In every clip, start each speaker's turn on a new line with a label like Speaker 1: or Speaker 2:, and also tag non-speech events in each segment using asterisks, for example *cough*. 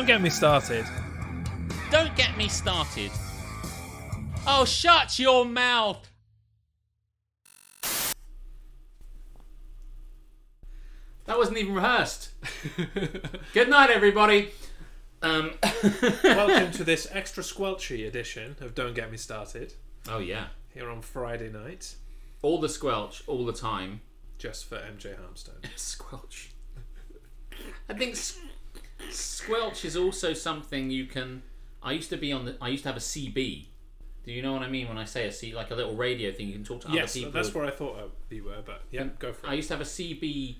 Speaker 1: Don't get me started.
Speaker 2: Don't get me started. Oh, shut your mouth. That wasn't even rehearsed. *laughs* Good night, everybody. Um, *laughs*
Speaker 1: Welcome to this extra squelchy edition of Don't Get Me Started
Speaker 2: oh yeah,
Speaker 1: here on Friday night,
Speaker 2: all the squelch, all the time.
Speaker 1: just for MJ Harmstone. *laughs*
Speaker 2: Squelch. I think squelch is also something you can. I used to be on the. I used to have a CB. Do you know what I mean when I say a C, like a little radio thing you can talk to
Speaker 1: Yes,
Speaker 2: other people?
Speaker 1: that's where I thought you were, but yeah, go for it.
Speaker 2: I used to have a CB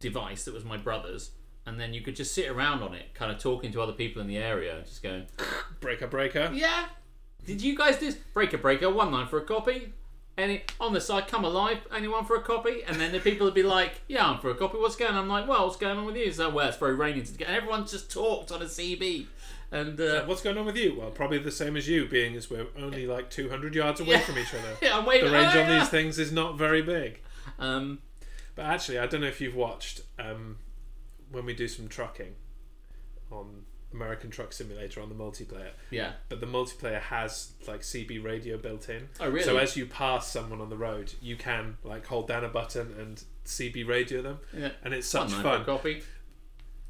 Speaker 2: device that was my brother's, and then you could just sit around on it, kind of talking to other people in the area, just going, *laughs*
Speaker 1: Breaker, breaker.
Speaker 2: "Yeah, did you guys do this? breaker breaker one line for a copy?" Any on the side, come alive. Anyone for a copy? And then the people would be like, "Yeah, I'm for a copy. What's going on?" I'm like, "Well, what's going on with you?" So, well, it's very raining today. And everyone just talked on a CB, and uh,
Speaker 1: What's going on with you? Well, probably the same as you, being as we're only like 200 yards away
Speaker 2: Yeah.
Speaker 1: from each other. *laughs*
Speaker 2: yeah, I'm waiting.
Speaker 1: The range
Speaker 2: oh,
Speaker 1: on
Speaker 2: yeah.
Speaker 1: these things is not very big.
Speaker 2: Um,
Speaker 1: But actually, I don't know if you've watched um, when we do some trucking on American Truck Simulator on the multiplayer.
Speaker 2: yeah.
Speaker 1: But the multiplayer has like CB radio built in.
Speaker 2: Oh, really?
Speaker 1: So as you pass someone on the road, you can like hold down a button and CB radio them,
Speaker 2: Yeah.
Speaker 1: and it's such fun.
Speaker 2: copy.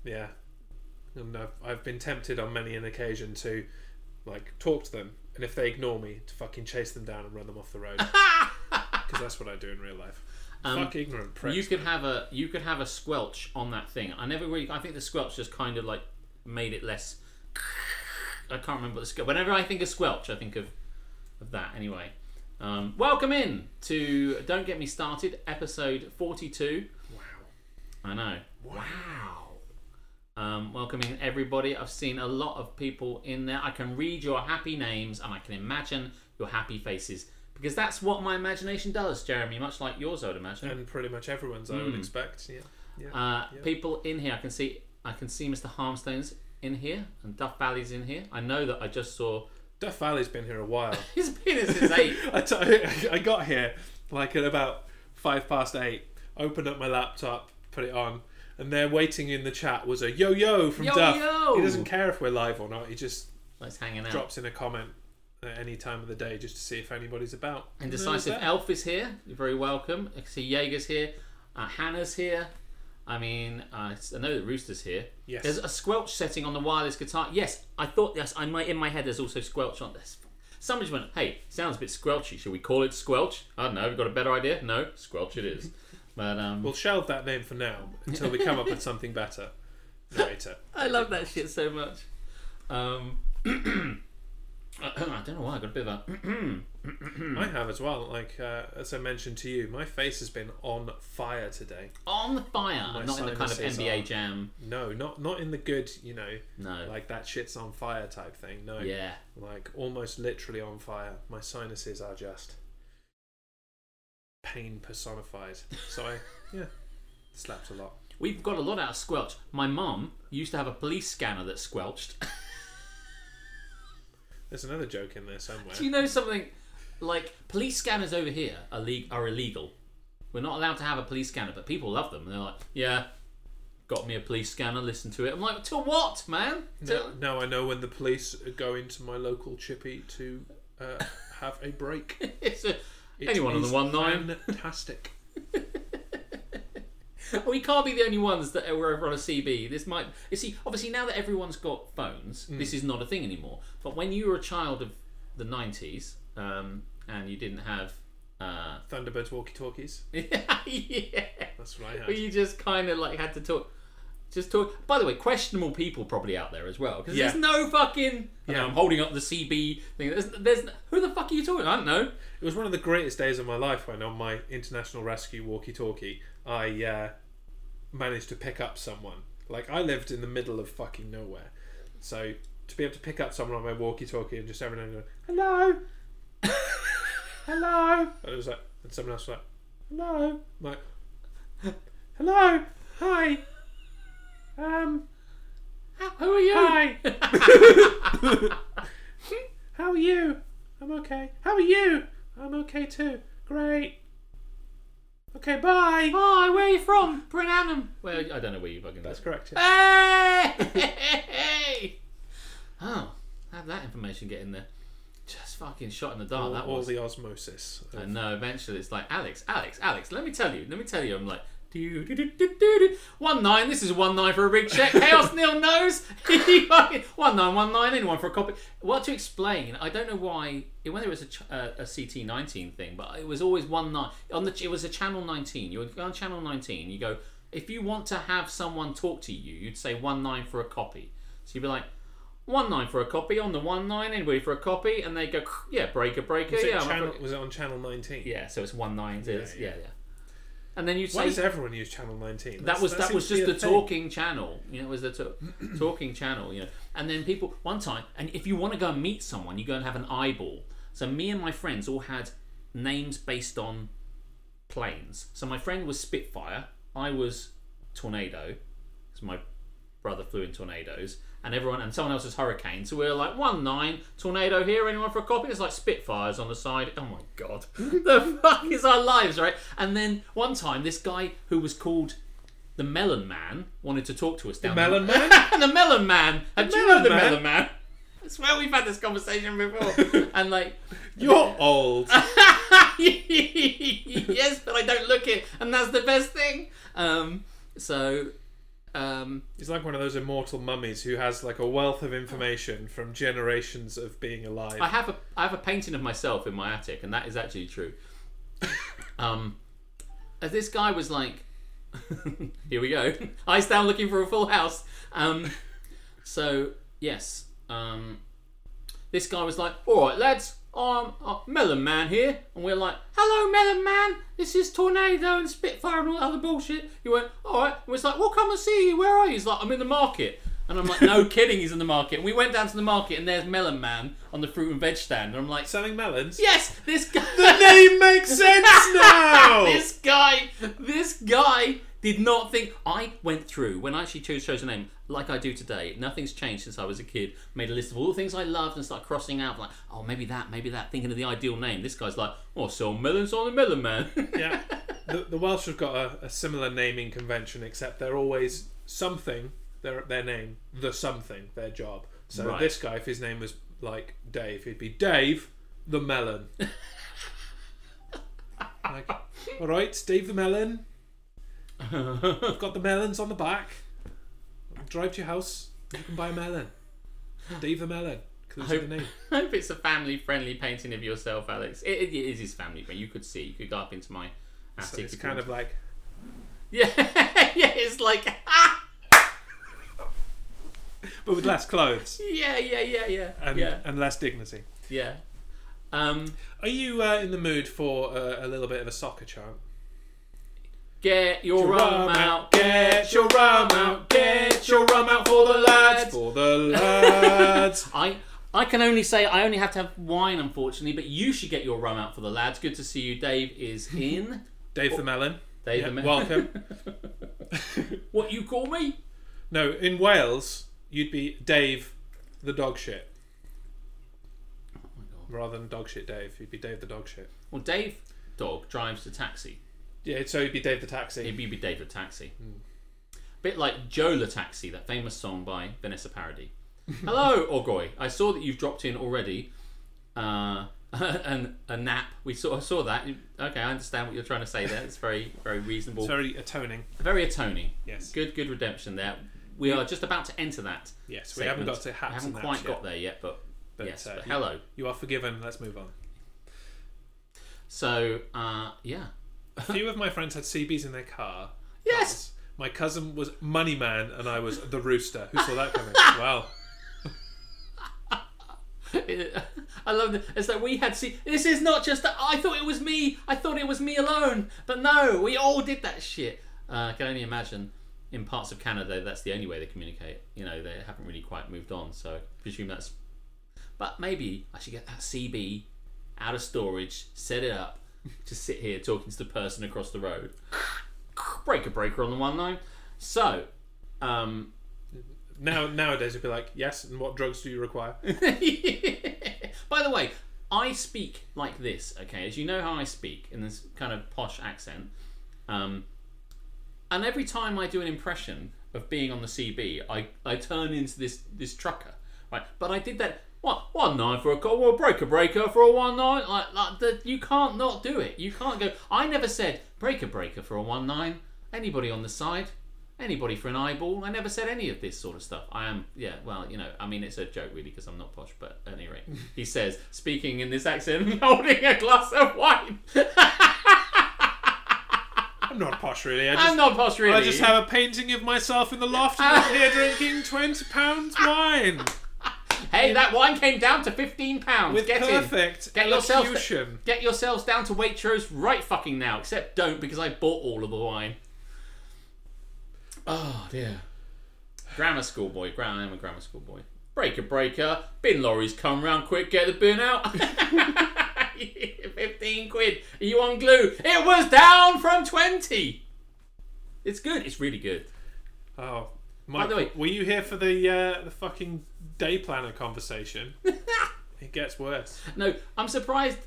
Speaker 1: Yeah, and I've, I've been tempted on many an occasion to like talk to them, and if they ignore me, to fucking chase them down and run them off the road. *laughs* Because that's what I do in real life.
Speaker 2: Um,
Speaker 1: Fuck ignorant pricks.
Speaker 2: You could have a you could have a squelch on that thing. I never really. I think the squelch just kind of like made it less. I can't remember the squelch. Whenever I think of squelch, I think of of that. Anyway, um, welcome in to Don't Get Me Started, episode forty-two.
Speaker 1: Wow.
Speaker 2: I know. Wow. Um, welcoming everybody. I've seen a lot of people in there. I can read your happy names and I can imagine your happy faces because that's what my imagination does, Jeremy. Much like yours, I would imagine.
Speaker 1: And pretty much everyone's, I would expect. Yeah. Yeah.
Speaker 2: Uh,
Speaker 1: yeah.
Speaker 2: People in here, I can see. I can see Mr. Harmstone's in here, and Duff Valley's in here. I know that I just saw
Speaker 1: Duff Valley's been here a while.
Speaker 2: his penis is eight. *laughs*
Speaker 1: I, t- *laughs* I got here like at about five past eight. Opened up my laptop, put it on, and there waiting in the chat was a yo yo from
Speaker 2: Yo,
Speaker 1: Duff.
Speaker 2: yo!
Speaker 1: He doesn't care if we're live or not. He just
Speaker 2: Let's hanging out.
Speaker 1: drops in a comment at any time of the day just to see if anybody's about.
Speaker 2: And Decisive. Elf is here. You're very welcome. I can see Jaeger's here. Uh, Hannah's here. I mean, uh, I know that Rooster's here.
Speaker 1: Yes.
Speaker 2: There's a squelch setting on the wireless guitar. Yes, I thought yes. I might in my head. There's also squelch on this. Somebody went, "Hey, sounds a bit squelchy. Should we call it squelch?" I don't know. Have you got a better idea? No, squelch it is. *laughs* But um,
Speaker 1: We'll shelve that name for now until we come up with something better later. *laughs*
Speaker 2: I love that shit so much. Um, *clears throat* *clears throat* I don't know why I got a bit of a *clears throat*
Speaker 1: I have as well. Like uh, as I mentioned to you, my face has been on fire today.
Speaker 2: on fire,
Speaker 1: My
Speaker 2: not in the kind of NBA
Speaker 1: are-
Speaker 2: jam.
Speaker 1: No, not not in the good, you know,
Speaker 2: No.
Speaker 1: like that shit's on fire type thing. No,
Speaker 2: yeah.
Speaker 1: like almost literally on fire. My sinuses are just pain personified. So I, *laughs* yeah, slapped a lot.
Speaker 2: We've got a lot out of squelch. My mum used to have a police scanner that squelched. *laughs*
Speaker 1: There's another joke in there somewhere.
Speaker 2: Do you know something? Like police scanners over here are, le- are illegal. We're not allowed to have a police scanner, but people love them. And they're like, "Yeah, got me a police scanner. Listen to it." I'm like, "To what, man? To-
Speaker 1: Now, now I know when the police go into my local chippy to uh, have a break. *laughs*
Speaker 2: it's a,
Speaker 1: It
Speaker 2: anyone on the one nine?
Speaker 1: Fantastic. *laughs* *laughs*
Speaker 2: We can't be the only ones that were over on a CB. This might. You see, obviously now that everyone's got phones,
Speaker 1: Mm.
Speaker 2: this is not a thing anymore. But when you were a child of the '90s um, and you didn't have, uh,
Speaker 1: Thunderbirds walkie talkies. *laughs*
Speaker 2: yeah,
Speaker 1: That's what I had.
Speaker 2: you just kind of like had to talk. Just talk. By the way, questionable people probably out there as well because
Speaker 1: Yeah.
Speaker 2: there's no fucking.
Speaker 1: Yeah.
Speaker 2: I'm holding up the CB thing. There's, there's who the fuck are you talking? I don't know.
Speaker 1: It was one of the greatest days of my life when, on my international rescue walkie-talkie, I uh, managed to pick up someone. Like I lived in the middle of fucking nowhere, so to be able to pick up someone on my walkie-talkie and just every now and then, hello, *laughs* hello, and it was like, and someone else was like, hello, I'm like, hello, hi, um,
Speaker 2: Who are you?
Speaker 1: hi, *laughs* how are you? I'm okay. How are you? I'm okay too. Great. Okay, bye.
Speaker 2: Hi, where are you from? Bryn Annam. Well, I don't know where you fucking
Speaker 1: That's
Speaker 2: live.
Speaker 1: correct. yeah.
Speaker 2: Hey! *laughs* oh, how'd that information get in there? Just fucking shot in the dark.
Speaker 1: all,
Speaker 2: that
Speaker 1: all
Speaker 2: was.
Speaker 1: the osmosis. of-
Speaker 2: I know. Eventually, it's like Alex, Alex, Alex. Let me tell you. Let me tell you. I'm like. One nine. This is one nine for a big check. *laughs* Chaos Neil knows. *laughs* one nine one nine. Anyone for a copy? What to explain? I don't know why. Whether it was a, uh, a CT nineteen thing, but it was always one nine on the. It was a channel nineteen. You would go on channel nineteen. You go. If you want to have someone talk to you, you'd say one nine for a copy. So you'd be like. One nine for a copy on the one nine. Anybody for a copy? And they go, yeah, breaker, breaker.
Speaker 1: Was, it
Speaker 2: yeah,
Speaker 1: channel, was it on channel 19?
Speaker 2: yeah, so it's one nine. Yeah,
Speaker 1: Yeah,
Speaker 2: yeah,
Speaker 1: yeah.
Speaker 2: And then you say, Why
Speaker 1: does everyone use channel 19?
Speaker 2: that was that,
Speaker 1: seems
Speaker 2: was just the
Speaker 1: thing.
Speaker 2: talking channel. You know, it was the to- *clears throat* talking channel. You know, and then people one time, and if you want to go and meet someone, you go and have an eyeball. So me and my friends all had names based on planes. So my friend was Spitfire. I was Tornado, because my brother flew in tornadoes, and everyone and someone else was Hurricane. So we are like one nine tornado here. Anyone for a copy? It's like Spitfires on the side. Oh my god, *laughs* the fuck is our lives, right? And then one time, this guy who was called the Melon Man wanted to talk to us down
Speaker 1: Melon
Speaker 2: the,
Speaker 1: Man? *laughs*
Speaker 2: the Melon Man. Do you know the
Speaker 1: Man?
Speaker 2: Melon Man? I swear we've had this conversation before. *laughs* and like,
Speaker 1: You're old.
Speaker 2: yes, but I don't look it, and that's the best thing. Um, so, um,
Speaker 1: He's like one of those immortal mummies who has like a wealth of information from generations of being alive.
Speaker 2: I have a I have a painting of myself in my attic, and that is actually true. um, as this guy was like, *laughs* here we go, *laughs* eyes down, looking for a full house. Um, so yes, um, this guy was like, all right, lads. I'm uh, Melon Man here, and we're like, "Hello, Melon Man. This is Tornado and Spitfire and all that other bullshit." He went, "All right." And we're like, "We'll come and see you. Where are you?" He's like, "I'm in the market." And I'm like, "No *laughs* kidding, he's in the market." And we went down to the market, and there's Melon Man on the fruit and veg stand. And I'm like,
Speaker 1: Selling melons.
Speaker 2: "Yes, this guy." *laughs*
Speaker 1: The name makes *laughs* sense now.
Speaker 2: this guy, this guy did not think. I went through when I actually chose chose a name like I do today. Nothing's changed since I was a kid. Made a list of all the things I loved and started crossing out like, oh, maybe that, maybe that. Thinking of the ideal name. This guy's like, oh, sell melons on the melon man.
Speaker 1: yeah. *laughs* The, the Welsh have got a, a similar naming convention, except they're always something. Their their name, the something, their job. So
Speaker 2: Right.
Speaker 1: this guy, if his name was like Dave, he'd be Dave the Melon. *laughs* like, all right, Dave the Melon. I've got the melons on the back. Drive to your house. You can buy a melon. Dave the Melon. Clues
Speaker 2: hope-
Speaker 1: in the name. *laughs*
Speaker 2: I hope it's a family-friendly painting of yourself, Alex. It, it is his family, but you could see. You could go up into my attic.
Speaker 1: So it's kind
Speaker 2: want.
Speaker 1: of like *laughs*
Speaker 2: yeah, yeah. It's like ah!
Speaker 1: but with less clothes *laughs*
Speaker 2: yeah, yeah, yeah, yeah,
Speaker 1: and
Speaker 2: yeah,
Speaker 1: and less dignity.
Speaker 2: yeah. Um,
Speaker 1: Are you uh, in the mood for uh, a little bit of a soccer chant?
Speaker 2: Get your
Speaker 1: Your
Speaker 2: rum out.
Speaker 1: get your rum out, get your rum out for the lads, for the lads. *laughs*
Speaker 2: I I can only say I only have to have wine, unfortunately. But you should get your rum out for the lads. Good to see you. Dave is in. *laughs*
Speaker 1: Dave the Melon.
Speaker 2: Dave,
Speaker 1: Yeah,
Speaker 2: the Melon.
Speaker 1: welcome. *laughs*
Speaker 2: what you call me?
Speaker 1: No, in Wales, you'd be Dave the dog shit. Oh Rather than dog shit Dave, you'd be Dave the dog shit.
Speaker 2: Well, Dave Dog drives the taxi.
Speaker 1: Yeah, so it'd be Dave the taxi.
Speaker 2: It'd be Dave the taxi. A bit like Joe the Taxi, that famous song by Vanessa Paradis. *laughs* Hello, Orgoy. I saw that you've dropped in already. Uh, *laughs* and a nap. We saw saw that. Okay, I understand what you're trying to say there. It's very very reasonable.
Speaker 1: It's very atoning.
Speaker 2: very atoning.
Speaker 1: Yes.
Speaker 2: Good good redemption there. We are just about to enter that.
Speaker 1: Yes, we haven't got to
Speaker 2: segment.
Speaker 1: hats
Speaker 2: We haven't quite got
Speaker 1: yet.
Speaker 2: there yet, but,
Speaker 1: But,
Speaker 2: yes.
Speaker 1: uh,
Speaker 2: but hello.
Speaker 1: You are forgiven. Let's move on.
Speaker 2: So uh, yeah.
Speaker 1: A *laughs* few of my friends had CBs in their car.
Speaker 2: Yes.
Speaker 1: My cousin was Money Man and I was the Rooster. Who saw that coming? *laughs* Wow.
Speaker 2: I love it. It's like we had see. This is not just. that I thought it was me. I thought it was me alone. But no, we all did that shit. Uh, I can only imagine. In parts of Canada, that's the only way they communicate. You know, they haven't really quite moved on. So I presume that's. But maybe I should get that CB out of storage, set it up, *laughs* just sit here talking to the person across the road. Breaker breaker on the one line. So, um,
Speaker 1: Now nowadays it'd be like, yes, and what drugs do you require? *laughs*
Speaker 2: By the way, I speak like this, okay? As you know how I speak in this kind of posh accent. Um, and every time I do an impression of being on the CB, I, I turn into this this trucker, right? But I did that one one nine for a call, well, breaker breaker for a one nine. Like, like the, you can't not do it. You can't go. I never said breaker breaker for a one nine. Anybody on the side? Anybody for an eyeball? I never said any of this sort of stuff. I am, yeah, well, you know, I mean, it's a joke really because I'm not posh, but at any rate, he *laughs* says, speaking in this accent, *laughs* holding a glass of wine. *laughs*
Speaker 1: I'm not posh, really. I just,
Speaker 2: I'm not posh really.
Speaker 1: I just have a painting of myself in the loft and I'm here drinking twenty pounds wine
Speaker 2: Hey, that wine came down to fifteen pounds.
Speaker 1: with
Speaker 2: Get in.
Speaker 1: perfect
Speaker 2: Get yourselves, get yourselves down to Waitrose right fucking now. Except don't because I bought all of the wine. Oh dear. Grammar school boy. Gram- I'm a grammar school boy. Breaker, breaker. Bin lorries come round quick. Get the bin out. *laughs* Fifteen quid. Are you on glue? It was down from twenty. It's good. It's really good.
Speaker 1: Oh, Mike,
Speaker 2: the way-
Speaker 1: were you here for the uh, the fucking day planner conversation? *laughs* it gets worse.
Speaker 2: No, I'm surprised,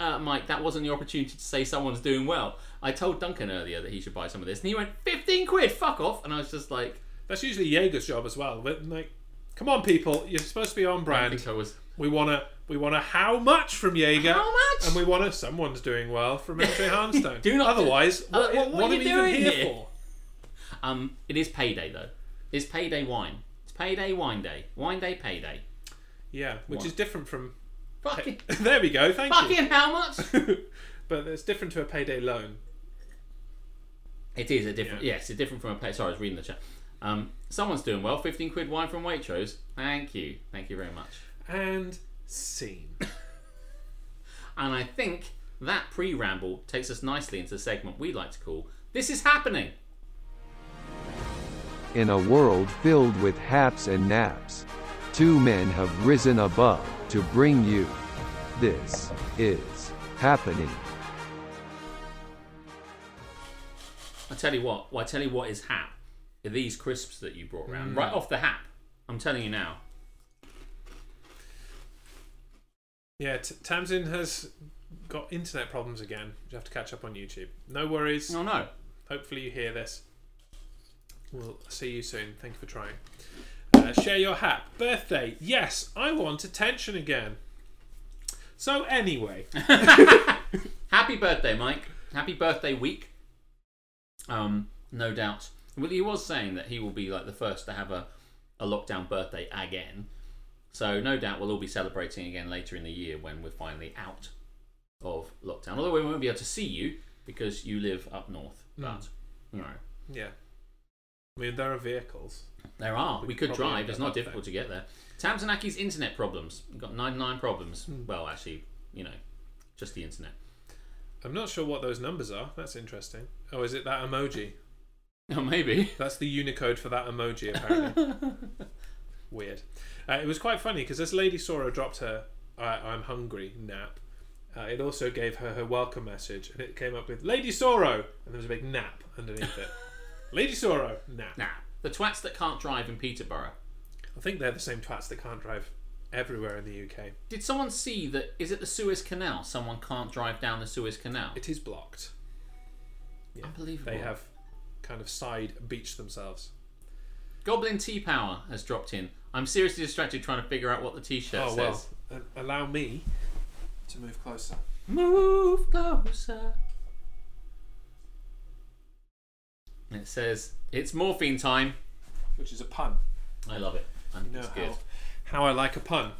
Speaker 2: uh, Mike, that wasn't the opportunity to say someone's doing well. I told Duncan earlier that he should buy some of this, and he went, 15 quid, fuck off. And I was just like,
Speaker 1: That's usually Jaeger's job as well. But like, come on, people, you're supposed to be on
Speaker 2: I
Speaker 1: brand.
Speaker 2: think I was.
Speaker 1: We wanna we wanna how much from Jaeger?
Speaker 2: How much?
Speaker 1: And we wanna someone's doing well from *laughs* MJ Harmstone.
Speaker 2: Do not-
Speaker 1: Otherwise,
Speaker 2: Uh,
Speaker 1: what,
Speaker 2: what- what
Speaker 1: what
Speaker 2: are
Speaker 1: are
Speaker 2: you
Speaker 1: we even
Speaker 2: doing
Speaker 1: here,
Speaker 2: here?
Speaker 1: for?
Speaker 2: Um, it is payday, though. It's payday wine. It's payday wine day. Wine day, payday.
Speaker 1: Yeah, which
Speaker 2: What?
Speaker 1: is different from.
Speaker 2: Fucking, *laughs*
Speaker 1: there we go. Thank you
Speaker 2: fucking how much?
Speaker 1: you. *laughs* but it's different to a payday loan.
Speaker 2: It is a different.
Speaker 1: Yeah.
Speaker 2: Yes, it's different from a pay. Sorry, I was reading the chat. Um, someone's doing well. 15 quid wine from Waitrose. Thank you. Thank you very much.
Speaker 1: And scene. *laughs*
Speaker 2: And I think that pre ramble takes us nicely into the segment we like to call This is Happening.
Speaker 3: In a world filled with haps and naps, two men have risen above to bring you. This is happening.
Speaker 2: I tell you what. Well, I tell you what is hap. Are these crisps that you brought
Speaker 1: Mm.
Speaker 2: round right off the hap? I'm telling you now.
Speaker 1: Yeah, t- Tamsin has got internet problems again. You have to catch up on YouTube. No worries.
Speaker 2: Oh no.
Speaker 1: Hopefully you hear this. We'll see you soon. Thank you for trying. Uh, share your hat. Birthday. Yes, I want attention again. So anyway, *laughs*
Speaker 2: Happy birthday, Mike. Happy birthday week. Um, no doubt. Well, he was saying that he will be like the first to have a, a lockdown birthday again. So no doubt we'll all be celebrating again later in the year when we're finally out of lockdown. Although we won't be able to see you because you live up north. But you know,
Speaker 1: yeah. I mean, there are vehicles.
Speaker 2: there are.
Speaker 1: We
Speaker 2: We
Speaker 1: could
Speaker 2: drive. It's not difficult to get there. Tamsanaki's internet problems. We've got 99 problems. Well, actually, you know, just the internet.
Speaker 1: I'm not sure what those numbers are. That's interesting. Oh, is it that emoji? *laughs*
Speaker 2: Oh, maybe.
Speaker 1: That's the Unicode for that emoji, *laughs* apparently. Weird. Uh, it was quite funny because this Lady Sora dropped her I I'm hungry nap, uh, it also gave her her welcome message and it came up with Lady Soro and there was a big nap underneath it. *laughs* Lady Soro, nap.
Speaker 2: Now, the twats that can't drive in Peterborough.
Speaker 1: I think they're the same twats that can't drive everywhere in the UK.
Speaker 2: Did someone see that? Is it the Suez Canal? Someone can't drive down the Suez Canal.
Speaker 1: It is blocked. Yeah,
Speaker 2: Unbelievable.
Speaker 1: They have kind of side beached themselves.
Speaker 2: Goblin Tea Power has dropped in. I'm seriously distracted trying to figure out what the T-shirt
Speaker 1: oh
Speaker 2: says.
Speaker 1: uh, allow me to move closer.
Speaker 2: Move closer. It says it's morphine time.
Speaker 1: Which is a pun.
Speaker 2: I love it. I think
Speaker 1: You know
Speaker 2: it's good.
Speaker 1: how, how I like a pun.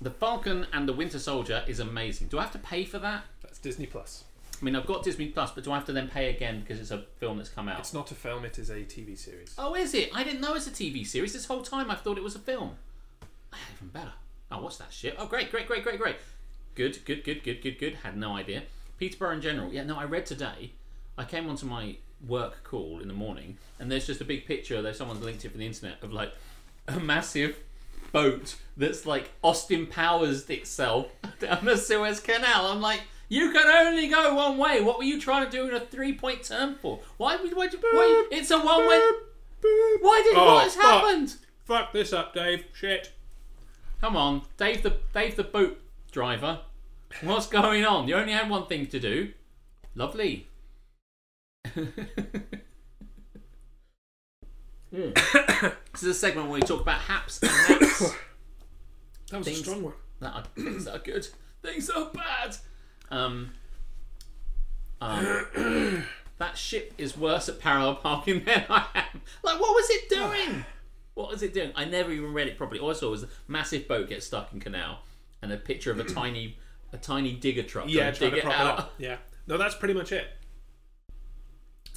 Speaker 2: The Falcon and the Winter Soldier is amazing. Do I have to pay for that?
Speaker 1: That's Disney Plus.
Speaker 2: I mean, I've got Disney Plus, but do I have to then pay again because it's a film that's come out?
Speaker 1: It's not a film; it is a TV series.
Speaker 2: Oh, is it? I didn't know it's a TV series. This whole time I thought it was a film. Ah, Even better. Oh, what's that shit? Oh, great, great, great, great, great. Good, good, good, good, good, good. Had no idea. Peterborough in general. Yeah, no, I read today. I came onto my work call in the morning, and there's just a big picture. There's someone's linked it from the internet of like a massive boat that's like Austin Powers itself *laughs* down the Suez Canal. I'm like, you can only go one way. What were you trying to do in a three point turn for? Why would why, why, It's a one way. Why did
Speaker 1: Oh,
Speaker 2: what has
Speaker 1: fuck.
Speaker 2: happened?
Speaker 1: Fuck this up, Dave. Shit.
Speaker 2: Come on, Dave the Dave the boat driver. What's going on? You only had one thing to do. Lovely. *coughs* this is a segment where we talk about haps and naps. *coughs*
Speaker 1: That was
Speaker 2: Things-
Speaker 1: a strong one.
Speaker 2: that are *coughs* things that are good, things that are bad. Um, um, that ship is worse at parallel parking than I am. Like, what was it doing? What was it doing? I never even read it properly. All I saw was a massive boat get stuck in canal and a picture of a tiny, a tiny digger truck.
Speaker 1: Yeah,
Speaker 2: trying to dig
Speaker 1: to
Speaker 2: it
Speaker 1: prop it
Speaker 2: out.
Speaker 1: up. *laughs* Yeah. No, that's pretty much it.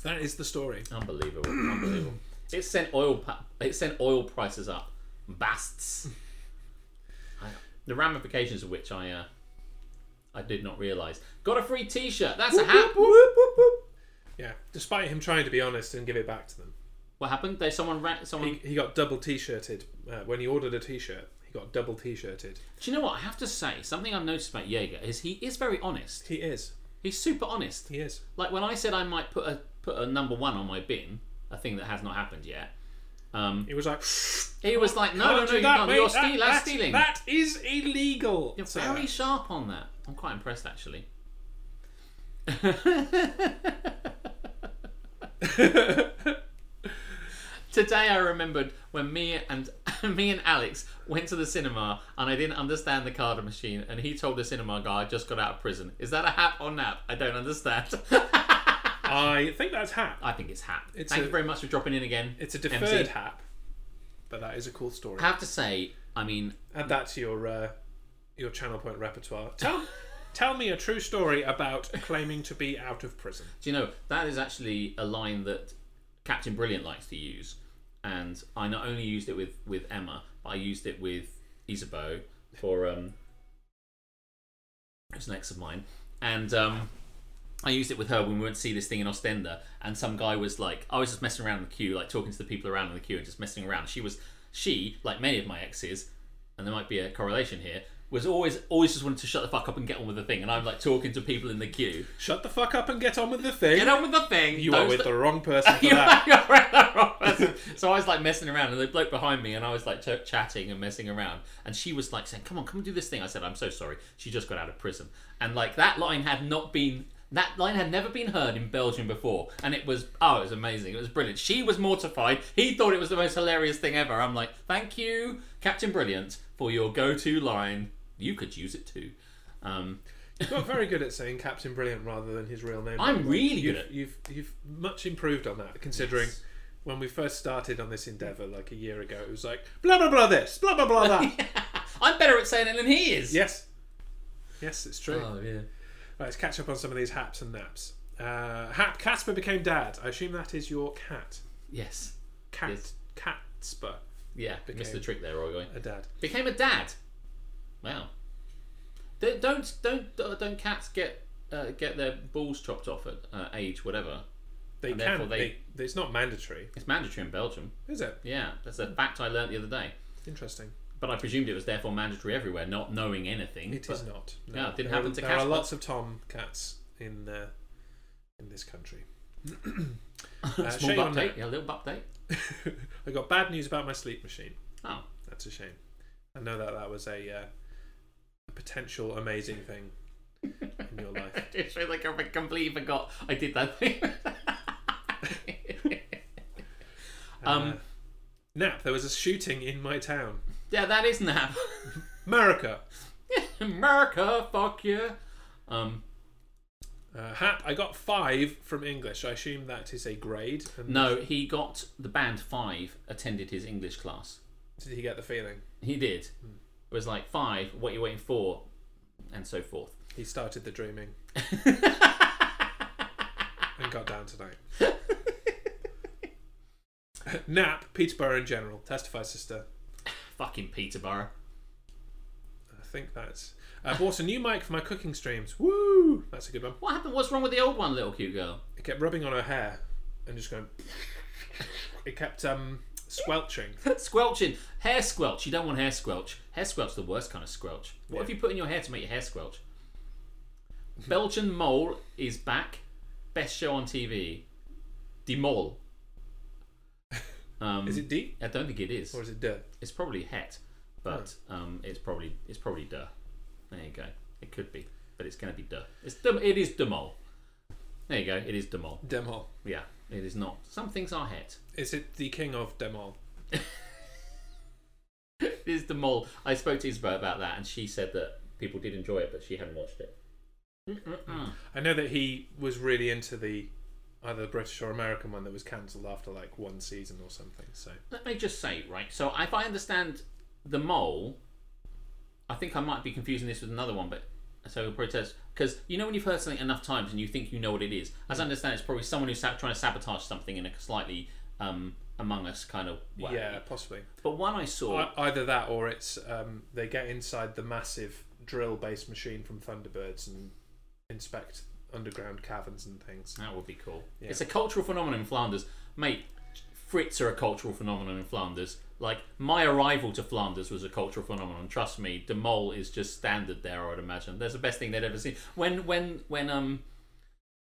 Speaker 1: That is the story.
Speaker 2: Unbelievable, unbelievable. It sent oil. Pa- it sent oil prices up. Basts. I, the ramifications of which I, uh, I did not realise. Got a free T-shirt. That's a hat.
Speaker 1: Yeah. Despite him trying to be honest and give it back to them,
Speaker 2: What happened? They someone ran. Someone.
Speaker 1: he, he got double t-shirted uh, when he ordered a t-shirt. He got double t-shirted.
Speaker 2: Do you know what I have to say? Something I've noticed about Jaeger is he is very honest.
Speaker 1: He is.
Speaker 2: He's super honest.
Speaker 1: He is.
Speaker 2: Like when I said I might put a put a number one on my bin, a thing that has not happened yet. Um,
Speaker 1: He was like,
Speaker 2: he was like, no, no, no, you
Speaker 1: that,
Speaker 2: can't.
Speaker 1: mate.
Speaker 2: You're
Speaker 1: That-
Speaker 2: steal- that's stealing.
Speaker 1: That is illegal.
Speaker 2: You're
Speaker 1: sir."
Speaker 2: very sharp on that. I'm quite impressed actually. *laughs* Today I remembered when me and *laughs* me and Alex went to the cinema and I didn't understand the card machine and he told the cinema guy I just got out of prison. Is that a hap or nap? I don't understand. *laughs*
Speaker 1: I think that's hap.
Speaker 2: I think it's hap.
Speaker 1: It's
Speaker 2: Thank
Speaker 1: a-
Speaker 2: you very much for dropping in again.
Speaker 1: It's a
Speaker 2: MC.
Speaker 1: deferred hap, but that is a cool story.
Speaker 2: I have to say, I mean,
Speaker 1: Add that to your uh, your channel point repertoire. Tell tell me a true story about claiming to be out of prison.
Speaker 2: Do you know that is actually a line that Captain Brilliant likes to use, and I not only used it with with Emma, but I used it with Isabeau for um, who's an ex of mine, and um, I used it with her when we went to see this thing in Ostende, and some guy was like, I was just messing around in the queue, like talking to the people around in the queue and just messing around. She was she, like many of my exes, and there might be a correlation here. Was always always just wanted to shut the fuck up and get on with the thing, and I'm like talking to people in the queue.
Speaker 1: Shut the fuck up and get on with the thing.
Speaker 2: Get on with the thing.
Speaker 1: you are with the wrong person *laughs* for that.
Speaker 2: you're the wrong person. so I was like messing around, and the bloke behind me, and I was like ch- chatting and messing around, and she was like saying, "Come on, come and do this thing." I said, "I'm so sorry." She just got out of prison, and like that line had not been. That line had never been heard in Belgium before, and it was oh, it was amazing. It was brilliant. She was mortified. He thought it was the most hilarious thing ever. I'm like, thank you, Captain Brilliant, for your go-to line. You could use it too. Um,
Speaker 1: You got very good at saying Captain Brilliant rather than his real name.
Speaker 2: I'm really
Speaker 1: you've,
Speaker 2: good at-
Speaker 1: You've you've much improved on that, considering
Speaker 2: Yes.
Speaker 1: when we first started on this endeavour like a year ago, it was like blah blah blah this, blah blah blah that. *laughs*
Speaker 2: I'm better at saying it than he is.
Speaker 1: yes, yes, it's true.
Speaker 2: Oh yeah.
Speaker 1: Right, let's catch up on some of these haps and naps. Uh, Hap Casper became dad. I assume that is your cat.
Speaker 2: Yes.
Speaker 1: Cat
Speaker 2: Yes.
Speaker 1: Catsper,
Speaker 2: Yeah,
Speaker 1: Became-
Speaker 2: missed the trick there, Roy.
Speaker 1: a dad.
Speaker 2: Became a dad. Wow. Don't don't don't, don't cats get uh, get their balls chopped off at uh, age whatever?
Speaker 1: They
Speaker 2: And
Speaker 1: can.
Speaker 2: they-
Speaker 1: they, it's not mandatory,
Speaker 2: It's mandatory in Belgium.
Speaker 1: is it?
Speaker 2: Yeah, that's a fact I learned the other day.
Speaker 1: Interesting.
Speaker 2: But I presumed it was therefore mandatory everywhere, not knowing anything.
Speaker 1: It
Speaker 2: but
Speaker 1: is not. No.
Speaker 2: Yeah, it didn't
Speaker 1: there
Speaker 2: happen
Speaker 1: are,
Speaker 2: to
Speaker 1: There are
Speaker 2: Casper.
Speaker 1: lots of Tom cats in uh, in this country. *coughs* Uh,
Speaker 2: Small update. Yeah, a little update. *laughs*
Speaker 1: I got bad news about my sleep machine.
Speaker 2: Oh,
Speaker 1: That's a shame. I know that that was a, uh, a potential amazing thing in your life. *laughs*
Speaker 2: it's like I completely forgot I did that thing. *laughs* um,
Speaker 1: Uh, Nap. There was a shooting in my town,
Speaker 2: yeah, that is nap.
Speaker 1: America. *laughs*
Speaker 2: America, fuck you. Um,
Speaker 1: Uh, Hap. I got five from English. I assume that is a grade. And
Speaker 2: no, he got the band five. Attended his English class.
Speaker 1: Did he get the feeling?
Speaker 2: He did. It was like five. What you waiting for, and so forth.
Speaker 1: He started the dreaming *laughs* and got down tonight. *laughs* Nap. Peterborough in general. Testify, sister.
Speaker 2: Fucking Peterborough.
Speaker 1: I think that's. I bought a new mic for my cooking streams. Woo! That's a good one.
Speaker 2: What happened? What's wrong with the old one, little cute girl?
Speaker 1: It kept rubbing on her hair and just going. It kept um squelching. *laughs*
Speaker 2: Squelching. Hair squelch. You don't want hair squelch. Hair squelch the worst kind of squelch. What
Speaker 1: Yeah.
Speaker 2: have you put in your hair to make your hair squelch? Belgian Mole is back. Best show on TV. Die Mole. Um,
Speaker 1: Is it D
Speaker 2: I don't think it is.
Speaker 1: or is it D?
Speaker 2: It's probably het, but um, it's probably it's probably duh. There you go. It could be, but it's going to be duh. It's dum- it is de mole. There you go. It is De Mol.
Speaker 1: Demol.
Speaker 2: Yeah, it is not. Some things are het.
Speaker 1: Is it the king of Demol? *laughs*
Speaker 2: It is De Mol. I spoke to Isabel about that, and she said that people did enjoy it, but she hadn't watched it. Mm-mm-mm.
Speaker 1: I know that he was really into the either the British or American one that was cancelled after like one season or something. So
Speaker 2: Let me just say, right? So if I understand the mole, I think I might be confusing this with another one, but so protest because you know when you've heard something enough times and you think you know what it is. As I understand, it's probably someone who's trying to sabotage something in a slightly um, Among Us kind of way.
Speaker 1: yeah, possibly
Speaker 2: But one I saw,
Speaker 1: either that or it's um, they get inside the massive drill-based machine from Thunderbirds and inspect underground caverns and things.
Speaker 2: that would be cool.
Speaker 1: Yeah.
Speaker 2: It's a cultural phenomenon in Flanders, mate. Frits are a cultural phenomenon in Flanders. Like my arrival to Flanders was a cultural phenomenon. Trust me, De Mol is just standard there. I would imagine that's the best thing they'd ever seen. When when when um,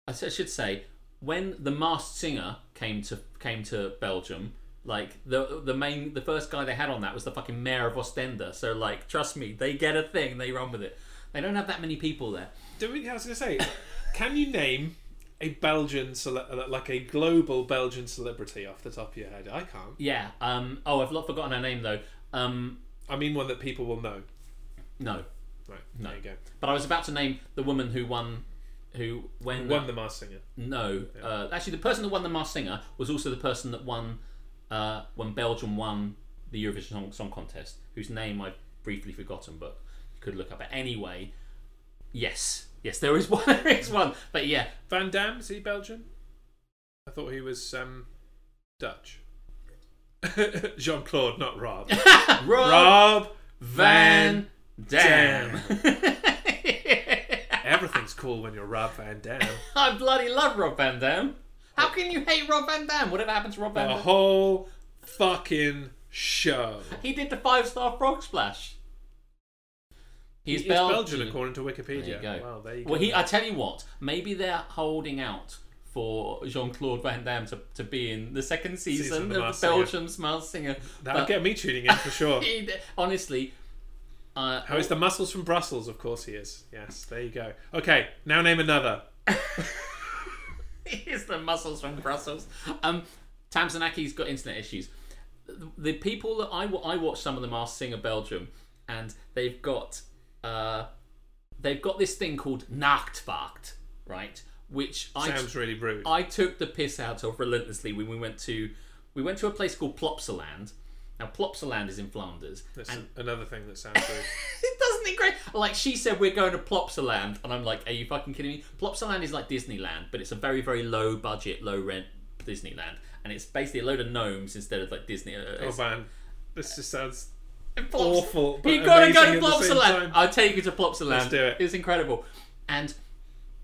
Speaker 2: I should say when the Masked Singer came to came to Belgium. Like the the main the first guy they had on that was the fucking mayor of Ostende. So like, trust me, they get a thing, they run with it. They don't have that many people there.
Speaker 1: Do we? I was to say, can you name a Belgian cele- like a global Belgian celebrity off the top of your head? I can't.
Speaker 2: Yeah. Um. Oh, I've not forgotten her name though. Um.
Speaker 1: I mean one that people will know.
Speaker 2: No.
Speaker 1: Right.
Speaker 2: No.
Speaker 1: There you go.
Speaker 2: But I was about to name the woman who won, who when
Speaker 1: Won the Masked Singer.
Speaker 2: no, uh, actually the person that won the Masked Singer was also the person that won uh, when Belgium won the Eurovision Song, Song Contest, whose name I've briefly forgotten, but you could look up. But anyway, yes, yes, there is *laughs* one, there is one. But yeah,
Speaker 1: Van Damme is he Belgian? I thought he was um, Dutch. *laughs* Jean Claude, not Rob. *laughs*
Speaker 2: Rob,
Speaker 1: Rob
Speaker 2: Van
Speaker 1: Dam. Everything's cool when you're Rob Van Dam.
Speaker 2: I bloody love Rob Van Dam. How can you hate Rob Van Dam? Whatever happened to Rob Van Dam?
Speaker 1: The whole fucking show.
Speaker 2: He did the five star frog splash. He's
Speaker 1: He's
Speaker 2: Belgian.
Speaker 1: Belgian, according to Wikipedia.
Speaker 2: There.
Speaker 1: Well, there you go.
Speaker 2: Well, he. I tell you what. Maybe they're holding out for Jean Claude Van Damme to, to be in the second season,
Speaker 1: Season of The
Speaker 2: of
Speaker 1: Masked Singer.
Speaker 2: Singer.
Speaker 1: That'll get me tuning in for sure. *laughs*
Speaker 2: he- honestly, uh,
Speaker 1: How is the muscles from Brussels? Of course he is. Yes, there you go. Okay, now name another. *laughs*
Speaker 2: Here's the muscles from Brussels. Um, Tamsanaki's got internet issues. The, the people that I, I watch some of the Masked Singer Belgium, and they've got uh, they've got this thing called Nachtwacht, right? Which I
Speaker 1: Sounds really rude.
Speaker 2: I took the piss out of relentlessly when we went to we went to a place called Plopsaland. Now Plopsaland is in Flanders,
Speaker 1: That's
Speaker 2: and
Speaker 1: another thing that sounds rude.
Speaker 2: it *laughs* doesn't it great. Like she said, we're going to Plopsaland, and I'm like, are you fucking kidding me? Plopsaland is like Disneyland, but it's a very very low budget, low rent Disneyland, and it's basically a load of gnomes instead of like Disney. Uh,
Speaker 1: oh man, this just sounds awful. But
Speaker 2: You gotta go to
Speaker 1: at the same
Speaker 2: Plopsaland. I'll take you to Plopsaland.
Speaker 1: Let's do it.
Speaker 2: It's incredible, and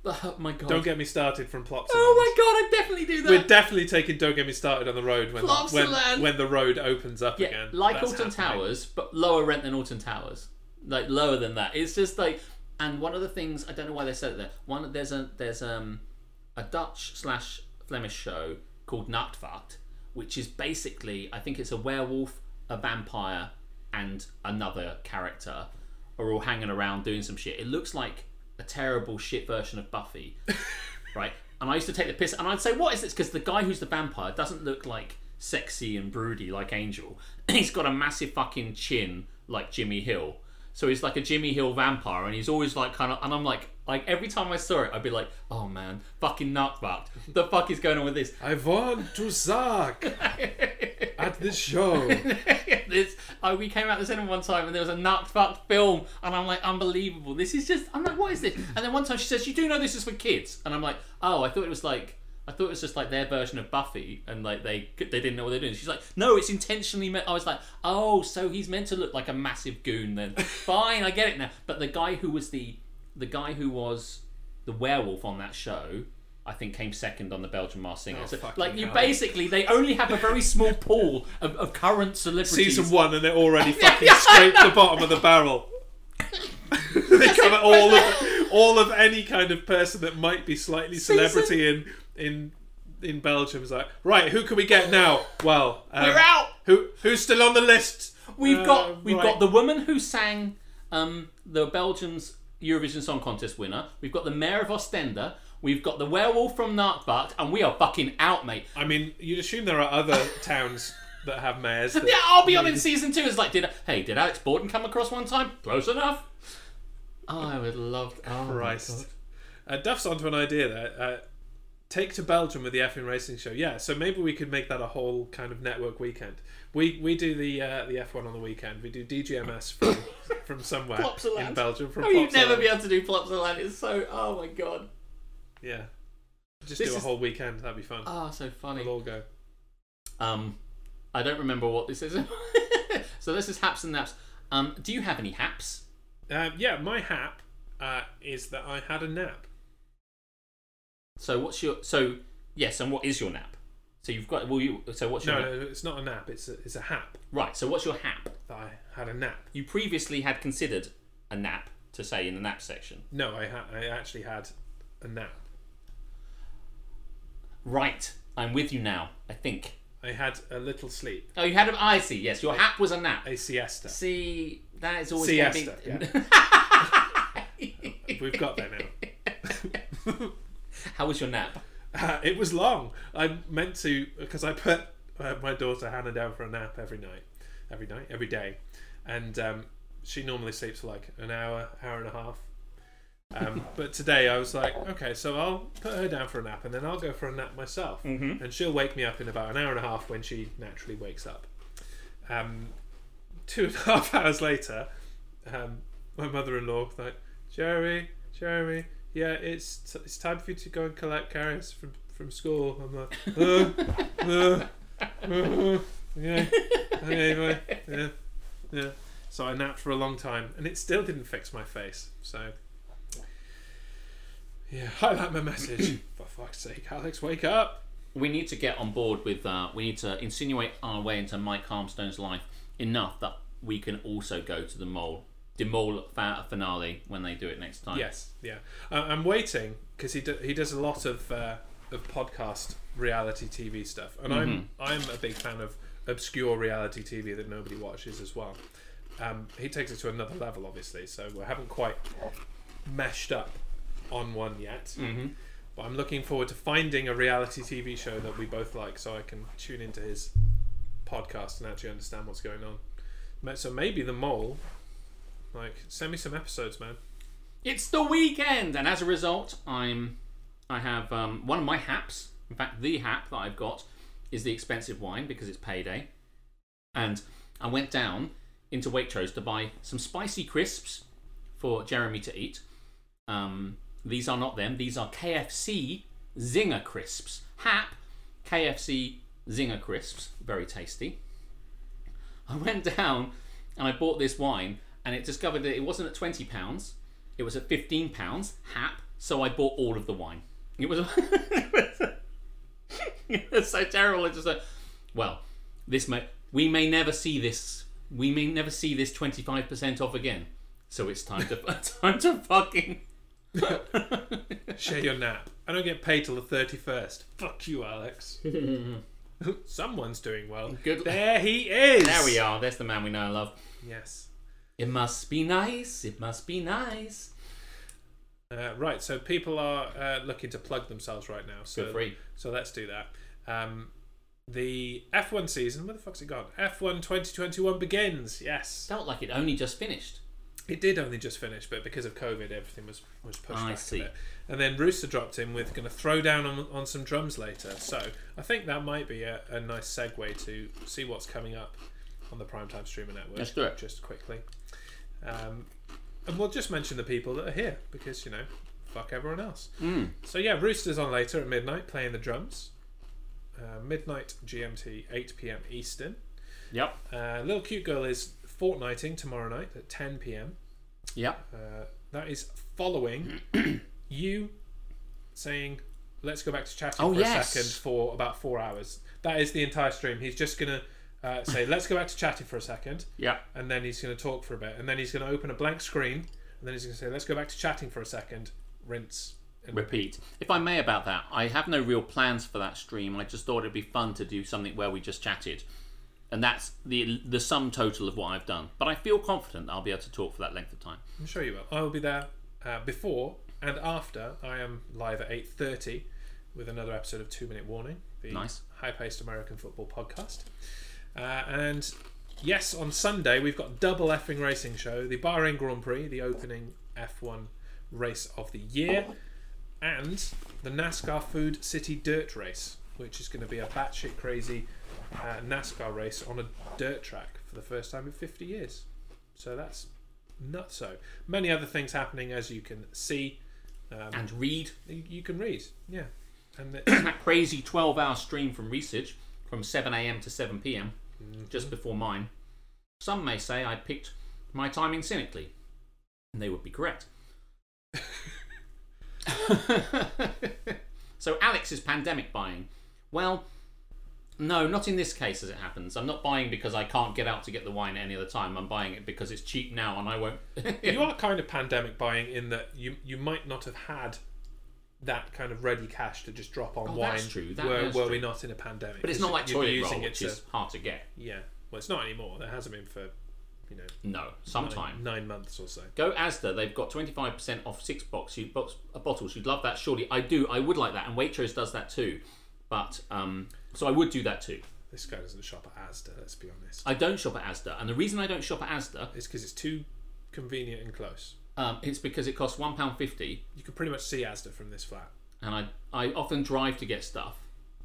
Speaker 2: oh my god,
Speaker 1: Don't get me started from Plopsaland.
Speaker 2: oh my god, I definitely do that.
Speaker 1: We're definitely taking "Don't Get Me Started" on the road when when, when the road opens up
Speaker 2: Yeah,
Speaker 1: again.
Speaker 2: like
Speaker 1: That's
Speaker 2: Alton
Speaker 1: happening.
Speaker 2: Towers, but lower rent than Alton Towers. Like lower than that. It's just like, and one of the things I don't know why they said it there. One there's a there's um a Dutch slash Flemish show called Nachtwacht, which is basically I think it's a werewolf, a vampire, and another character are all hanging around doing some shit. It looks like a terrible shit version of Buffy, *laughs* right? And I used to take the piss, and I'd say, "What is this?" Because the guy who's the vampire doesn't look like sexy and broody like Angel. *clears throat* he's got a massive fucking chin like Jimmy Hill. So he's like a Jimmy Hill vampire, and he's always like kind of. And I'm like, like every time I saw it, I'd be like, "Oh man, fucking Nachtwacht. The fuck is going on with this?"
Speaker 1: I want to suck *laughs* at this show. *laughs*
Speaker 2: this, oh, we came out the cinema one time and there was a Nachtwacht film, and I'm like, unbelievable. This is just, I'm like, what is this? And then one time she says, you do know this is for kids, and I'm like, oh, I thought it was like. I thought it was just like their version of Buffy, and like they they didn't know what they're doing. She's like, "No, it's intentionally meant." I was like, "Oh, so he's meant to look like a massive goon then?" *laughs* Fine, I get it now. But the guy who was the the guy who was the werewolf on that show, I think came second on the Belgian Masked Singer.
Speaker 1: Oh,
Speaker 2: so, like you
Speaker 1: hell.
Speaker 2: basically, they only have a very small pool of, of current celebrities.
Speaker 1: Season one, and they're already *laughs* fucking scraped the bottom of the barrel. *laughs* they cover all of all of any kind of person that might be slightly celebrity in in in Belgium. Is like, right, who can we get now? Well, um,
Speaker 2: We're out.
Speaker 1: Who who's still on the list?
Speaker 2: We've
Speaker 1: Uh,
Speaker 2: got we've
Speaker 1: right.
Speaker 2: got the woman who sang um, the Belgium's Eurovision Song Contest winner. We've got the mayor of Ostende. We've got the werewolf from Narkbuck, and we are fucking out, mate.
Speaker 1: I mean, you'd assume there are other *laughs* towns that have mayors. That,
Speaker 2: Yeah, I'll be on in season two. It's like, did hey, did Alex Borden come across one time? Close enough. Oh, I would love. Oh,
Speaker 1: Christ. Uh, Duff's onto an idea there. Uh, take to Belgium with the F1 racing show. Yeah, so maybe we could make that a whole kind of network weekend. We we do the uh, the F1 on the weekend. We do DGMS *coughs* from from somewhere in Belgium. From
Speaker 2: Oh, you'd never be able to do Plopsaland. It's so. Oh my god.
Speaker 1: Yeah, just
Speaker 2: This
Speaker 1: do a
Speaker 2: is-
Speaker 1: whole weekend. That'd be fun.
Speaker 2: Oh, so funny.
Speaker 1: We'll all go.
Speaker 2: Um, I don't remember what this is. *laughs* so this is Haps and Naps. Um, do you have any Haps?
Speaker 1: Um, yeah, my hap uh, is that I had a nap.
Speaker 2: So what's your so yes, and what is your nap? So you've got well you so what's your
Speaker 1: No,
Speaker 2: nap?
Speaker 1: no, it's not a nap. It's a, it's a hap
Speaker 2: right? So what's your hap?
Speaker 1: that I had a nap.
Speaker 2: You previously had considered a nap to say in the nap section.
Speaker 1: No, I ha- I actually had a nap.
Speaker 2: Right, I'm with you now. I think.
Speaker 1: I had a little sleep,
Speaker 2: Oh, you had a. I see. Yes, your hap was a nap.
Speaker 1: a siesta.
Speaker 2: See, that is always
Speaker 1: Siesta,
Speaker 2: be. *laughs*
Speaker 1: We've got there now.
Speaker 2: How was your nap?
Speaker 1: Uh, it was long. I meant to because I put uh, my daughter Hannah down for a nap every night, every night, every day, and um, she normally sleeps for like an hour, hour and a half. Um, *laughs* but today I was like, okay, so I'll put her down for a nap, and then I'll go for a nap myself,
Speaker 2: Mhm.
Speaker 1: and she'll wake me up in about an hour and a half when she naturally wakes up. Um, two and a *laughs* half hours later, um, my mother-in-law was like, Jeremy, Jeremy, yeah, it's t- it's time for you to go and collect Karis from from school. I'm like, *laughs* uh, uh, uh, yeah, anyway, yeah, yeah. So I napped for a long time, and it still didn't fix my face. So. Yeah, highlight my message. *coughs* For fuck's sake, Alex, wake up!
Speaker 2: we need to get on board with uh, we need to insinuate our way into Mike Harmstone's life enough that we can also go to the mole the mole finale when they do it next time.
Speaker 1: Yes, yeah. Uh, I'm waiting because he do, he does a lot of uh, of podcast reality TV stuff, and I'm I'm a big fan of obscure reality TV that nobody watches as well. Um, he takes it to another level, obviously. So we haven't quite meshed up on one yet.
Speaker 2: hmm
Speaker 1: But I'm looking forward to finding a reality TV show that we both like, so I can tune into his podcast and actually understand what's going on. So maybe the mole, like, send me some episodes, man.
Speaker 2: It's the weekend, and as a result, I'm I have um, one of my haps. In fact, the hap that I've got is the expensive wine because it's payday, and I went down into Waitrose to buy some spicy crisps for Jeremy to eat. Um, these are not them; these are KFC Zinger crisps. Hap KFC Zinger crisps, very tasty. I went down and I bought this wine, and it discovered that it wasn't at twenty pounds; it was at fifteen pounds. Hap. So I bought all of the wine. It was, *laughs* so terrible. It's just like, well, this may we may never see this. We may never see this twenty five percent off again. So it's time to *laughs* time to fucking. *laughs*
Speaker 1: Share your nap. I don't get paid till the 31st. Fuck you, Alex. *laughs* Someone's doing well.
Speaker 2: Good-
Speaker 1: There he is.
Speaker 2: There we are. There's the man we know and love.
Speaker 1: Yes.
Speaker 2: It must be nice. It must be nice.
Speaker 1: Uh, right, so people are uh, looking to plug themselves right now. So,
Speaker 2: Feel free.
Speaker 1: So let's do that. Um, the F1 season, where the fuck's it gone? F1 2021 begins. Yes.
Speaker 2: Felt like it only just finished.
Speaker 1: It did only just finish, but because of COVID, everything was, was pushed
Speaker 2: I
Speaker 1: back
Speaker 2: see.
Speaker 1: a bit. And then Rooster dropped in with going to throw down on, on some drums later. So I think that might be a, a nice segue to see what's coming up on the Primetime Streamer Network.
Speaker 2: Let's do it.
Speaker 1: Just quickly. Um, and we'll just mention the people that are here because, you know, fuck everyone else.
Speaker 2: Mm.
Speaker 1: So yeah, Rooster's on later at midnight playing the drums. Uh, midnight GMT, 8 p.m. Eastern.
Speaker 2: Yep.
Speaker 1: Uh, Little Cute Girl is fortnighting tomorrow night at 10 p.m.
Speaker 2: Yeah.
Speaker 1: Uh, that is following *coughs* you saying, "Let's go back to chatting
Speaker 2: Oh,
Speaker 1: for
Speaker 2: yes.
Speaker 1: a second for about four hours." That is the entire stream. He's just gonna uh, say, "Let's go back to chatting for a second,
Speaker 2: Yeah.
Speaker 1: and then he's gonna talk for a bit, and then he's gonna open a blank screen, and then he's gonna say, "Let's go back to chatting for a second, rinse." And
Speaker 2: Repeat. If I may about that, I have no real plans for that stream. I just thought it'd be fun to do something where we just chatted. And that's the the sum total of what I've done. But I feel confident I'll be able to talk for that length of time.
Speaker 1: I'm sure you will. I will be there uh, before and after, I am live at eight thirty with another episode of Two Minute Warning, the
Speaker 2: Nice.
Speaker 1: high-paced American football podcast. Uh, and yes, on Sunday we've got double effing racing show: the Bahrain Grand Prix, the opening F1 race of the year, and the NASCAR Food City Dirt Race, which is going to be a batshit crazy uh, NASCAR race on a dirt track for the first time in 50 years. So that's nuts. So many other things happening, as you can see. Um,
Speaker 2: And read
Speaker 1: you, you can read, yeah. And
Speaker 2: that crazy 12 hour stream from Research from 7am to 7pm, just before mine. Some may say I picked my timing cynically, and they would be correct. *laughs* *laughs* so, Alex is pandemic buying. Well, no, not in this case as it happens. I'm not buying because I can't get out to get the wine any other time. I'm buying it because it's cheap now and I won't. *laughs*
Speaker 1: you are kind of pandemic buying in that you you might not have had that kind of ready cash to just drop on
Speaker 2: Oh,
Speaker 1: wine.
Speaker 2: that's true. That
Speaker 1: were,
Speaker 2: is
Speaker 1: were
Speaker 2: true.
Speaker 1: we not in a pandemic?
Speaker 2: but it's not like
Speaker 1: you'd be
Speaker 2: toilet roll,
Speaker 1: it
Speaker 2: which
Speaker 1: to-
Speaker 2: is hard to get.
Speaker 1: yeah. Well, it's not anymore. There hasn't been for you know
Speaker 2: No, sometime.
Speaker 1: nine, nine months or so.
Speaker 2: Go Asda. They've got twenty five percent off six box you box uh, bottles. You'd love that, surely. I do. I would like that, and Waitrose does that too. But um, so I would do that too.
Speaker 1: This guy doesn't shop at Asda. Let's be honest.
Speaker 2: I don't shop at Asda, and the reason I don't shop at Asda,
Speaker 1: It's because it's too convenient and close.
Speaker 2: um, it's because it costs one pound fifty,
Speaker 1: You can pretty much see Asda from this flat.
Speaker 2: and I I often drive to get stuff,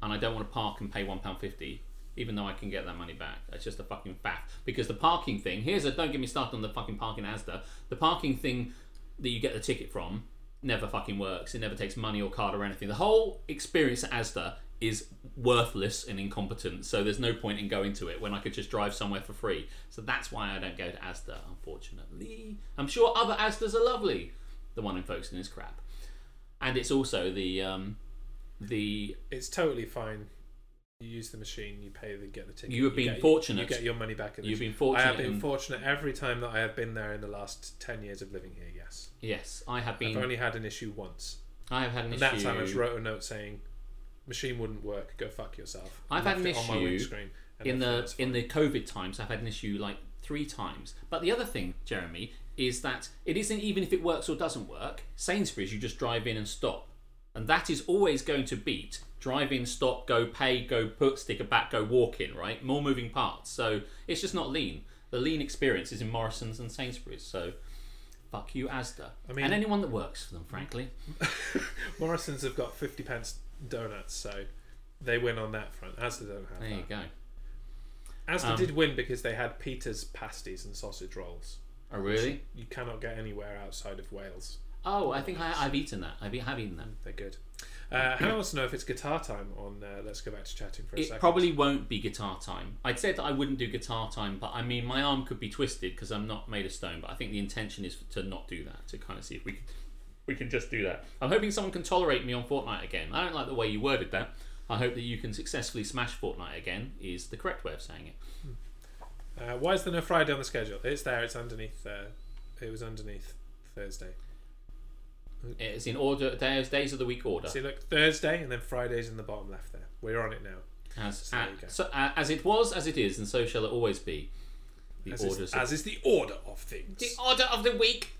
Speaker 2: and I don't want to park and pay one pound fifty. Even though I can get that money back, it's just a fucking faff. Because the parking thing, here's a don't get me started on the fucking parking at Asda. The parking thing that you get the ticket from never fucking works. It never takes money or card or anything. The whole experience at Asda is worthless and incompetent. So there's no point in going to it when I could just drive somewhere for free. So that's why I don't go to Asda, unfortunately. I'm sure other Asdas are lovely. The one in Folkestone is crap, and it's also the um, the
Speaker 1: It's totally fine. You use the machine, you pay the get the ticket.
Speaker 2: You have been
Speaker 1: get,
Speaker 2: fortunate.
Speaker 1: You get your money back. In the
Speaker 2: You've been fortunate.
Speaker 1: I have been fortunate every time that I have been there in the last ten years of living here. Yes,
Speaker 2: yes. I have been.
Speaker 1: I've only had an issue once,
Speaker 2: I have had an
Speaker 1: and
Speaker 2: issue.
Speaker 1: that time I just wrote a note saying, "Machine wouldn't work. Go fuck yourself."
Speaker 2: I've had an
Speaker 1: left it on my
Speaker 2: issue in the in the COVID times, I've had an issue like three times. But the other thing, Jeremy, is that it isn't even if it works or doesn't work. Sainsbury's, you just drive in and stop, and that is always going to beat drive in, stop, go pay, go put sticker back, go walk in. Right, more moving parts. So it's just not lean. The lean experience is in Morrison's and Sainsbury's. So. Fuck you, Asda.
Speaker 1: I mean-
Speaker 2: and anyone that works for them, frankly. *laughs*
Speaker 1: Morrison's have got fifty pence donuts, so they win on that front. Asda don't have
Speaker 2: There
Speaker 1: that.
Speaker 2: you go.
Speaker 1: Asda
Speaker 2: Um,
Speaker 1: did win because they had Peter's pasties and sausage rolls.
Speaker 2: Oh, really?
Speaker 1: You cannot get anywhere outside of Wales.
Speaker 2: Oh, I think I, I've eaten that. I've, have eaten them.
Speaker 1: They're good. Uh, Hannah wants to know if it's guitar time on. Uh, Let's go back to chatting for a
Speaker 2: It
Speaker 1: second.
Speaker 2: probably won't be guitar time. I'd said that I wouldn't do guitar time, but I mean, my arm could be twisted because I'm not made of stone. But I think the intention is to not do that, to kind of see if we can, we can just do that. I'm hoping someone can tolerate me on Fortnite again. I don't like the way you worded that. I hope that you can successfully smash Fortnite again. Is the correct way of saying it.
Speaker 1: Uh, why is there no Friday on the schedule? It's there. It's underneath. Uh, it was underneath Thursday.
Speaker 2: It's in order days days of the week order.
Speaker 1: See, look, Thursday and then Friday's in the bottom left there. We're on it now.
Speaker 2: As,
Speaker 1: So go.
Speaker 2: so, uh, as it was, as it is, and so shall it always be. The
Speaker 1: As
Speaker 2: orders.
Speaker 1: is,
Speaker 2: of-
Speaker 1: as is the order of things.
Speaker 2: the order of the week.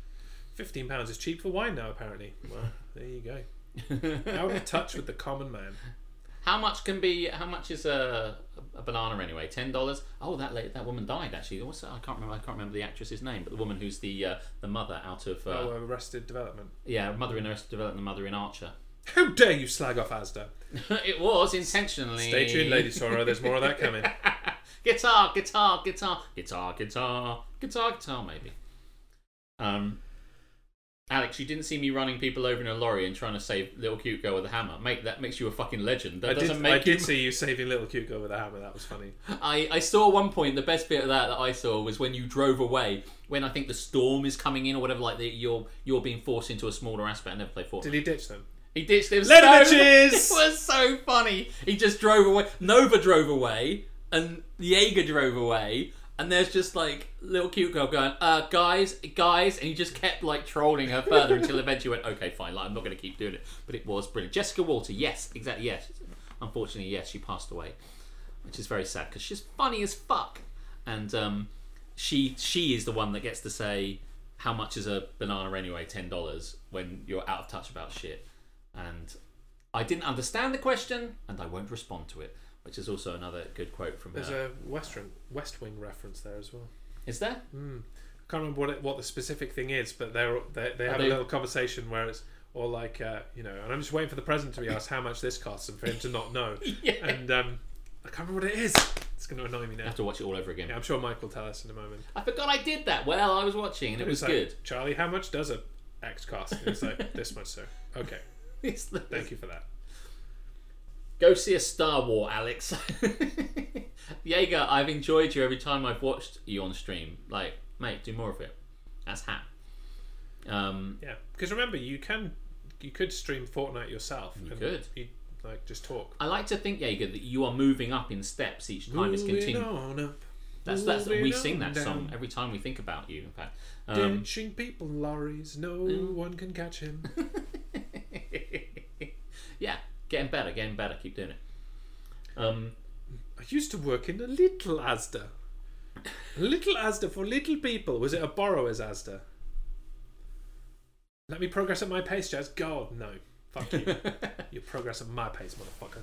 Speaker 1: Fifteen pounds is cheap for wine now, apparently. Well, there you go. Out of *laughs* touch with the common man.
Speaker 2: How much can be? How much is a, a banana anyway? Ten dollars. Oh, that lady, that woman died actually. What's that? I can't remember. I can't remember the actress's name, but the woman who's the uh, the mother out of uh,
Speaker 1: oh, Arrested Development.
Speaker 2: yeah, mother in Arrested Development, the mother in Archer.
Speaker 1: How dare you slag off Asda? *laughs*
Speaker 2: it was intentionally.
Speaker 1: Stay tuned, Lady Sora. There's more of that coming. *laughs*
Speaker 2: guitar, guitar, guitar, guitar, guitar, guitar, guitar, maybe. Um, Alex, you didn't see me running people over in a lorry and trying to save little cute girl with a hammer. Mate, that makes you a fucking legend. That
Speaker 1: I
Speaker 2: doesn't
Speaker 1: did,
Speaker 2: make
Speaker 1: I did see you saving little cute girl with a hammer. That was funny. *laughs*
Speaker 2: I, I saw one point the best bit of that that I saw was when you drove away when I think the storm is coming in or whatever like the, you're you're being forced into a smaller aspect. I never played Fortnite.
Speaker 1: Did he ditch them?
Speaker 2: He ditched them.
Speaker 1: Later,
Speaker 2: so! *laughs* It was so funny. He just drove away. Nova drove away, and Jaeger drove away. And there's just like little cute girl going, uh, guys, guys, and he just kept like trolling her further until eventually went, okay, fine, like I'm not going to keep doing it. But it was brilliant. Jessica Walter, yes, exactly, yes. Unfortunately, yes, she passed away, which is very sad because she's funny as fuck. And um, she she is the one that gets to say, how much is a banana anyway? Ten dollars when you're out of touch about shit. And I didn't understand the question, and I won't respond to it. Which is also another good quote from
Speaker 1: There's
Speaker 2: her.
Speaker 1: a Western West Wing reference there as well.
Speaker 2: Is there?
Speaker 1: Mm. I can't remember what it, what the specific thing is, but they're, they they have
Speaker 2: they-
Speaker 1: a little conversation where it's all like uh, you know, and I'm just waiting for the president to be asked how much this costs and for him to not know. *laughs*
Speaker 2: Yeah.
Speaker 1: And um, I can't remember what it is. It's going to annoy me now.
Speaker 2: I have to watch it all over again.
Speaker 1: Yeah, I'm sure Mike will tell us in a moment.
Speaker 2: I forgot I did that. Well, I was watching and it was
Speaker 1: It's like,
Speaker 2: good.
Speaker 1: Charlie, how much does a X cost? And it's like this much, sir. Okay, *laughs* thank you for that.
Speaker 2: Go see a Star War, Alex. *laughs* Jaeger, I've enjoyed you every time I've watched you on stream. Like, mate, do more of it. That's hat. Um,
Speaker 1: Yeah, because remember, you can you could stream Fortnite yourself.
Speaker 2: You
Speaker 1: and
Speaker 2: could.
Speaker 1: You like just talk.
Speaker 2: I like to think, Jaeger, that you are moving up in steps each time it's
Speaker 1: Moving
Speaker 2: continued.
Speaker 1: on
Speaker 2: That's that's we sing that song every time we think about you. In fact, um,
Speaker 1: Ditching people, lorries, no one can catch him. *laughs*
Speaker 2: getting better, getting better. Keep doing it. Um,
Speaker 1: I used to work in a little Asda. A little Asda for little people. Was it a borrower's Asda? Let me progress at my pace, Jazz. God, no. Fuck you. *laughs* you progress at my pace, motherfucker.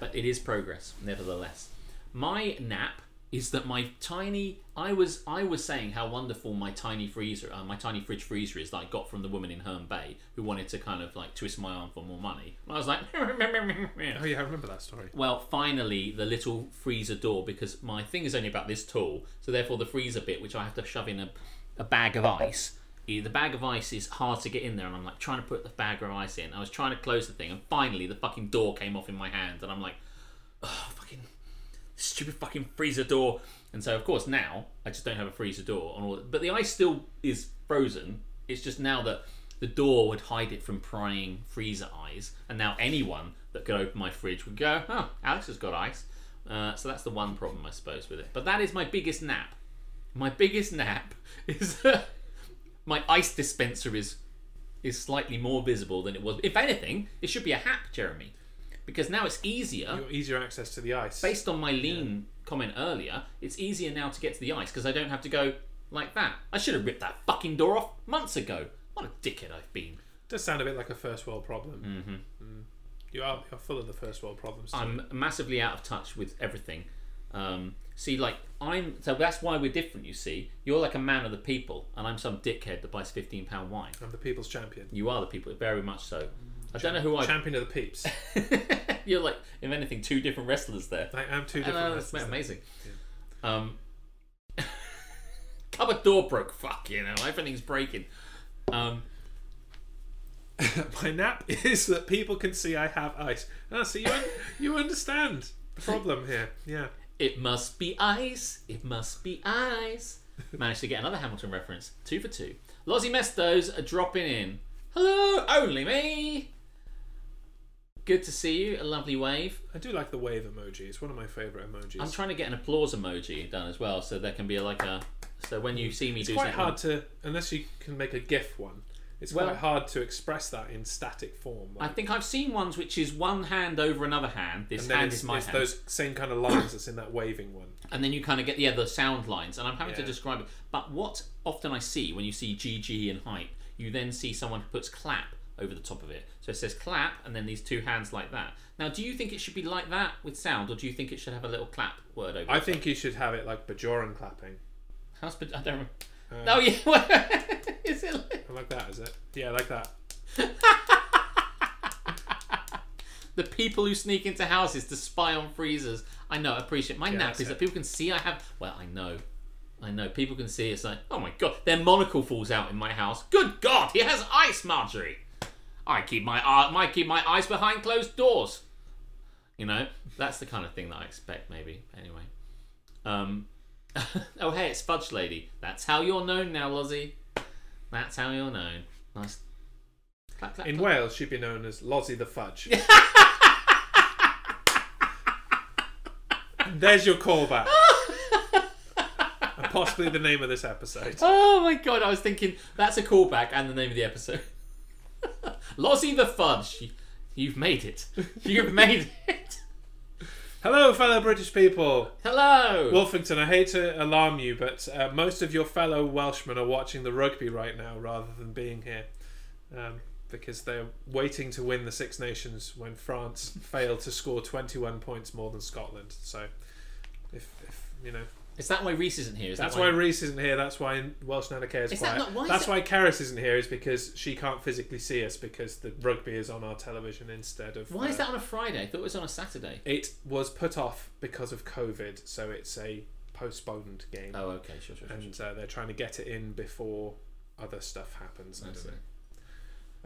Speaker 2: but it is progress nevertheless my nap is that my tiny i was i was saying how wonderful my tiny freezer uh, my tiny fridge freezer is that i got from the woman in herne bay who wanted to kind of like twist my arm for more money and i was like *laughs*
Speaker 1: Oh yeah, I remember that story.
Speaker 2: well finally the little freezer door because my thing is only about this tall so therefore the freezer bit which i have to shove in a, a bag of ice the bag of ice is hard to get in there and i'm like trying to put the bag of ice in i was trying to close the thing and finally the fucking door came off in my hand and i'm like oh fucking stupid fucking freezer door. And so of course now i just don't have a freezer door on all but the ice still is frozen. It's just now that the door would hide it from prying freezer eyes. And now anyone that could open my fridge would go oh alex has got ice. Uh, so that's the one problem i suppose with it. But that is my biggest nap. My biggest nap *laughs* is that my ice dispenser is is slightly more visible than it was. If anything it should be a hap jeremy because now it's easier
Speaker 1: You got easier access to the ice.
Speaker 2: based on my lean comment earlier, it's easier now to get to the ice because I don't have to go like that. I should have ripped that fucking door off months ago. What a dickhead I've been.
Speaker 1: does sound a bit like a first world problem. Mm-hmm. You are you're full of the first world problems. too.
Speaker 2: I'm massively out of touch with everything. Um, see, like I'm, so that's why we're different. You see, you're like a man of the people, and I'm some dickhead that buys fifteen pound wine.
Speaker 1: I'm the people's champion.
Speaker 2: You are the people, very much so. I don't know who I.
Speaker 1: Champion of the peeps. *laughs*
Speaker 2: you're like, if anything, two different wrestlers there.
Speaker 1: I am two different.
Speaker 2: know,
Speaker 1: wrestlers.
Speaker 2: amazing. Um, *laughs* cupboard door broke. Fuck you know, everything's breaking. Um, *laughs*
Speaker 1: My nap is that people can see I have ice. Ah, so you un- you understand the problem here. Yeah.
Speaker 2: it must be ice. It must be ice. Managed to get another Hamilton reference. Two for two. Lozzie Mestos are dropping in. Hello, only me. Good to see you. A lovely wave.
Speaker 1: I do like the wave emoji. It's one of my favourite emojis.
Speaker 2: I'm trying to get an applause emoji done as well, so there can be like a. So when you see me do something.
Speaker 1: it's
Speaker 2: do
Speaker 1: quite
Speaker 2: something,
Speaker 1: hard to unless you can make a GIF one. It's
Speaker 2: Well-
Speaker 1: quite hard to express that in static form.
Speaker 2: I think I've seen ones which is one hand over another hand. This
Speaker 1: and then
Speaker 2: hand is my
Speaker 1: it's
Speaker 2: hand.
Speaker 1: those same kind of lines that's in that waving one. *coughs*
Speaker 2: and then you kind of get yeah the sound lines and i'm having to describe it but what often i see when you see gg and hype you then see someone who puts clap over the top of it so it says clap and then these two hands like that now do you think it should be like that with sound or do you think it should have a little clap word over
Speaker 1: I
Speaker 2: it
Speaker 1: think you should have it like Bajoran clapping.
Speaker 2: How's, i don't
Speaker 1: Uh,
Speaker 2: no yeah *laughs* is it like-
Speaker 1: like that, is it? Yeah, like that. *laughs*
Speaker 2: the people who sneak into houses to spy on freezers i know I appreciate my nap is
Speaker 1: it.
Speaker 2: that people can see i have well i know I know people can see it's like, oh my god, their monocle falls out in my house. Good God, he has ice, Marjorie. I keep my uh, I keep my eyes behind closed doors. You know, that's the kind of thing that I expect. Maybe anyway. Um, *laughs* oh hey, it's Fudge Lady. That's how you're known now, Lozzie. That's how you're known. Nice. Clap, clap,
Speaker 1: In
Speaker 2: clap.
Speaker 1: Wales, she'd be known as Lozzie the Fudge. *laughs* There's your callback. and possibly the name of this episode.
Speaker 2: Oh my god, I was thinking that's a callback and the name of the episode. *laughs* Lozzie the Fudge. You- You've made it. *laughs* You've made it.
Speaker 1: Hello, fellow British people.
Speaker 2: Hello.
Speaker 1: Wolfington, I hate to alarm you, but uh, most of your fellow Welshmen are watching the rugby right now rather than being here. Um, because they're waiting to win the Six Nations when France *laughs* failed to score 21 points more than Scotland. So, if, if you know,
Speaker 2: is that why Reese isn't here? Is
Speaker 1: that's
Speaker 2: that
Speaker 1: why Reese isn't here. That's why Welsh Nana Care is
Speaker 2: Is that
Speaker 1: quiet.
Speaker 2: not- why
Speaker 1: that's
Speaker 2: that-
Speaker 1: why Karis isn't here. Is because she can't physically see us because the rugby is on our television instead of.
Speaker 2: Why is
Speaker 1: uh,
Speaker 2: that on a Friday? I thought it was on a Saturday.
Speaker 1: It was put off because of COVID, so it's a postponed game,
Speaker 2: Oh, okay, sure, sure, sure.
Speaker 1: and uh, they're trying to get it in before other stuff happens. I,
Speaker 2: I
Speaker 1: don't know.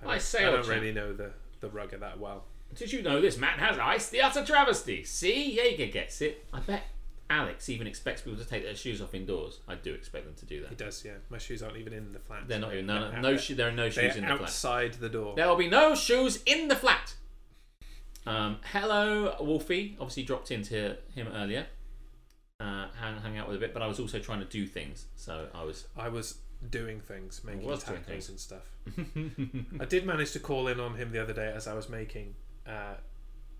Speaker 1: I,
Speaker 2: I
Speaker 1: don't-
Speaker 2: say,
Speaker 1: I don't
Speaker 2: chap.
Speaker 1: really know the the rugger that well.
Speaker 2: Did you know this man has ice? The utter travesty. See, Jaeger gets it. I bet Alex even expects people to take their shoes off indoors. I do expect them to do that.
Speaker 1: He does, yeah. My shoes aren't even in the flat.
Speaker 2: They're not even no, no,
Speaker 1: out-
Speaker 2: sho- there are no shoes in the flat.
Speaker 1: outside the door.
Speaker 2: There will be no shoes in the flat. Um, hello, Wolfie. Obviously dropped into him earlier. Uh, hang, hang out with a bit, but I was also trying to do things, so I was.
Speaker 1: I was doing things, making
Speaker 2: was doing things.
Speaker 1: and stuff. *laughs* I did manage to call in on him the other day as I was making uh,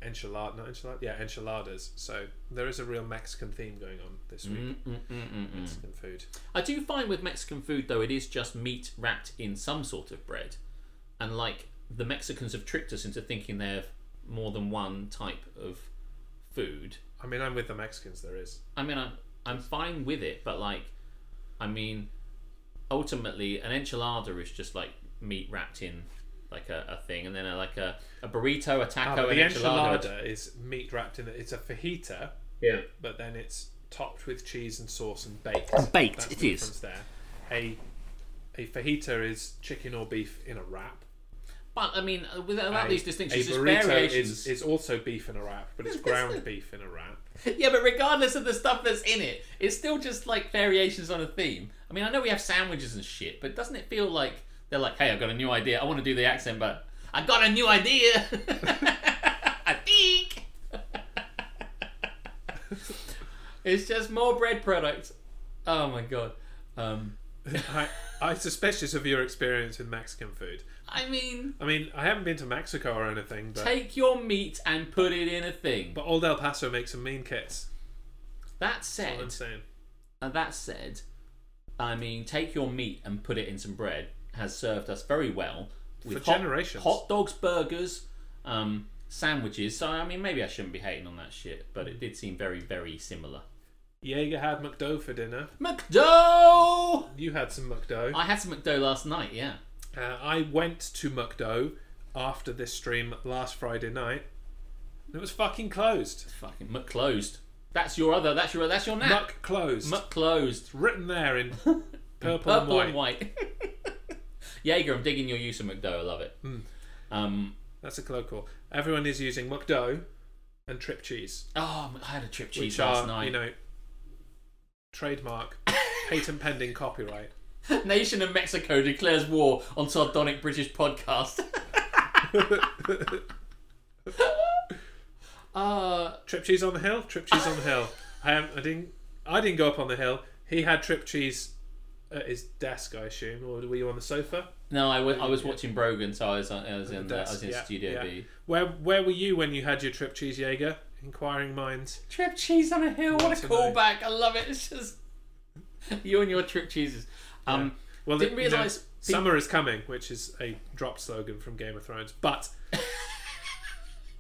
Speaker 1: enchilada, not enchilada, yeah, enchiladas. So there is a real Mexican theme going on this week.
Speaker 2: Mm, mm, mm, mm, mm.
Speaker 1: Mexican food.
Speaker 2: I do find with Mexican food though, it is just meat wrapped in some sort of bread, and like the Mexicans have tricked us into thinking they have more than one type of food.
Speaker 1: I mean, I'm with the Mexicans. There is.
Speaker 2: I mean, I'm I'm fine with it, but like, I mean, ultimately, an enchilada is just like meat wrapped in like a, a thing, and then a, like a, a burrito, a
Speaker 1: Ah,
Speaker 2: taco,
Speaker 1: but
Speaker 2: an
Speaker 1: the
Speaker 2: enchilada.
Speaker 1: enchilada is meat wrapped in it. It's a fajita,
Speaker 2: Yeah.
Speaker 1: but then it's topped with cheese and sauce and baked.
Speaker 2: And Baked,
Speaker 1: That's
Speaker 2: it
Speaker 1: the
Speaker 2: is.
Speaker 1: difference There, a a fajita is chicken or beef in a wrap.
Speaker 2: But I mean, uh, without
Speaker 1: A-
Speaker 2: these distinctions,
Speaker 1: a burrito
Speaker 2: variations.
Speaker 1: is, is also beef in a wrap, but it's ground beef in a wrap. *laughs*
Speaker 2: Yeah, but regardless of the stuff that's in it, it's still just like variations on a theme. I mean, I know we have sandwiches and shit, but doesn't it feel like they're like, hey, I've got a new idea. I want to do the accent, but I got a new idea. *laughs* I think. *laughs* it's just more bread product. Oh my god. Um,
Speaker 1: I, I'm suspicious of your experience with Mexican food.
Speaker 2: I mean,
Speaker 1: I mean, I haven't been to Mexico or anything, but
Speaker 2: take your meat and put it in a thing.
Speaker 1: but Old El Paso makes some mean kits.
Speaker 2: That
Speaker 1: That's all I'm
Speaker 2: said,
Speaker 1: saying.
Speaker 2: And that said, I mean, take your meat and put it in some bread has served us very well with
Speaker 1: For
Speaker 2: hot,
Speaker 1: generations.
Speaker 2: Hot dogs, burgers, um, sandwiches. So I mean, maybe I shouldn't be hating on that shit, but it did seem very, very similar.
Speaker 1: Jaeger had McDo for dinner.
Speaker 2: McDo.
Speaker 1: You had some McDo.
Speaker 2: I had some McDo last night. Yeah.
Speaker 1: Uh, I went to McDo after this stream last Friday night. It was fucking closed.
Speaker 2: Fucking McClosed. That's your other. That's your. That's your nap.
Speaker 1: Muck closed.
Speaker 2: McClosed.
Speaker 1: Written there in *laughs* purple,
Speaker 2: Purple
Speaker 1: and white.
Speaker 2: and white. *laughs* Jaeger, I'm digging your use of McDo. I love it.
Speaker 1: Hmm.
Speaker 2: Um.
Speaker 1: That's a colloquial. Everyone is using McDo and trip cheese,
Speaker 2: Oh, I had a trip cheese
Speaker 1: which
Speaker 2: last
Speaker 1: are
Speaker 2: night.
Speaker 1: you know trademark, patent pending copyright. *laughs*
Speaker 2: Nation of Mexico declares war on sardonic British podcast. *laughs* uh,
Speaker 1: Trip cheese on the hill. Trip cheese on the hill. I, am, I didn't. I didn't go up on the hill. He had trip cheese at his desk, I assume, or were you on the sofa?
Speaker 2: no, I wa- I was watching Brogan, so I was, on, I was in,
Speaker 1: The
Speaker 2: uh, I was in
Speaker 1: yeah,
Speaker 2: Studio
Speaker 1: yeah.
Speaker 2: B.
Speaker 1: Where Where were you when you had your trip cheese, Jaeger? Inquiring minds.
Speaker 2: Trip cheese on a hill, what
Speaker 1: Want
Speaker 2: a callback! I love it. It's just *laughs* you and your trip cheeses. Um,
Speaker 1: Well,
Speaker 2: Didn't
Speaker 1: the- you know,
Speaker 2: realise
Speaker 1: summer is coming, which is a drop slogan from Game of Thrones. But *laughs*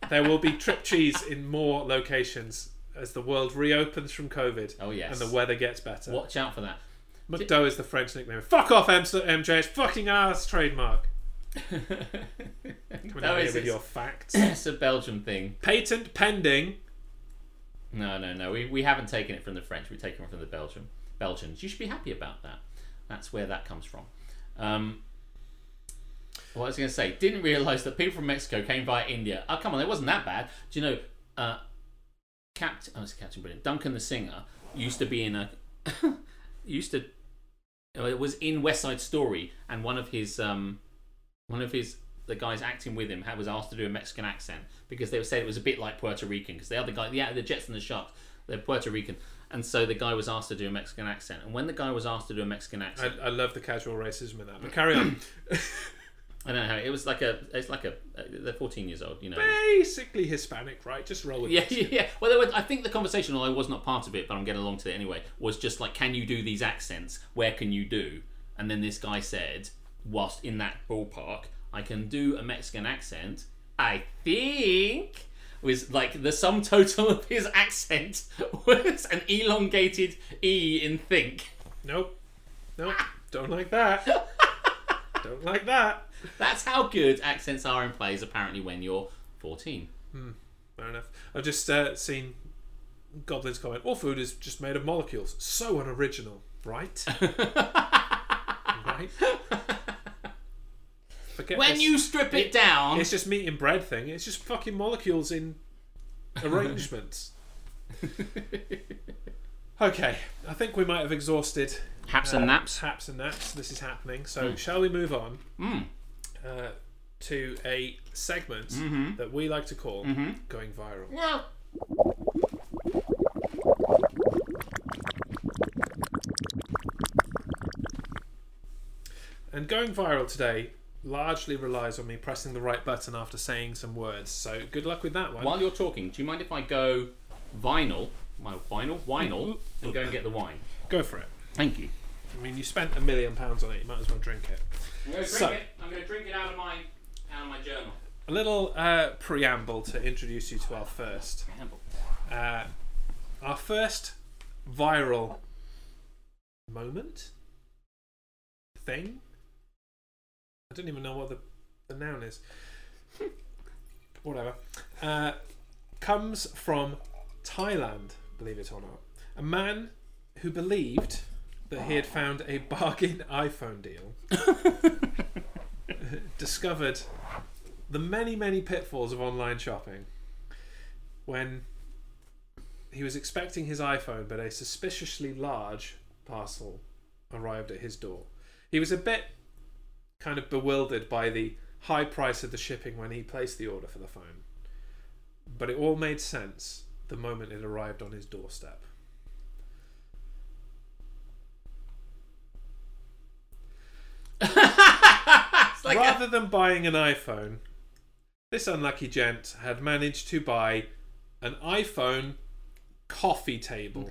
Speaker 1: there will be trip cheese in more locations as the world reopens from COVID.
Speaker 2: Oh, yes.
Speaker 1: and the weather gets better.
Speaker 2: watch out for that.
Speaker 1: McDo is the French nickname. Fuck off, M- MJ. It's fucking ass trademark. *laughs* Coming out here with your facts. *coughs*
Speaker 2: it's a Belgian thing.
Speaker 1: Patent pending.
Speaker 2: No, no, no. We, we haven't taken it from the French. We've taken it from the Belgian Belgians. You should be happy about that. That's where that comes from. Um, what I was going to say, didn't realise that people from Mexico came via India. Oh, come on, it wasn't that bad. Do you know, uh, Captain, oh, it's Captain Brilliant. Duncan the singer used to be in a, *laughs* used to, it was in West Side Story, and one of his, um, one of his, the guys acting with him had, was asked to do a Mexican accent because they said it was a bit like Puerto Rican because the other guy, yeah, the Jets and the Sharks, they're Puerto Rican, and so the guy was asked to do a Mexican accent, and when the guy was asked to do a Mexican
Speaker 1: I,
Speaker 2: accent,
Speaker 1: I love the casual racism in that. But carry on. *coughs* *laughs*
Speaker 2: I don't know. How it was like a. It's like a. uh, They're 14 years old. You know.
Speaker 1: Basically Hispanic, right? Just roll with
Speaker 2: Yeah,
Speaker 1: it.
Speaker 2: yeah, yeah. Well, there were, I think the conversation, although I was not part of it, but I'm getting along to it anyway, was just like, can you do these accents? Where can you do? And then this guy said, whilst in that ballpark, I can do a Mexican accent. I think was like the sum total of his accent *laughs* was an elongated e in think.
Speaker 1: Nope. Nope. Don't like that. *laughs* Don't like that.
Speaker 2: That's how good accents are in plays. Apparently, when you're 14.
Speaker 1: Fair enough. I've just uh, seen Goblin's comment. All food is just made of molecules. So unoriginal, right? *laughs* right. Forget
Speaker 2: When
Speaker 1: this.
Speaker 2: you strip it down,
Speaker 1: It's just meat and bread thing. It's just fucking molecules in arrangements. *laughs* okay, I think we might have exhausted
Speaker 2: haps
Speaker 1: uh,
Speaker 2: and naps.
Speaker 1: Haps and naps. This is happening. So shall we move on
Speaker 2: Mm.
Speaker 1: Uh, to a segment
Speaker 2: Mm-hmm.
Speaker 1: that we like to call going viral?
Speaker 2: Yeah.
Speaker 1: And going viral today largely relies on me pressing the right button after saying some words. So good luck with that one.
Speaker 2: While you're talking, do you mind if I go vinyl, my vinyl, vinyl, and go and get the wine?
Speaker 1: Go for it.
Speaker 2: Thank you.
Speaker 1: I mean, you spent a million pounds on it. You might as well drink it.
Speaker 2: I'm going to
Speaker 1: So-
Speaker 2: drink it. I'm going to drink it out of my out of my journal.
Speaker 1: A little uh, preamble to introduce you to our first.
Speaker 2: Preamble.
Speaker 1: Uh, our first viral moment thing. I don't even know what the, the noun is. *laughs* Whatever. Uh, comes from Thailand, believe it or not. A man who believed that he had ah. found a bargain *laughs* iPhone deal *laughs* discovered the many, many pitfalls of online shopping when he was expecting his iPhone, but a suspiciously large parcel arrived at his door. He was a bit kind of bewildered by the high price of the shipping when he placed the order for the phone, but it all made sense the moment it arrived on his doorstep.
Speaker 2: Like a-
Speaker 1: Rather than buying an iPhone, this unlucky gent had managed to buy an iPhone coffee table.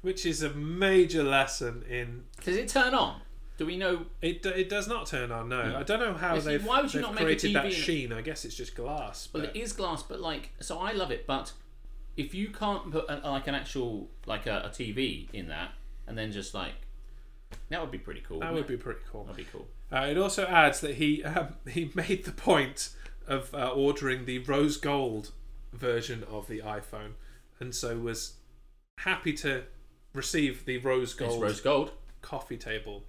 Speaker 1: Which is a major lesson in
Speaker 2: Does it turn on? Do we know?
Speaker 1: it. It does not turn on. No, hmm. I don't know how they've,
Speaker 2: why would you not make a
Speaker 1: created that
Speaker 2: TV?
Speaker 1: sheen. I guess it's just glass.
Speaker 2: Well,
Speaker 1: but-
Speaker 2: it is glass, but like, so I love it. But if you can't put a, like an actual like a, a TV in that, and then just like that would be pretty cool.
Speaker 1: that
Speaker 2: wouldn't it?
Speaker 1: be pretty cool.
Speaker 2: That'd be cool.
Speaker 1: Uh, it also adds that he um, *laughs* he made the point of uh, ordering the rose gold version of the iPhone, and so was happy to receive the rose
Speaker 2: It's
Speaker 1: gold
Speaker 2: rose gold.
Speaker 1: coffee table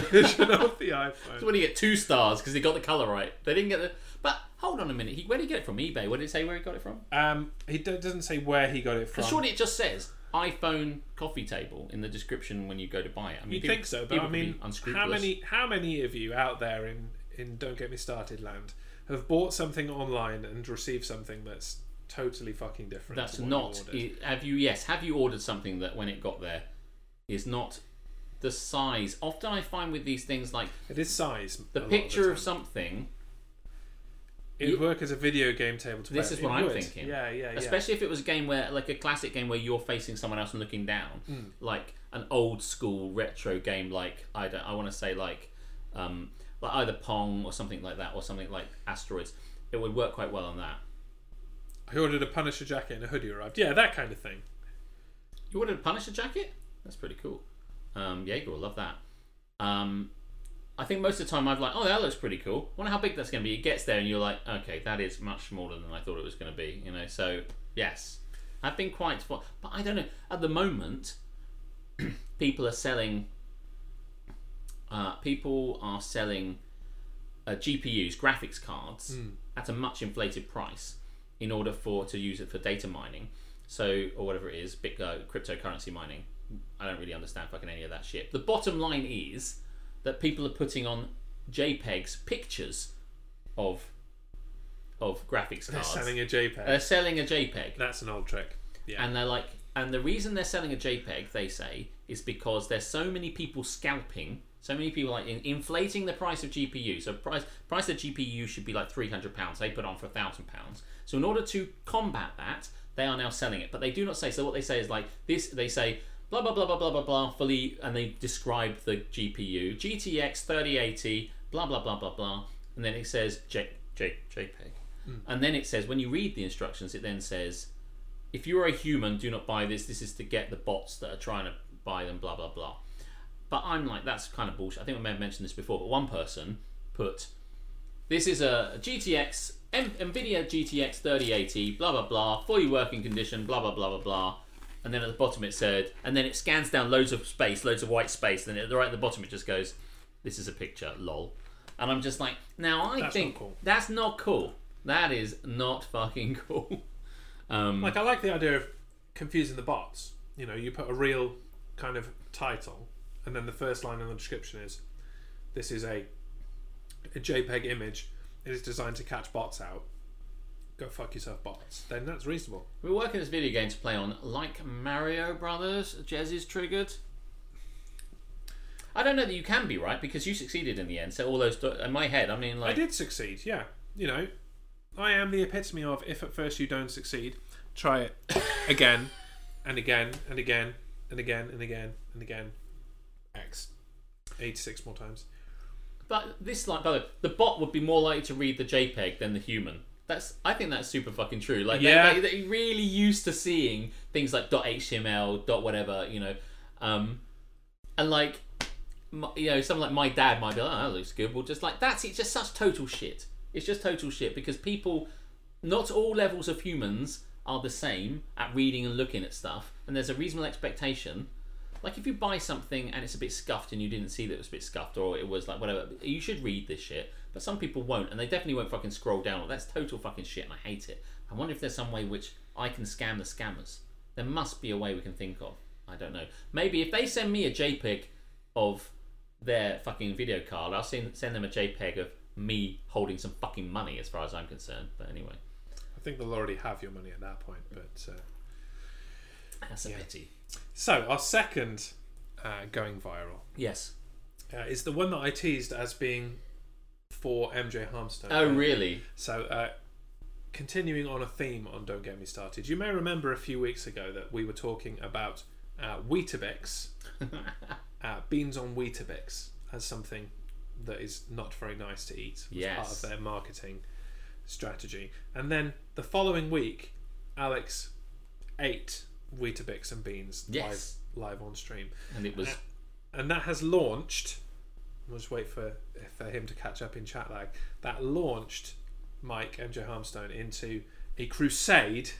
Speaker 1: version of the iPhone.
Speaker 2: So when you get two stars because they got the color right, they didn't get the. But hold on a minute. He, where did he get it from? eBay. Where did it say where he got it from?
Speaker 1: Um, he do- doesn't say where he got it from.
Speaker 2: Because surely it just says iPhone coffee table in the description when you go to buy it. I mean,
Speaker 1: You'd
Speaker 2: people-
Speaker 1: think so, but
Speaker 2: people
Speaker 1: I
Speaker 2: can be
Speaker 1: mean, how many how many of you out there in in Don't Get Me Started land have bought something online and received something that's totally fucking different?
Speaker 2: That's
Speaker 1: to what
Speaker 2: not.
Speaker 1: You ordered?
Speaker 2: i- Have you? Yes. Have you ordered something that when it got there is not the size? Often I find with these things like
Speaker 1: It is size.
Speaker 2: the
Speaker 1: a lot
Speaker 2: picture of something,
Speaker 1: It would work as a video game table to
Speaker 2: This
Speaker 1: play.
Speaker 2: is
Speaker 1: It
Speaker 2: what I'm
Speaker 1: would.
Speaker 2: thinking.
Speaker 1: Yeah, yeah, yeah.
Speaker 2: especially if it was a game where, like a classic game where you're facing someone else and looking down,
Speaker 1: Hmm.
Speaker 2: like an old school retro game, like I don't, I want to say like, um, like either Pong or something like that, or something like Asteroids. It would work quite well on that.
Speaker 1: I ordered a Punisher jacket and a hoodie arrived. Yeah, that kind of thing.
Speaker 2: You ordered a Punisher jacket? That's pretty cool. Um, Jaeger love that. Um, I think most of the time I've like, oh, that looks pretty cool. Wonder how big that's going to be. It gets there and you're like, okay, that is much smaller than I thought it was going to be. You know, so yes, I've been quite. But I don't know. At the moment, *clears throat* people are selling. Uh, people are selling uh, GPUs, graphics cards, at a much inflated price in order for to use it for data mining. So or whatever it is, big uh, cryptocurrency mining. I don't really understand fucking any of that shit. The bottom line is that people are putting on JPEGs pictures of of graphics cards.
Speaker 1: They're selling a JPEG.
Speaker 2: They're selling a JPEG,
Speaker 1: That's an old trick. Yeah.
Speaker 2: and they're like, and the reason they're selling a JPEG, they say, is because there's so many people scalping, so many people like in, inflating the price of GPU. So price price of GPU should be like three hundred pounds. They put on for thousand pounds. So in order to combat that, they are now selling it. But they do not say. So what they say is like this. They say blah blah blah blah blah blah blah fully, and they describe the GPU GTX thirty eighty blah blah blah blah blah, and then it says J, J, JPEG, and then it says when you read the instructions, it then says if you are a human, do not buy this. This is to get the bots that are trying to buy them, blah, blah, blah. But I'm like, that's kind of bullshit. I think I may have mentioned this before, but one person put, this is a GTX, M- NVIDIA GTX 3080, blah, blah, blah, fully working condition, blah, blah, blah, blah, blah. And then at the bottom it said, and then it scans down loads of space, loads of white space. And then at the right at the bottom it just goes, this is a picture, lol. And I'm just like, now I
Speaker 1: That's
Speaker 2: think
Speaker 1: not cool.
Speaker 2: that's not cool. That is not fucking *laughs* cool. Um,
Speaker 1: Like I like the idea of confusing the bots. You know, you put a real kind of title, and then the first line in the description is, "This is a a JPEG image. It is designed to catch bots out. Go fuck yourself, bots." Then that's reasonable.
Speaker 2: We're working this video game to play on like Mario Brothers. Jez is triggered. I don't know that you can be right because you succeeded in the end. So all those do- in my head, I mean, like I
Speaker 1: did succeed. Yeah, you know, I am the epitome of if at first you don't succeed, try it *coughs* again and again and again and again and again and again. X, eighty-six more times.
Speaker 2: But this, like, by the way, the bot would be more likely to read the JPEG than the human. That's, I think that's super fucking true. Like,
Speaker 1: Yeah.
Speaker 2: they, they, they're really used to seeing things like .html, dot whatever, you know, um, and like, my, you know, someone like my dad might be like, "Oh, that looks good." Well, just like that's it's just such total shit. It's just total shit because people, not all levels of humans are the same at reading and looking at stuff, and there's a reasonable expectation. Like if you buy something and it's a bit scuffed and you didn't see that it was a bit scuffed or it was like whatever, you should read this shit. But some people won't, and they definitely won't fucking scroll down. That's total fucking shit, and I hate it. I wonder if there's some way which I can scam the scammers. There must be a way we can think of. I don't know. Maybe if they send me a JPEG of their fucking video card, I'll send send them a JPEG of me holding some fucking money, as far as I'm concerned. But anyway,
Speaker 1: I think they'll already have your money at that point. But uh,
Speaker 2: that's a pity.
Speaker 1: So our second uh, going viral
Speaker 2: Yes.
Speaker 1: uh, is the one that I teased as being for MJ Harmstone.
Speaker 2: Oh, really?
Speaker 1: So, uh, continuing on a theme on Don't Get Me Started, you may remember a few weeks ago that we were talking about uh, Weetabix, *laughs* uh, beans on Weetabix, as something that is not very nice to eat. Was part of their marketing strategy. And then the following week, Alex ate Weetabix and beans
Speaker 2: Yes.
Speaker 1: live, live on stream.
Speaker 2: And it was
Speaker 1: And that has launched. We'll just wait for for him to catch up in chat lag. That launched Mike MJ Harmstone into a crusade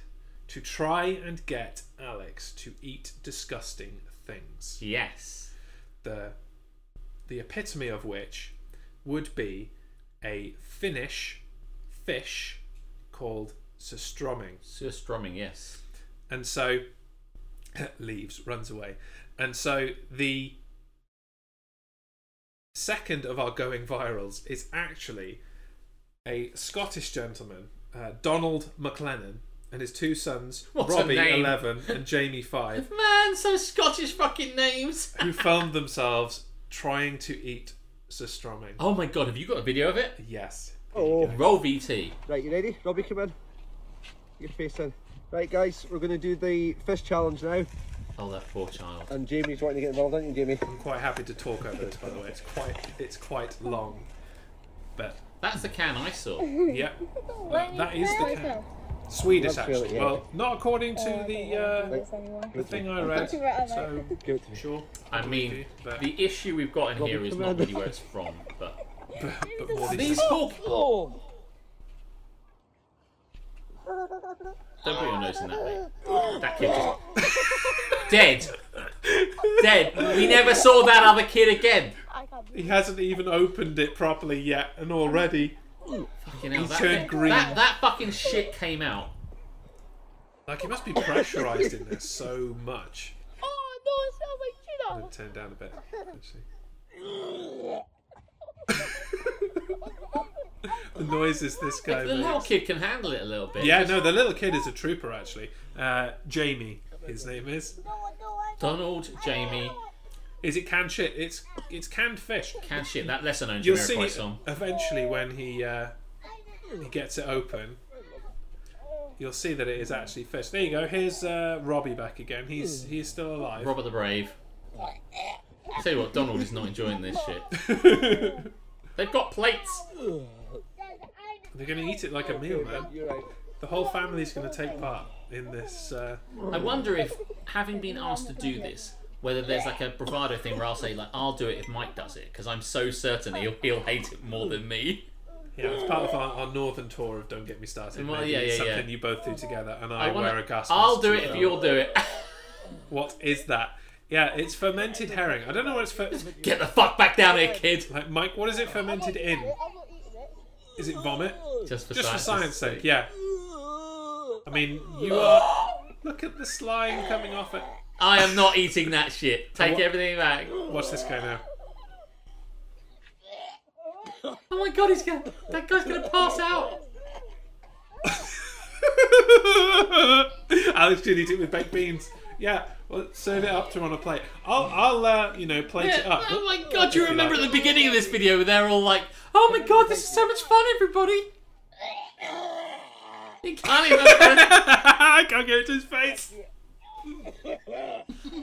Speaker 1: to try and get Alex to eat disgusting things.
Speaker 2: yes.
Speaker 1: The the epitome of which would be a Finnish fish called surströmming.
Speaker 2: Surströmming, yes.
Speaker 1: And so *laughs* leaves, runs away. And so the second of our going virals is actually a Scottish gentleman, uh, Donald McLennan, and his two sons, *laughs*
Speaker 2: What a
Speaker 1: Robbie,
Speaker 2: name.
Speaker 1: 11, *laughs* and Jamie, 5,
Speaker 2: Man, some Scottish fucking names.
Speaker 1: who filmed themselves trying to eat surströmming.
Speaker 2: Oh my god, have you got a video of it?
Speaker 1: Yes.
Speaker 4: Oh,
Speaker 2: Roll VT.
Speaker 4: right, you ready? Robbie, come in. Get your face in. Right, guys, we're going to do the fish challenge now.
Speaker 2: Oh, that poor child.
Speaker 4: And Jamie's wanting to get involved, aren't you, Jamie?
Speaker 1: I'm quite happy to talk over this, by the way. It's quite, it's quite long. But,
Speaker 2: That's the can I saw. *laughs*
Speaker 1: yep, that, that is the can. Swedish,
Speaker 4: Let's feel it,
Speaker 1: actually.
Speaker 4: yeah.
Speaker 1: Well, not according to the uh,
Speaker 4: Right.
Speaker 1: the thing I read. So
Speaker 4: Give it to me.
Speaker 1: sure.
Speaker 2: I mean,
Speaker 1: but-
Speaker 2: the issue we've got in
Speaker 4: Robbie,
Speaker 2: here is not really where it's from, but
Speaker 1: but more than
Speaker 2: these poor.
Speaker 4: Oh!
Speaker 2: Don't put your nose in that way. That kid just dead, dead. We never saw that other kid again.
Speaker 1: he hasn't even opened it properly yet, and already,
Speaker 2: Fucking hell,
Speaker 1: He
Speaker 2: that,
Speaker 1: turned green.
Speaker 2: That, that fucking shit came out.
Speaker 1: like, he must be pressurized in there so much.
Speaker 5: Oh no, it sounds like
Speaker 1: I'm turn down a bit. Actually. *laughs* the noises this guy
Speaker 2: The little kid can handle it a little bit.
Speaker 1: Yeah, no, the little kid is a trooper actually. Uh, Jamie, his name is.
Speaker 2: Donald, Jamie,
Speaker 1: Is it canned shit? It's it's canned fish.
Speaker 2: can shit. That lesser known
Speaker 1: You'll see
Speaker 2: Jamiroquai song.
Speaker 1: eventually when he uh, he gets it open. You'll see that it is actually fish. There you go. Here's uh, Robbie back again. He's he's still alive.
Speaker 2: Robert the Brave. Tell you what, Donald is not enjoying this shit. *laughs* They've got plates.
Speaker 1: They're going to eat it like a meal, man.
Speaker 4: You're right.
Speaker 1: The whole family's going to take part in this. Uh,
Speaker 2: I wonder if, having been asked to do this, whether there's like a bravado thing where I'll say like I'll do it if Mike does it because I'm so certain he'll he'll hate it more than me.
Speaker 1: yeah, it's part of our, our northern tour of Don't Get Me Started.
Speaker 2: Well,
Speaker 1: Maybe
Speaker 2: yeah,
Speaker 1: it's
Speaker 2: yeah,
Speaker 1: something
Speaker 2: yeah.
Speaker 1: you both do together, and I,
Speaker 2: I wanna,
Speaker 1: wear a gas
Speaker 2: I'll do it if you'll do it. *laughs*
Speaker 1: What is that? Yeah, it's fermented herring. I don't know what it's for.
Speaker 2: Get the fuck back down here, kid.
Speaker 1: Like Mike, what is it fermented in? Is it vomit?
Speaker 2: Just for
Speaker 1: Just for
Speaker 2: science
Speaker 1: sake, yeah. I mean, you are. Look at the slime coming off it.
Speaker 2: I am not eating that shit. *laughs* Take
Speaker 1: what-
Speaker 2: everything back.
Speaker 1: Watch this guy now.
Speaker 2: Oh my god, he's gonna. That guy's gonna pass out. *laughs*
Speaker 1: Alex should eat it with baked beans. Yeah, well, serve it up to him on a plate. I'll, I'll, uh, you know, plate it up.
Speaker 2: Oh my god, do you remember
Speaker 1: like.
Speaker 2: at the beginning of this video where they're all like, oh my god, this is so much fun, everybody. He can't even.
Speaker 1: I can't get it to his face.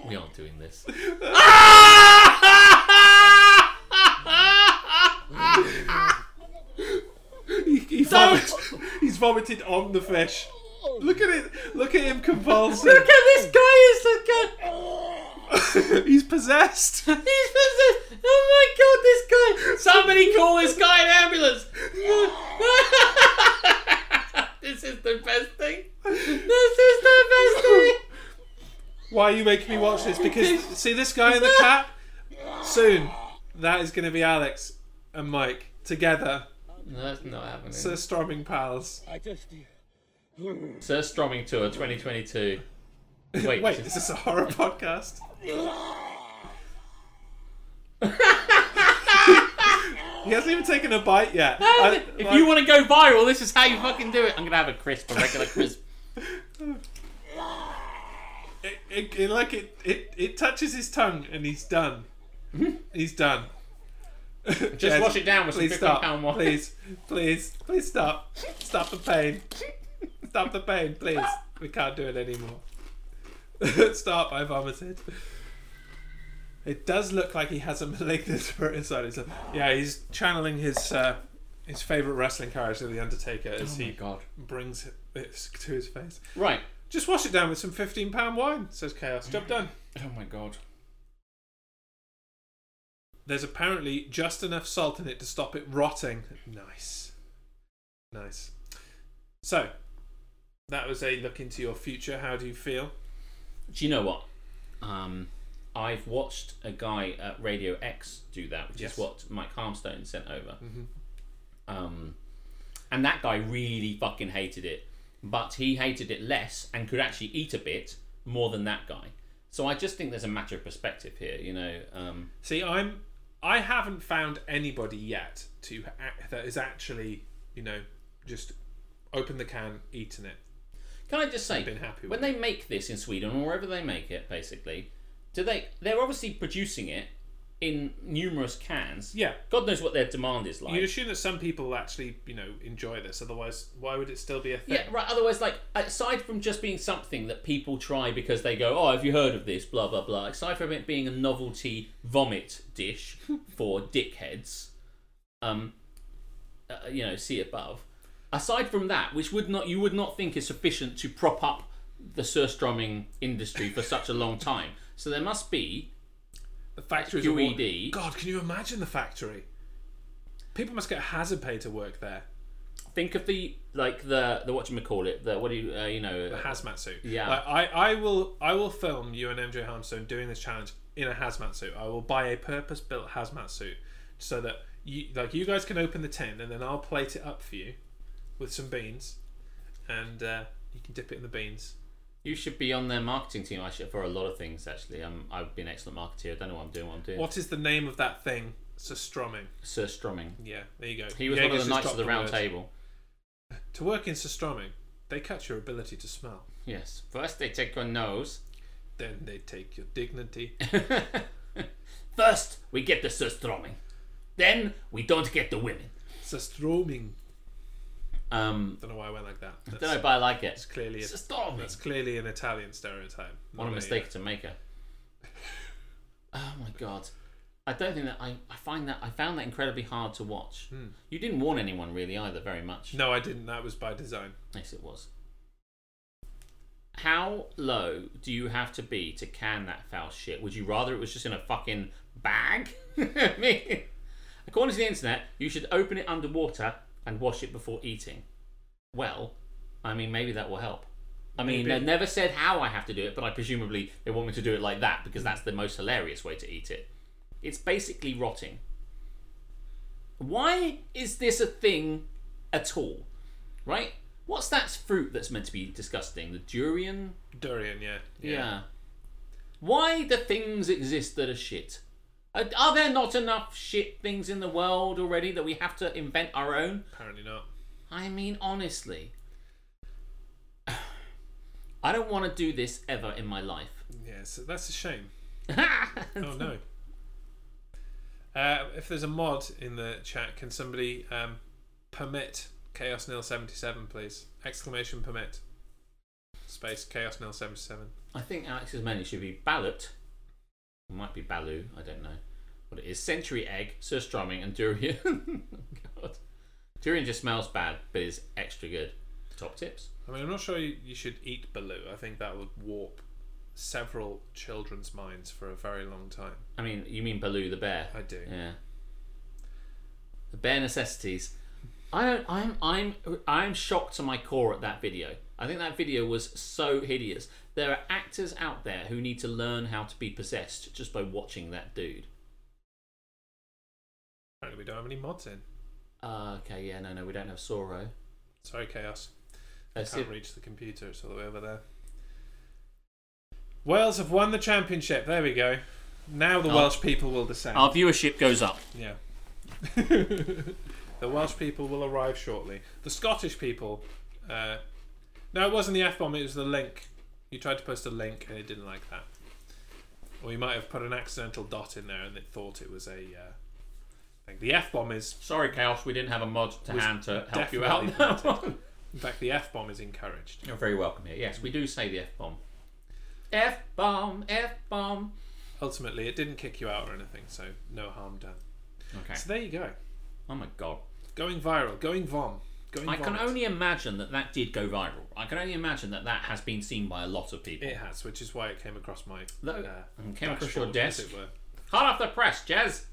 Speaker 2: we aren't doing this. *laughs*
Speaker 1: He, he vomit, he's vomited on the fish. Oh. Look at it. Look at him *laughs* convulsing.
Speaker 2: Look at this guy! Is look at.
Speaker 1: he's possessed. *laughs*
Speaker 2: He's possessed. Oh my god, this guy! Somebody call this guy an ambulance! *laughs* this is the best thing. This is the best thing.
Speaker 1: Why are you making me watch this? Because see this guy in the cap. Soon, that is going to be Alex and Mike together,
Speaker 2: No, that's not happening.
Speaker 1: Sir Storming pals.
Speaker 4: I just.
Speaker 2: Sir Stromming Tour 2022. *laughs* Wait,
Speaker 1: Wait, is this a horror podcast? *laughs* he hasn't even taken a bite yet. I-
Speaker 2: if
Speaker 1: like-
Speaker 2: you want to go viral, this is how you fucking do it. I'm gonna have a crisp, a regular crisp. *laughs*
Speaker 1: it, it, it- like it, it, it touches his tongue and he's done. Mm-hmm. he's done. Just
Speaker 2: wash it down with some
Speaker 1: please
Speaker 2: 15
Speaker 1: stop.
Speaker 2: pound wine.
Speaker 1: Please, please, please stop. Stop the pain. Stop the pain, please. We can't do it anymore. *laughs* stop! I vomited. It does look like he has a malignant *laughs* spirit inside him. So, yeah, he's channeling his uh, his favorite wrestling character, the Undertaker, as he
Speaker 2: God.
Speaker 1: brings it *laughs* to his face.
Speaker 2: Right.
Speaker 1: Just wash it down with some fifteen pound wine, says Chaos. Job done.
Speaker 2: Oh my god.
Speaker 1: There's apparently just enough salt in it to stop it rotting. Nice. Nice. So, that was a look into your future. How do you feel?
Speaker 2: Do you know what? Um, I've watched a guy at Radio X do that, which
Speaker 1: Yes.
Speaker 2: is what Mike Harmstone sent over. Um, and that guy really fucking hated it, but he hated it less and could actually eat a bit more than that guy. So I just think there's a matter of perspective here, you know. Um,
Speaker 1: See, I'm. I haven't found anybody yet to that is actually, you know, just open the can, eaten it.
Speaker 2: Can I just say,
Speaker 1: been happy
Speaker 2: when they make this in Sweden or wherever they make it, basically, do they? They're obviously producing it in numerous cans.
Speaker 1: Yeah.
Speaker 2: God knows what their demand is like.
Speaker 1: You'd assume that some people actually, you know, enjoy this. Otherwise, why would it still be a thing?
Speaker 2: Yeah, right. Otherwise, like aside from just being something that people try because they go, "Oh, have you heard of this?" Blah blah blah. Aside from it being a novelty vomit dish *laughs* for dickheads, um, uh, you know, see above. Aside from that, which would not you would not think is sufficient to prop up the surströmming industry for such a long time. So there must be
Speaker 1: The factories
Speaker 2: QED.
Speaker 1: God, can you imagine the factory? People must get hazard pay to work there.
Speaker 2: think of the like the the what you call it the what do you uh, you know
Speaker 1: The hazmat suit.
Speaker 2: Yeah.
Speaker 1: Like, I, I will I will film you and MJ Harmstone doing this challenge in a hazmat suit. I will buy a purpose built hazmat suit so that you like you guys can open the tin and then I'll plate it up for you with some beans and uh, you can dip it in the beans.
Speaker 2: You should be on their marketing team. I should for a lot of things actually. Um, I've been an excellent marketeer. I don't know what I'm doing. What I'm doing.
Speaker 1: What is the name of that thing? Surströmming.
Speaker 2: Sir Strumming.
Speaker 1: Yeah, there you go.
Speaker 2: He was
Speaker 1: Jaeger's
Speaker 2: one of the knights of the round
Speaker 1: word.
Speaker 2: table.
Speaker 1: To work in Surströmming, they cut your ability to smell.
Speaker 2: Yes. First they take your nose
Speaker 1: Then they take your dignity. *laughs*
Speaker 2: First, we get the surströmming. Then, we don't get the women.
Speaker 1: Surströmming.
Speaker 2: Um,
Speaker 1: Don't know why I went like that.
Speaker 2: I
Speaker 1: That's,
Speaker 2: don't know, but I like it.
Speaker 1: It's clearly it's a,
Speaker 2: Surströmming.
Speaker 1: that's clearly an Italian stereotype.
Speaker 2: What a mistake to make her. *laughs* Oh my god. I don't think that I, I find that I found that incredibly hard to watch.
Speaker 1: Hmm.
Speaker 2: You didn't warn anyone really either very much.
Speaker 1: No, I didn't. That was by design.
Speaker 2: Yes it was. How low do you have to be to can that foul shit? Would you rather it was just in a fucking bag? *laughs* I mean, according to the internet, you should open it underwater and wash it before eating. Well, I mean, maybe that will help. I mean,
Speaker 1: Maybe.
Speaker 2: they never said how I have to do it, but I presumably they want me to do it like that because that's the most hilarious way to eat it. It's basically rotting. Why is this a thing at all? Right? What's that fruit that's meant to be disgusting? The durian?
Speaker 1: Durian, yeah.
Speaker 2: Yeah. Why do things exist that are shit? Are, are there not enough shit things in the world already that we have to invent our own?
Speaker 1: Apparently not.
Speaker 2: I mean, honestly. *sighs* I don't want to do this ever in my life.
Speaker 1: Yeah, so that's a shame. *laughs* Oh no. Uh, if there's a mod in the chat, can somebody um, permit Chaos Nil seventy seven, please? Exclamation permit. Space Chaos Nil seventy seven.
Speaker 2: I think Alex's menu should be balut. It might be Baloo. I don't know what it is. Century egg, surströmming, and durian. *laughs* Oh, God, durian just smells bad, but is extra good. Top tips.
Speaker 1: I mean, I'm not sure you, you should eat Baloo. I think that would warp several children's minds for a very long time.
Speaker 2: I mean, you mean Baloo the bear?
Speaker 1: I do.
Speaker 2: Yeah. The bear necessities. I don't. I'm. I'm. I'm shocked to my core at that video. I think that video was so hideous. There are actors out there who need to learn how to be possessed just by watching that dude.
Speaker 1: Apparently, we don't have any mods in.
Speaker 2: Uh, okay, yeah, no, no, we don't have Soro.
Speaker 1: Sorry, Chaos.
Speaker 2: I
Speaker 1: Can't reach the computer. It's all the way over there. Wales have won the championship. There we go. Now the
Speaker 2: Oh.
Speaker 1: Welsh people will descend.
Speaker 2: Our viewership goes up.
Speaker 1: Yeah. *laughs* the Welsh people will arrive shortly. The Scottish people. Uh, no, it wasn't the F bomb, it was the link. You tried to post a link and it didn't like that. Or you might have put an accidental dot in there and it thought it was a uh, thing. The F bomb is.
Speaker 2: Sorry, Chaos, we didn't have a mod to
Speaker 1: Was
Speaker 2: hand to help you out. *laughs*
Speaker 1: In fact, the F bomb is encouraged.
Speaker 2: You're very welcome here. Yes, we do say the F bomb. F bomb, F bomb.
Speaker 1: Ultimately, it didn't kick you out or anything, so no harm done.
Speaker 2: Okay.
Speaker 1: So there you go.
Speaker 2: Oh my god.
Speaker 1: Going viral. Going vom.
Speaker 2: I can only imagine that that did go viral. I can only imagine that that has been seen by a lot of people.
Speaker 1: It has, which is why it came across my.
Speaker 2: Though-
Speaker 1: uh,
Speaker 2: and came across your
Speaker 1: as
Speaker 2: desk.
Speaker 1: it were.
Speaker 2: Hot off the press, Jez.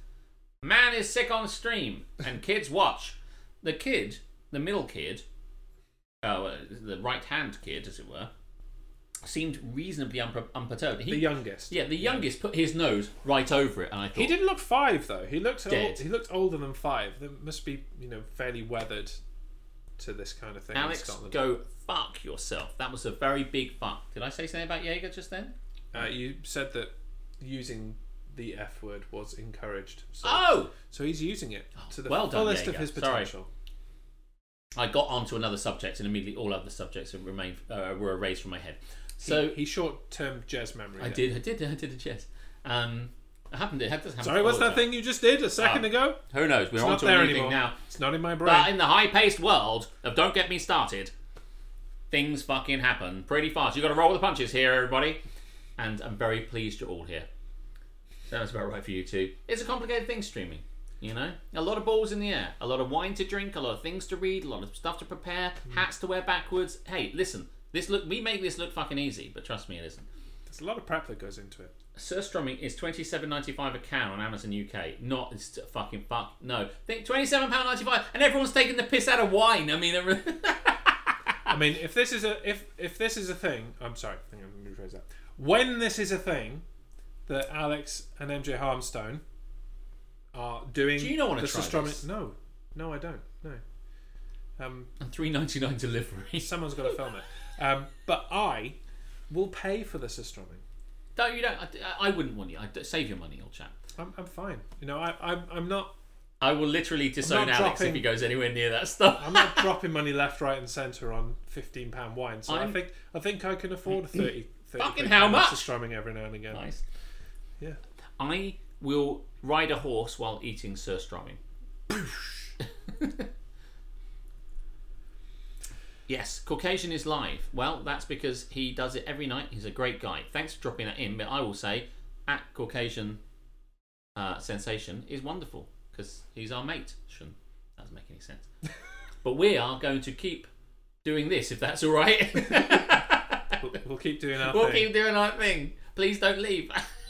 Speaker 2: Man is sick on stream, and kids watch. The kid, the middle kid, oh, uh, the right hand kid, as it were, seemed reasonably unper- unperturbed. He,
Speaker 1: The youngest.
Speaker 2: yeah, the youngest put his nose right over it, and I thought,
Speaker 1: He didn't look five though. He looked old, he looked older than five. They must be you know fairly weathered to this kind of thing in
Speaker 2: Alex,
Speaker 1: Scotland.
Speaker 2: go fuck yourself. That was a very big fuck. Did I say something about Jaeger just then?
Speaker 1: Uh, you said that using the F word was encouraged. So,
Speaker 2: Oh!
Speaker 1: so he's using it to the
Speaker 2: well done,
Speaker 1: fullest of
Speaker 2: Jaeger.
Speaker 1: his
Speaker 2: Sorry.
Speaker 1: potential.
Speaker 2: I got onto another subject, and immediately all other subjects remained uh, were erased from my head. So
Speaker 1: he, he short-term jazz memory.
Speaker 2: I
Speaker 1: there.
Speaker 2: did, I did, I did a chess. Um, it happened. It does happen.
Speaker 1: Sorry, what's that thing you just did a second
Speaker 2: Oh.
Speaker 1: ago?
Speaker 2: Who knows? We're
Speaker 1: It's
Speaker 2: on
Speaker 1: not
Speaker 2: to
Speaker 1: there
Speaker 2: a new thing now.
Speaker 1: It's not in my brain.
Speaker 2: But in the high-paced world of "Don't Get Me Started," things fucking happen pretty fast. You got to roll with the punches here, everybody. And I'm very pleased you're all here. Sounds about right for you too. It's a complicated thing streaming. You know, a lot of balls in the air, a lot of wine to drink, a lot of things to read, a lot of stuff to prepare, hmm. hats to wear backwards. Hey, listen, this look we make this look fucking easy, but trust me, it isn't.
Speaker 1: There's a lot of prep that goes into it.
Speaker 2: Surströmming is twenty seven ninety five a can on Amazon UK. Not it's fucking fuck no. Think twenty seven pound ninety five, and everyone's taking the piss out of wine. I mean, *laughs*
Speaker 1: I mean, if this is a if if this is a thing, I'm sorry, hang on, let me rephrase that. When this is a thing that Alex and MJ Harmstone are doing,
Speaker 2: Do you not wanna
Speaker 1: the
Speaker 2: try
Speaker 1: Surströmming-
Speaker 2: this?
Speaker 1: No, no, I don't. No, um,
Speaker 2: and three ninety nine delivery.
Speaker 1: someone's got to film it. Um, but I will pay for the Surströmming.
Speaker 2: Don't you don't? I, I wouldn't want you. I'd save your money, old chap.
Speaker 1: I'm, I'm fine. You know, I, I'm, I'm not.
Speaker 2: I will literally disown Alex if he goes anywhere near that stuff.
Speaker 1: I'm not *laughs* dropping money left, right, and centre on fifteen pound wine. So i
Speaker 2: I'm-
Speaker 1: think I think I can afford a 30 *clears throat* 30
Speaker 2: Fucking how much?
Speaker 1: strumming every now and again.
Speaker 2: Nice.
Speaker 1: Yeah.
Speaker 2: I will ride a horse while eating surströmming. *laughs* *laughs* yes, Caucasian is live. Well, that's because he does it every night. He's a great guy. Thanks for dropping that in. But I will say, at Caucasian uh, Sensation is wonderful because he's our mate. Shouldn't that doesn't make any sense. *laughs* but we are going to keep doing this if that's all right. *laughs*
Speaker 1: We'll, we'll keep doing our
Speaker 2: We'll
Speaker 1: thing.
Speaker 2: keep doing our thing. Please don't leave. *laughs*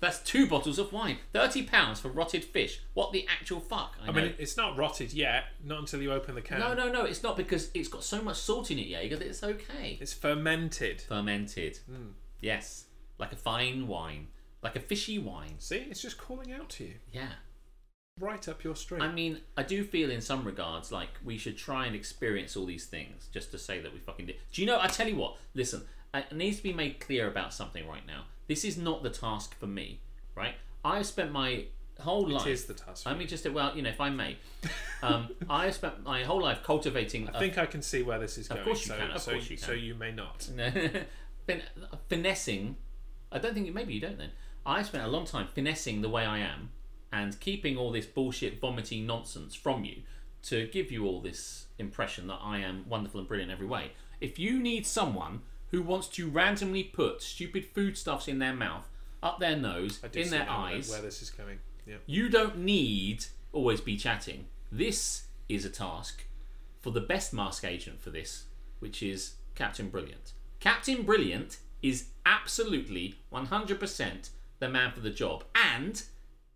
Speaker 2: That's two bottles of wine. Thirty pounds for rotted fish. What the actual fuck? I,
Speaker 1: I mean, it's not rotted yet. Not until you open the can.
Speaker 2: no, no, no. It's not because it's got so much salt in it, Jaeger. That it's okay.
Speaker 1: It's fermented.
Speaker 2: Fermented. Hmm. Yes, like a fine wine, like a fishy wine.
Speaker 1: See, it's just calling out to you,
Speaker 2: Yeah.
Speaker 1: right up your street.
Speaker 2: I mean, I do feel in some regards like we should try and experience all these things just to say that we fucking did. Do you know? I tell you what. Listen, it needs to be made clear about something right now. This is not the task for me, right? I've spent my whole life.
Speaker 1: is the task for
Speaker 2: I mean, just well, you know, if I may, *laughs* um, I have spent my whole life cultivating.
Speaker 1: I think I can see where this is going.
Speaker 2: course you
Speaker 1: so,
Speaker 2: can, of
Speaker 1: so,
Speaker 2: course you
Speaker 1: so you may not. *laughs*
Speaker 2: fin- finessing. I don't think maybe you don't then. I spent a long time finessing the way I am and keeping all this bullshit, vomiting nonsense from you to give you all this impression that I am wonderful and brilliant in every way. If you need someone who wants to randomly put stupid foodstuffs in their mouth, up their nose, in their eyes,
Speaker 1: where this is going. Yeah.
Speaker 2: you don't need always be chatting. This is a task for the best mask agent for this, which is Captain Brilliant. Captain Brilliant is absolutely 100% the man for the job, and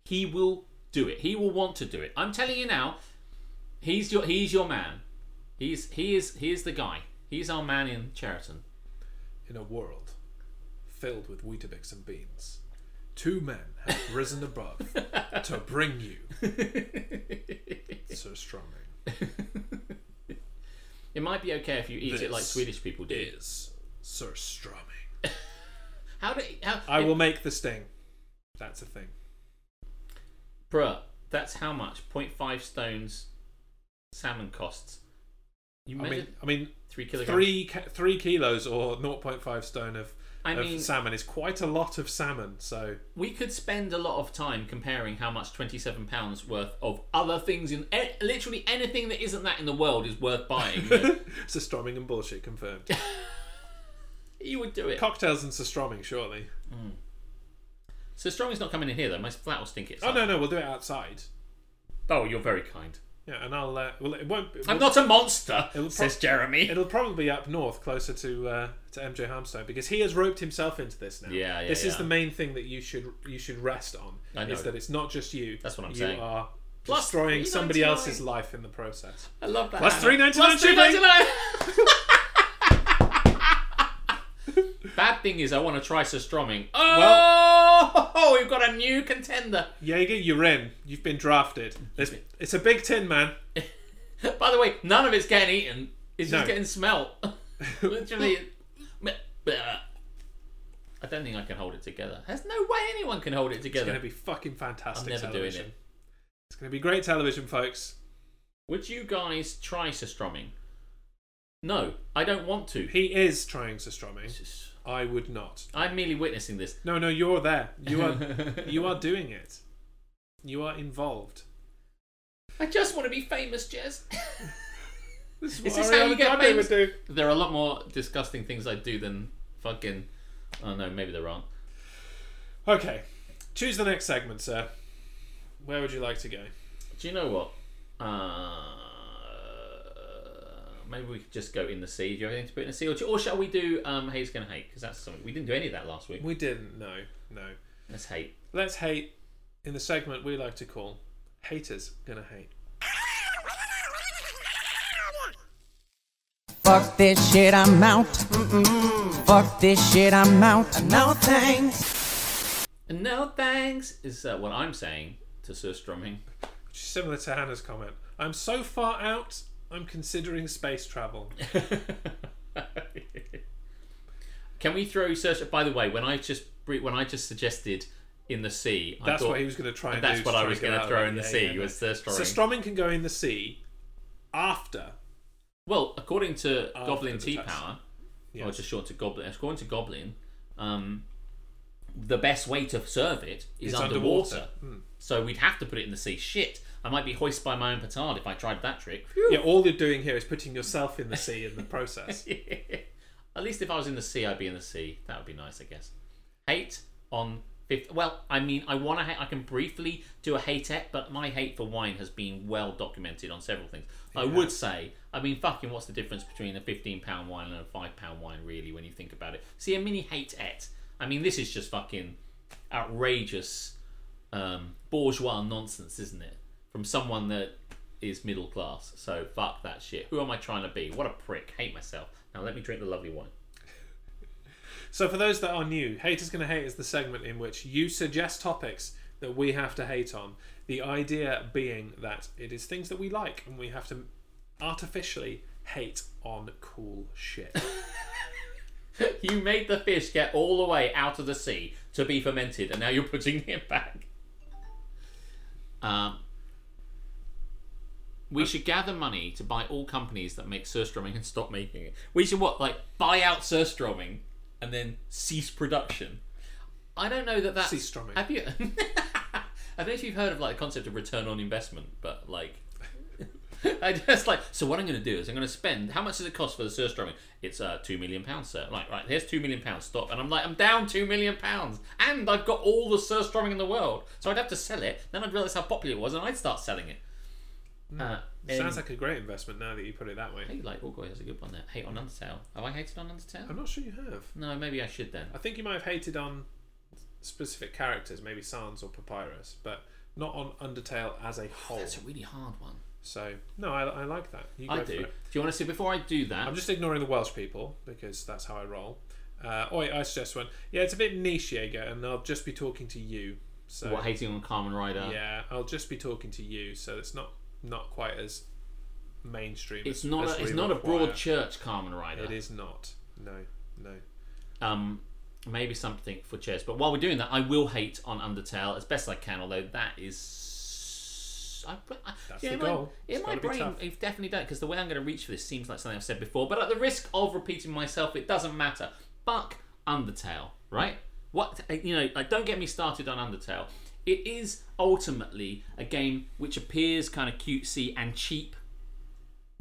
Speaker 2: he will do it. He will want to do it. I'm telling you now, he's your he's your man. He's he is he is the guy. He's our man in Cheriton.
Speaker 1: In a world filled with Weetabix and beans, two men have *laughs* risen above to bring you surströmming.
Speaker 2: It might be okay if you eat it like Swedish people do.
Speaker 1: Is surströmming. *laughs*
Speaker 2: How do how
Speaker 1: I will make the sting. That's a thing.
Speaker 2: Bruh, that's how much 0.5 stones salmon costs. You
Speaker 1: I mean, I mean,
Speaker 2: three kilograms.
Speaker 1: three three kilos or 0.5 stone of,
Speaker 2: I
Speaker 1: of
Speaker 2: mean-
Speaker 1: salmon is quite a lot of salmon. So
Speaker 2: We could spend a lot of time comparing how much 27 pounds worth of other things in eh, literally anything that isn't that in the world is worth buying. *laughs*
Speaker 1: so surströmming and bullshit confirmed. *laughs*
Speaker 2: you would do it.
Speaker 1: Cocktails and surströmming, surely.
Speaker 2: So Strong's not coming in here though. My flat will stink
Speaker 1: it.
Speaker 2: Oh
Speaker 1: no, no, we'll do it outside.
Speaker 2: Oh, you're very kind.
Speaker 1: Yeah, and I'll. Uh, well, it won't.
Speaker 2: I'm not a monster,
Speaker 1: It'll
Speaker 2: says Jeremy. *laughs*
Speaker 1: It'll probably be up north, closer to uh, to MJ Harmstone, because he has roped himself into this now.
Speaker 2: Yeah, yeah,
Speaker 1: This is the main thing that you should you should rest on.
Speaker 2: I know.
Speaker 1: Is that it's not just you.
Speaker 2: That's what I'm
Speaker 1: you
Speaker 2: saying.
Speaker 1: You are
Speaker 2: Plus
Speaker 1: destroying somebody else's life in the process.
Speaker 2: I love that.
Speaker 1: Plus
Speaker 2: Hannah.
Speaker 1: $3.99
Speaker 2: Plus
Speaker 1: shipping.
Speaker 2: $3.99. *laughs* *laughs* Bad thing is, I want to try Surströmming. Oh, *laughs* we've got a new contender.
Speaker 1: Jaeger, you're in. You've been drafted. It's, it's a big tin, man. *laughs*
Speaker 2: By the way, none of it's getting eaten. It's just
Speaker 1: No.
Speaker 2: getting smelt. Literally. I don't think I can hold it together. There's no way anyone can hold it together.
Speaker 1: It's
Speaker 2: together.
Speaker 1: going to be fucking fantastic
Speaker 2: I'm never doing
Speaker 1: television.
Speaker 2: it.
Speaker 1: It's going to be great television, folks.
Speaker 2: Would you guys try Surströmming? No, I don't want to.
Speaker 1: He is trying Surströmming. I would not.
Speaker 2: I'm merely witnessing this.
Speaker 1: No, no, you're there. You are *laughs* you are doing it. You are involved.
Speaker 2: I just want to be famous, Jez. *laughs*
Speaker 1: This
Speaker 2: Is
Speaker 1: what
Speaker 2: this how you get famous?
Speaker 1: do.
Speaker 2: There are a lot more disgusting things I do than fucking. Oh no, maybe there aren't.
Speaker 1: Okay, choose the next segment, sir. Where would you like to go?
Speaker 2: Do you know what? Uh, maybe we could just go in the sea. Do you have anything to put in the sea, or, or shall we do um, hate's gonna hate? Because that's something we didn't do any of that last week.
Speaker 1: We didn't. No, no.
Speaker 2: Let's hate.
Speaker 1: Let's hate in the segment we like to call "Haters Gonna Hate."
Speaker 5: Fuck this shit, I'm out. Fuck this shit, I'm out. No thanks.
Speaker 2: No thanks is uh, what I'm saying to surströmming.
Speaker 1: Which is similar to Hannah's comment. I'm so far out. I'm considering space travel. *laughs*
Speaker 2: Can we throw search? By the way, when I just when I just suggested in the sea, I
Speaker 1: That's
Speaker 2: thought,
Speaker 1: what he was going to try and
Speaker 2: That's what I was gonna throw in the
Speaker 1: Yeah,
Speaker 2: sea,
Speaker 1: yeah,
Speaker 2: was
Speaker 1: yeah. Surströmming can go in the sea after.
Speaker 2: Well, according to
Speaker 1: After
Speaker 2: Goblin
Speaker 1: test.
Speaker 2: Power, or
Speaker 1: Yes.
Speaker 2: just short to Goblin. According to Goblin, um, the best way to serve it is
Speaker 1: It's
Speaker 2: underwater.
Speaker 1: underwater. Hmm.
Speaker 2: So we'd have to put it in the sea. Shit, I might be hoisted by my own petard if I tried that trick.
Speaker 1: Yeah, all you're doing here is putting yourself in the sea in the process. *laughs*
Speaker 2: At least if I was in the sea, I'd be in the sea. That would be nice, I guess. Hate on fifth. Well, I mean, I want to. Ha- I can briefly do a hate et, but my hate for wine has been well documented on several things. I would say, I mean, fucking, what's the difference between a fifteen pound wine and a five pound wine, really, when you think about it? See, a mini hate et. I mean, this is just fucking outrageous um, bourgeois nonsense, isn't it? From someone that is middle class. So fuck that shit. Who am I trying to be? What a prick. Hate myself. Now let me drink the lovely wine. *laughs*
Speaker 1: So, for those that are new, Haters Gonna Hate is the segment in which you suggest topics that we have to hate on. The idea being that it is things that we like and we have to artificially hate on cool shit. *laughs*
Speaker 2: You made the fish get all the way out of the sea to be fermented, and now you're putting it back. Um, we should gather money to buy all companies that make surströmming and stop making it. We should what, like buy out surströmming and then cease production. I don't know that that's
Speaker 1: Cease-strumming.
Speaker 2: Have you? *laughs* I don't know if you've heard of like the concept of return on investment, but like *laughs* I just like so. What I'm going to do is I'm going to spend. How much does it cost for the surströmming? It's uh, two million pounds, sir. Like, right, here's two million pounds. Stop. And I'm like, I'm down two million pounds, and I've got all the surströmming in the world. So I'd have to sell it. Then I'd realize how popular it was, and I'd start selling it. Uh,
Speaker 1: Sounds like a great investment now that you put it that way.
Speaker 2: Hey, like Orgoy has a good one there. Hate on Undertale. Have I hated on Undertale?
Speaker 1: I'm not sure you have.
Speaker 2: No, maybe I should then.
Speaker 1: I think you might have hated on specific characters, maybe Sans or Papyrus, but not on Undertale as a whole.
Speaker 2: That's a really hard one.
Speaker 1: So, no, I, I like that. You go
Speaker 2: I
Speaker 1: for
Speaker 2: do. Do you want to see? Before I do that,
Speaker 1: I'm just ignoring the Welsh people because that's how I roll. Uh, oh, I suggest one. Yeah, it's a bit niche, Jaeger, and I'll just be talking to you. So
Speaker 2: what hating on Kamen Rider?
Speaker 1: yeah, I'll just be talking to you. So it's not not quite as mainstream.
Speaker 2: It's
Speaker 1: as,
Speaker 2: not.
Speaker 1: as
Speaker 2: A, it's not a broad church Kamen Rider.
Speaker 1: It is not. No, no.
Speaker 2: um, maybe something for chess. But while we're doing that, I will hate on Undertale as best I can. Although that is, I, I,
Speaker 1: That's
Speaker 2: know,
Speaker 1: the
Speaker 2: in my- In
Speaker 1: It's
Speaker 2: my brain. I've definitely done because the way I'm going to reach for this seems like something I've said before. But at the risk of repeating myself, it doesn't matter. Fuck Undertale, right? What you know? Like, don't get me started on Undertale. It is ultimately a game which appears kind of cutesy and cheap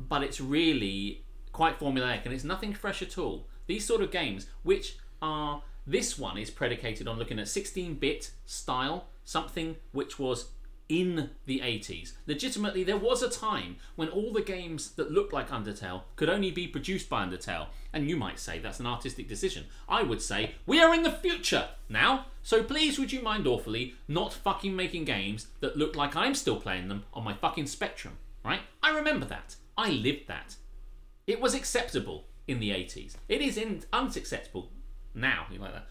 Speaker 2: but it's really quite formulaic and it's nothing fresh at all. These sort of games, which are this one is predicated on looking at 16-bit style, something which was in the 80s. Legitimately, there was a time when all the games that looked like Undertale could only be produced by Undertale, and you might say that's an artistic decision. I would say we are in the future now, so please would you mind awfully not fucking making games that look like I'm still playing them on my fucking Spectrum, right? I remember that. I lived that. It was acceptable in the 80s. It is in, unacceptable now. You like that?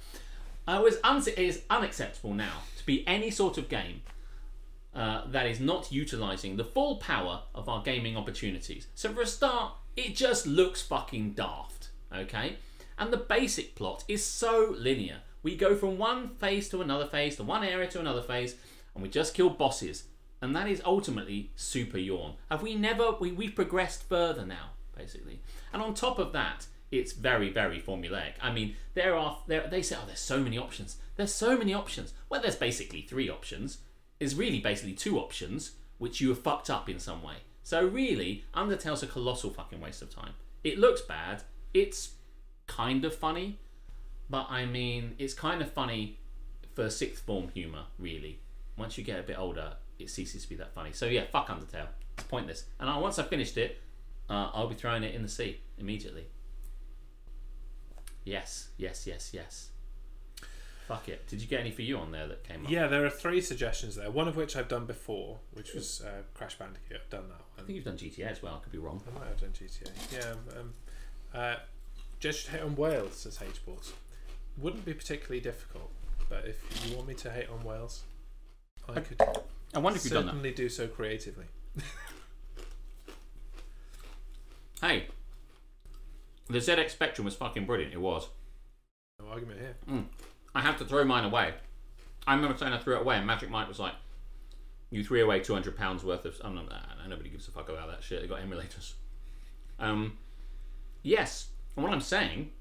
Speaker 2: Uh, it, was un- it is unacceptable now to be any sort of game uh, that is not utilizing the full power of our gaming opportunities. So, for a start, it just looks fucking daft, okay? And the basic plot is so linear. We go from one phase to another phase, to one area to another phase, and we just kill bosses. And that is ultimately super yawn. Have we never, we, we've progressed further now, basically. And on top of that, it's very, very formulaic. I mean, there are, there, they say, oh, there's so many options. There's so many options. Well, there's basically three options. Is really basically two options, which you have fucked up in some way. So really, Undertale's a colossal fucking waste of time. It looks bad. It's kind of funny, but I mean, it's kind of funny for sixth form humor. Really, once you get a bit older, it ceases to be that funny. So yeah, fuck Undertale. It's pointless. And I, once I've finished it, uh, I'll be throwing it in the sea immediately. Yes, yes, yes, yes. Fuck it. Did you get any for you on there that came up?
Speaker 1: Yeah, there are three suggestions there. One of which I've done before, which was uh, Crash Bandicoot. I've done that
Speaker 2: I think you've done GTA as well. I could be wrong.
Speaker 1: I might have done GTA. Yeah. Um, uh, Judge hate on Wales says sports. Wouldn't be particularly difficult, but if you want me to hate on Wales, I could
Speaker 2: I wonder if you've done that.
Speaker 1: certainly do so creatively. *laughs*
Speaker 2: Hey, the ZX Spectrum was fucking brilliant. It was.
Speaker 1: No argument here.
Speaker 2: I had to throw mine away. I remember saying I threw it away, and Magic Mike was like, "You threw away two hundred pounds worth of." I'm not. Nah, nobody gives a fuck about that shit. They got emulators. Um, yes, and what I'm saying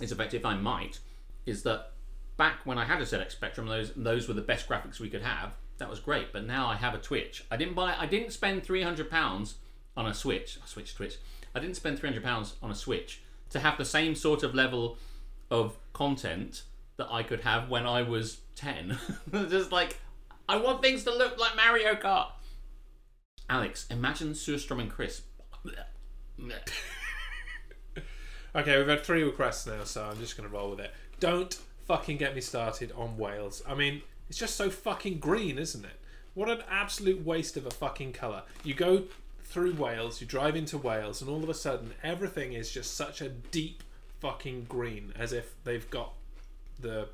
Speaker 2: is effective, I might, is that back when I had a ZX Spectrum, those those were the best graphics we could have. That was great. But now I have a Twitch. I didn't buy. I didn't spend three hundred pounds on a Switch. I switched Twitch. I didn't spend three hundred pounds on a Switch to have the same sort of level of content that I could have when I was ten. *laughs* Just like I want things to look like Mario Kart. Alex, imagine Surstrom and Chris. *laughs*
Speaker 1: Okay, we've had three requests now, so I'm just going to roll with it. Don't fucking get me started on Wales. I mean, it's just so fucking green, isn't it? What an absolute waste of a fucking colour. You go through Wales, you drive into Wales, and all of a sudden everything is just such a deep fucking green, as if they've got the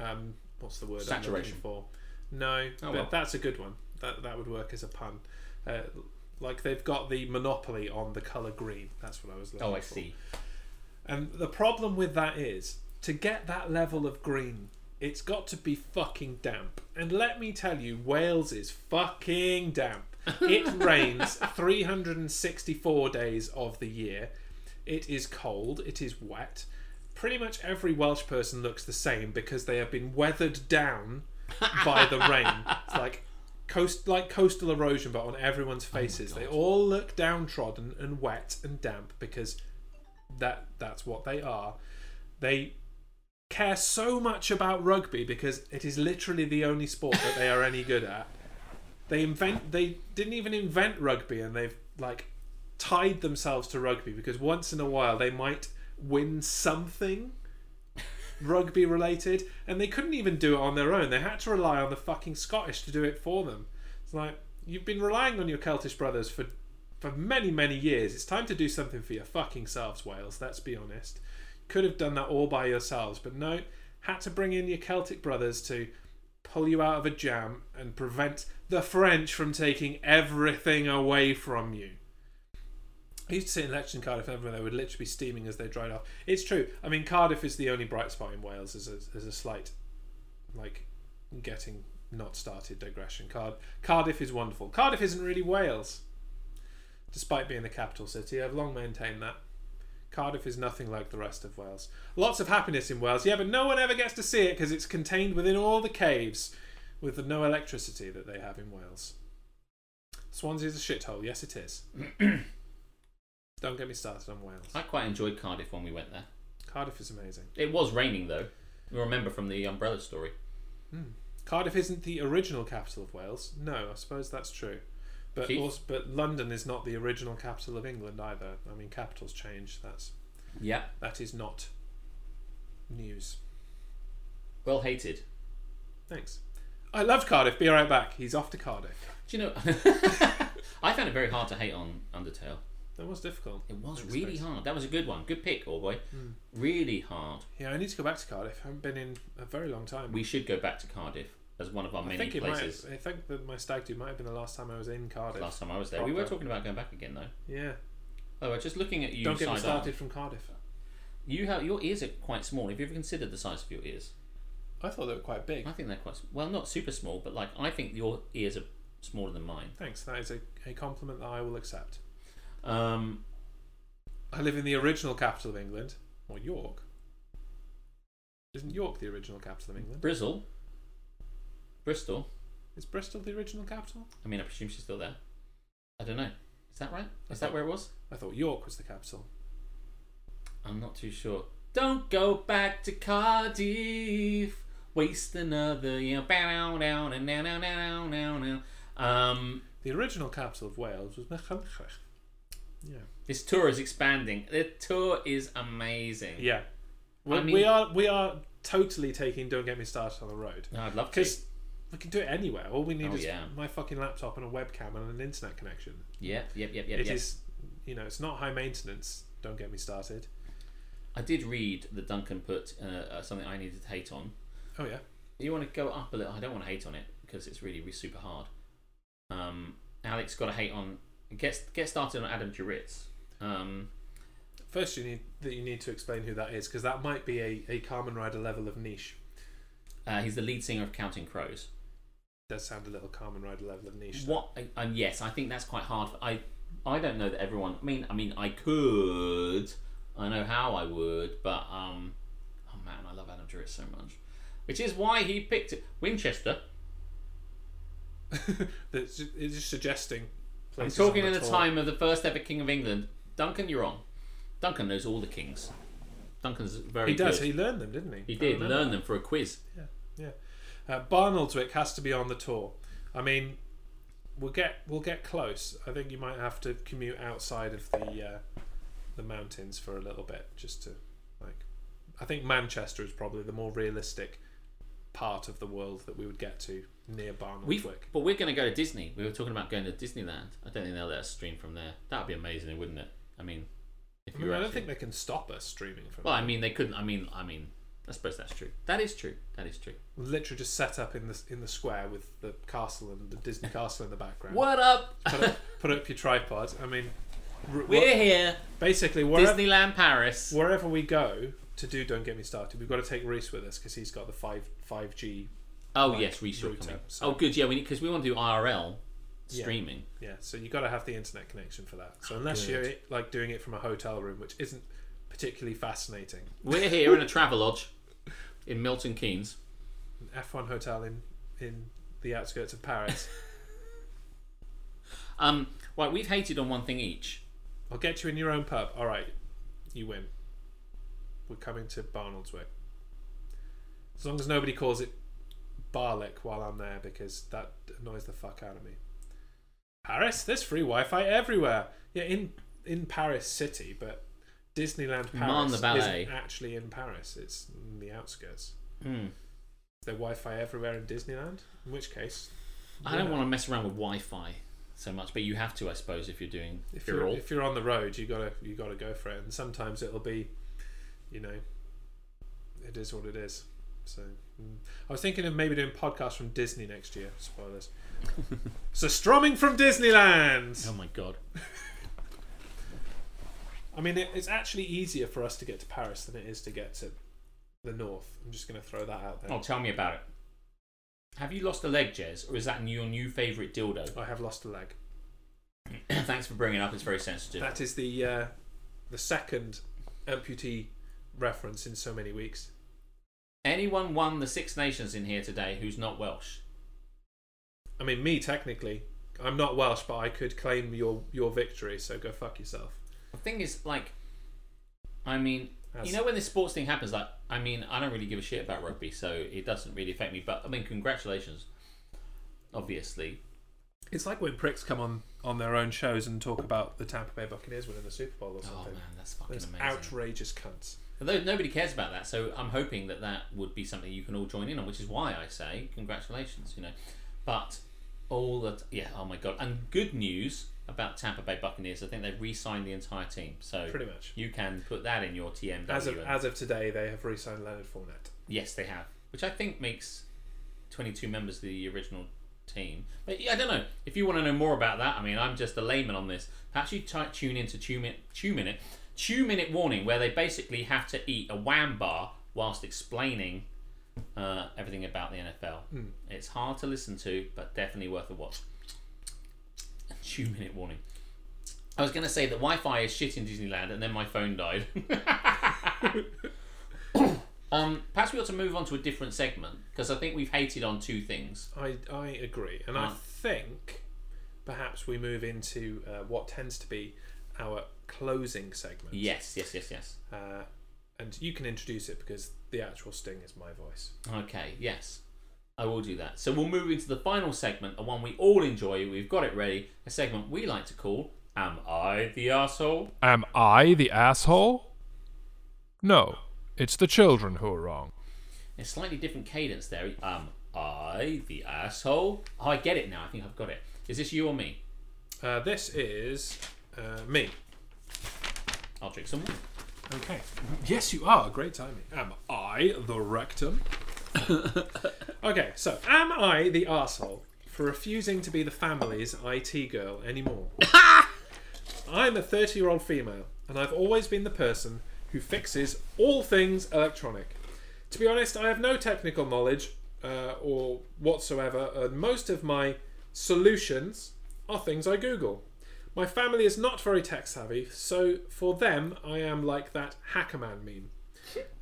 Speaker 1: um, what's the word I'm looking
Speaker 2: Saturation.
Speaker 1: for? No, but
Speaker 2: well.
Speaker 1: that's a good one. That that would work as a pun. Uh, like they've got the monopoly on the colour green. That's what I was looking
Speaker 2: Oh, I
Speaker 1: for.
Speaker 2: see.
Speaker 1: And the problem with that is to get that level of green, it's got to be fucking damp. And let me tell you, Wales is fucking damp. It *laughs* rains 364 days of the year. It is cold, it is wet. Pretty much every Welsh person looks the same because they have been weathered down *laughs* by the rain. It's like coast like coastal erosion but on everyone's oh faces. they all look downtrodden and wet and damp because that that's what they are. They care so much about rugby because it is literally the only sport that they are any good at. They invent they didn't even invent rugby and they've like tied themselves to rugby because once in a while they might win something rugby related and they couldn't even do it on their own. They had to rely on the fucking Scottish to do it for them. It's like you've been relying on your Celtish brothers for for many, many years. It's time to do something for your fucking selves, Wales. Let's be honest. Could have done that all by yourselves, but no, had to bring in your Celtic brothers to pull you out of a jam and prevent the French from taking everything away from you. I used to sit in election Cardiff and they would literally be steaming as they dried off. It's true. I mean, Cardiff is the only bright spot in Wales as a, as a slight, like, getting not started digression. Card- Cardiff is wonderful. Cardiff isn't really Wales despite being the capital city. I've long maintained that. Cardiff is nothing like the rest of Wales. Lots of happiness in Wales, yeah, but no one ever gets to see it because it's contained within all the caves with the no electricity that they have in Wales. Swansea's a shithole, yes it is. *clears throat* Don't get me started on Wales.
Speaker 2: I quite enjoyed Cardiff when we went there.
Speaker 1: Cardiff is amazing.
Speaker 2: It was raining though. You remember from the umbrella story. Hmm.
Speaker 1: Cardiff isn't the original capital of Wales. No, I suppose that's true. But
Speaker 2: Keith?
Speaker 1: also, but London is not the original capital of England either. I mean, capitals change. That's
Speaker 2: Yeah.
Speaker 1: that is not news.
Speaker 2: Well hated.
Speaker 1: Thanks. I loved Cardiff. Be right back. He's off to Cardiff.
Speaker 2: Do you know? *laughs* I found it very hard to hate on Undertale.
Speaker 1: That was difficult.
Speaker 2: It was really hard. That was a good one. Good pick, all boy. Hmm. Really hard.
Speaker 1: Yeah, I need to go back to Cardiff. I haven't been in a very long time.
Speaker 2: We should go back to Cardiff as one of our
Speaker 1: I
Speaker 2: many
Speaker 1: think it
Speaker 2: places.
Speaker 1: might. I think that my stag do might have been the last time I was in Cardiff.
Speaker 2: Last time I was there, we were talking about going back again though.
Speaker 1: Yeah.
Speaker 2: Oh, we're just looking at you
Speaker 1: Don't get me started from Cardiff.
Speaker 2: You have your ears are quite small. Have you ever considered the size of your ears?
Speaker 1: I thought they were quite big.
Speaker 2: I think they're quite well, not super small, but like I think your ears are smaller than mine.
Speaker 1: Thanks. That is a, a compliment that I will accept.
Speaker 2: Um,
Speaker 1: I live in the original capital of England, or York. Isn't York the original capital of England?
Speaker 2: Bristol, Bristol.
Speaker 1: Is Bristol the original capital?
Speaker 2: I mean, I presume she's still there. I don't know. Is that right? Is that where it was?
Speaker 1: I thought York was the capital.
Speaker 2: I'm not too sure. Don't go back to Cardiff. Waste another year. Bow down and down down down down down. Um,
Speaker 1: The original capital of Wales was Machynlleth. Yeah.
Speaker 2: this tour is expanding. The tour is amazing.
Speaker 1: Yeah. We,
Speaker 2: I mean-
Speaker 1: we are we are totally taking Don't Get Me Started on the road.
Speaker 2: No, I'd love to.
Speaker 1: Because we can do it anywhere. All we need
Speaker 2: Oh,
Speaker 1: is
Speaker 2: yeah.
Speaker 1: my fucking laptop and a webcam and an internet connection.
Speaker 2: Yep, yep, yep, yep.
Speaker 1: It
Speaker 2: yep.
Speaker 1: is, you know, it's not high maintenance. Don't get me started.
Speaker 2: I did read that Duncan put uh, uh, something I needed to hate on.
Speaker 1: Oh yeah.
Speaker 2: You want to go up a little? I don't want to hate on it because it's really, really super hard. Um, Alex got to hate on. Get get started on Adam Duritz. Um,
Speaker 1: First, you need that you need to explain who that is because that might be a, a Kamen Rider level of niche.
Speaker 2: uh, he's the lead singer of Counting Crows.
Speaker 1: does sound a little Kamen Rider level of niche.
Speaker 2: What? And yes, I think that's quite hard. I I don't know that everyone. I mean, I mean, I could. I know how I would, but um, man, I love Adam Duritz so much. Which is why he picked it. Winchester. *laughs*
Speaker 1: That's ju- It's just suggesting.
Speaker 2: I'm talking in the
Speaker 1: tour.
Speaker 2: time of the first ever King of England. Duncan, you're on. Duncan knows all the kings. Duncan's very
Speaker 1: He does.
Speaker 2: good.
Speaker 1: He learned them, didn't he?
Speaker 2: He did learn them for a quiz.
Speaker 1: Yeah. Uh, Barnoldswick has to be on the tour. I mean, we'll get we'll get close. I think you might have to commute outside of the uh, the mountains for a little bit just to like. I think Manchester is probably the more realistic part of the world that we would get to near
Speaker 2: We've,
Speaker 1: Barnoldswick.
Speaker 2: but we're going to go to Disney. We were talking about going to Disneyland. I don't think they'll let us stream from there. That would be amazing, wouldn't it? I mean, if
Speaker 1: I
Speaker 2: you
Speaker 1: mean,
Speaker 2: were
Speaker 1: I don't
Speaker 2: actually-
Speaker 1: think they can stop us streaming from.
Speaker 2: Well, I mean, they couldn't. I mean, I mean, I suppose that's true. That is true. That is true.
Speaker 1: literally just set up in the in the square with the castle and the Disney castle in the background. *laughs*
Speaker 2: What up?
Speaker 1: Put up, put up your tripod. I mean,
Speaker 2: We're
Speaker 1: what-
Speaker 2: here,
Speaker 1: basically wherever,
Speaker 2: Disneyland Paris.
Speaker 1: wherever we go to do don't get me started we've got to take Reese with us because he's got the 5 5g
Speaker 2: Oh
Speaker 1: like,
Speaker 2: yes, Reese will
Speaker 1: router,
Speaker 2: come in.
Speaker 1: so-
Speaker 2: Oh good, yeah, we because we want to do IRL
Speaker 1: Yeah.
Speaker 2: streaming.
Speaker 1: yeah so you got to have the internet connection for that so unless
Speaker 2: Good.
Speaker 1: you're like doing it from a hotel room which isn't particularly fascinating
Speaker 2: We're here in a travel lodge in Milton Keynes.
Speaker 1: f1 hotel in in the outskirts of paris *laughs*
Speaker 2: Um, right, we've hated on one thing each.
Speaker 1: i'll get you in your own pub all right you win we're coming to barnoldswick as long as nobody calls it barlick while i'm there because that annoys the fuck out of me Paris, there's free Wi-Fi everywhere. Yeah, in in Paris city, but Disneyland Paris isn't actually in Paris. It's in the outskirts.
Speaker 2: Hmm.
Speaker 1: Is there Wi-Fi everywhere in Disneyland? In which case,
Speaker 2: I don't want to mess around with Wi-Fi so much, but you have to, I suppose, if you're doing
Speaker 1: If
Speaker 2: you're
Speaker 1: you're
Speaker 2: all.
Speaker 1: if you're on the road, you gotta you gotta go for it. And sometimes it'll be, you know, it is what it is. So mm. I was thinking of maybe doing podcasts from Disney next year. Spoilers. surströmming from Disneyland.
Speaker 2: Oh my god.
Speaker 1: I mean, it, it's actually easier for us to get to Paris than it is to get to the north. I'm just going to throw that out there.
Speaker 2: Oh, tell me about it. Have you lost a leg, Jez, or is that your new favourite dildo?
Speaker 1: I have lost a leg. *clears throat*
Speaker 2: Thanks for bringing it up. It's very sensitive.
Speaker 1: That is the uh, the second amputee reference in so many weeks.
Speaker 2: Anyone won the Six Nations in here today who's not Welsh?
Speaker 1: I mean, me technically, I'm not Welsh, but I could claim your your victory. So go fuck yourself.
Speaker 2: The thing is, like, I mean,
Speaker 1: As-
Speaker 2: you know, when this sports thing happens, like, I mean, I don't really give a shit about rugby, so it doesn't really affect me. But I mean, congratulations, obviously.
Speaker 1: It's like when pricks come on on their own shows and talk about the Tampa Bay Buccaneers winning the Super Bowl or
Speaker 2: oh,
Speaker 1: something.
Speaker 2: Oh man, that's fucking
Speaker 1: Those
Speaker 2: amazing.
Speaker 1: outrageous cunts.
Speaker 2: Although nobody cares about that, so I'm hoping that that would be something you can all join in on, which is why I say congratulations. You know, but all that, yeah, oh my god, and good news about Tampa Bay Buccaneers. I think they've re-signed the entire team, so
Speaker 1: Pretty much.
Speaker 2: you can put that in your TMW.
Speaker 1: As of as of today, they have re-signed Leonard Fournette.
Speaker 2: Yes, they have, which I think makes 22 members of the original team. But yeah, I don't know if you want to know more about that. I mean, I'm just a layman on this. Perhaps you t- tune into Two Minute, Two Minute, Two Minute Warning, where they basically have to eat a wham bar whilst explaining uh, everything about the NFL. It's hard to listen to, but definitely worth a watch. *laughs* Two Minute Warning. I was going to say that Wi-Fi is shit in Disneyland, and then my phone died. *laughs* *coughs* Um, perhaps we ought to move on to a different segment because I think we've hated on two things.
Speaker 1: I I agree, and I think perhaps we move into uh, what tends to be our closing segment.
Speaker 2: Yes, yes, yes, yes.
Speaker 1: Uh, and you can introduce it because the actual sting is my voice.
Speaker 2: Okay, yes, I will do that. So we'll move into the final segment, a one we all enjoy. We've got it ready. A segment we like to call "Am I the asshole?"
Speaker 6: Am I the asshole? No, it's the children who are wrong.
Speaker 2: A slightly different cadence there. Am I the asshole? Oh, I get it now. I think I've got it. Is this you or me?
Speaker 1: Uh, this is uh, me.
Speaker 2: I'll drink some. more.
Speaker 1: Okay. *laughs* Yes, you are. Great timing. Am I the rectum? *laughs* okay, so am I the arsehole for refusing to be the family's IT girl anymore? *laughs* I'm a 30 year old female, and I've always been the person who fixes all things electronic. To be honest, I have no technical knowledge uh, or whatsoever, and most of my solutions are things I Google. My family is not very tech savvy, so for them, I am like that Hackerman meme.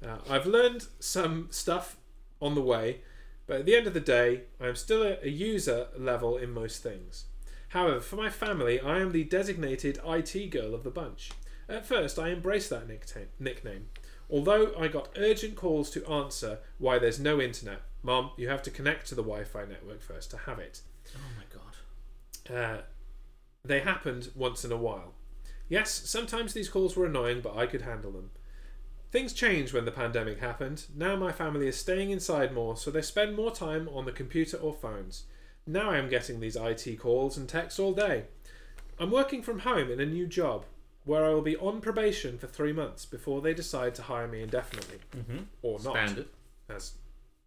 Speaker 1: Uh, I've learned some stuff on the way, but at the end of the day, I am still a, a user level in most things. However, for my family, I am the designated IT girl of the bunch. At first, I embraced that nickname. Although I got urgent calls to answer why there's no internet. Mom, you have to connect to the Wi Fi network first to have it.
Speaker 2: Oh my god.
Speaker 1: Uh, they happened once in a while. Yes, sometimes these calls were annoying, but I could handle them. Things changed when the pandemic happened. Now my family is staying inside more, so they spend more time on the computer or phones. Now I am getting these IT calls and texts all day. I'm working from home in a new job where I will be on probation for three months before they decide to hire me indefinitely.
Speaker 2: Mm-hmm.
Speaker 1: Or not
Speaker 2: Standard.
Speaker 1: as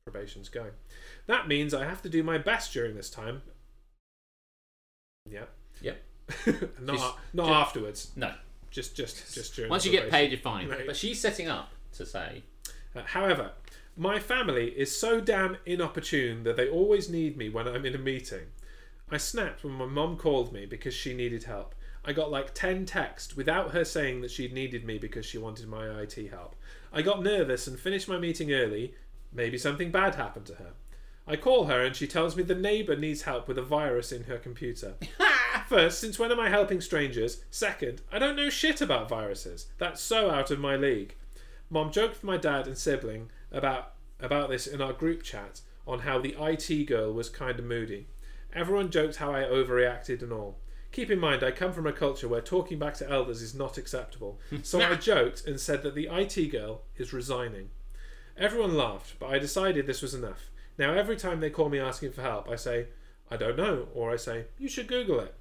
Speaker 1: probation's going. That means I have to do my best during this time. Yeah.
Speaker 2: Yep. *laughs*
Speaker 1: not
Speaker 2: Just-
Speaker 1: not
Speaker 2: ju-
Speaker 1: afterwards.
Speaker 2: No.
Speaker 1: Just just just during.
Speaker 2: Once you get
Speaker 1: probation.
Speaker 2: paid, you're fine.
Speaker 1: Right.
Speaker 2: But she's setting up to say,
Speaker 1: Uh, however, my family is so damn inopportune that they always need me when I'm in a meeting. I snapped when my mom called me because she needed help. I got like 10 texts without her saying that she'd needed me because she wanted my IT help. I got nervous and finished my meeting early. Maybe something bad happened to her. I call her and she tells me the neighbour needs help with a virus in her computer. *laughs* *laughs* First, since when am I helping strangers? Second, I don't know shit about viruses. That's so out of my league. Mom joked with my dad and sibling about about this in our group chat on how the IT girl was kind of moody. Everyone joked how I overreacted and all. Keep in mind, I come from a culture where talking back to elders is not acceptable, *laughs* so I joked and said that the IT girl is resigning. Everyone laughed, but I decided this was enough. Now, every time they call me asking for help, I say, I don't know, or I say, you should Google it.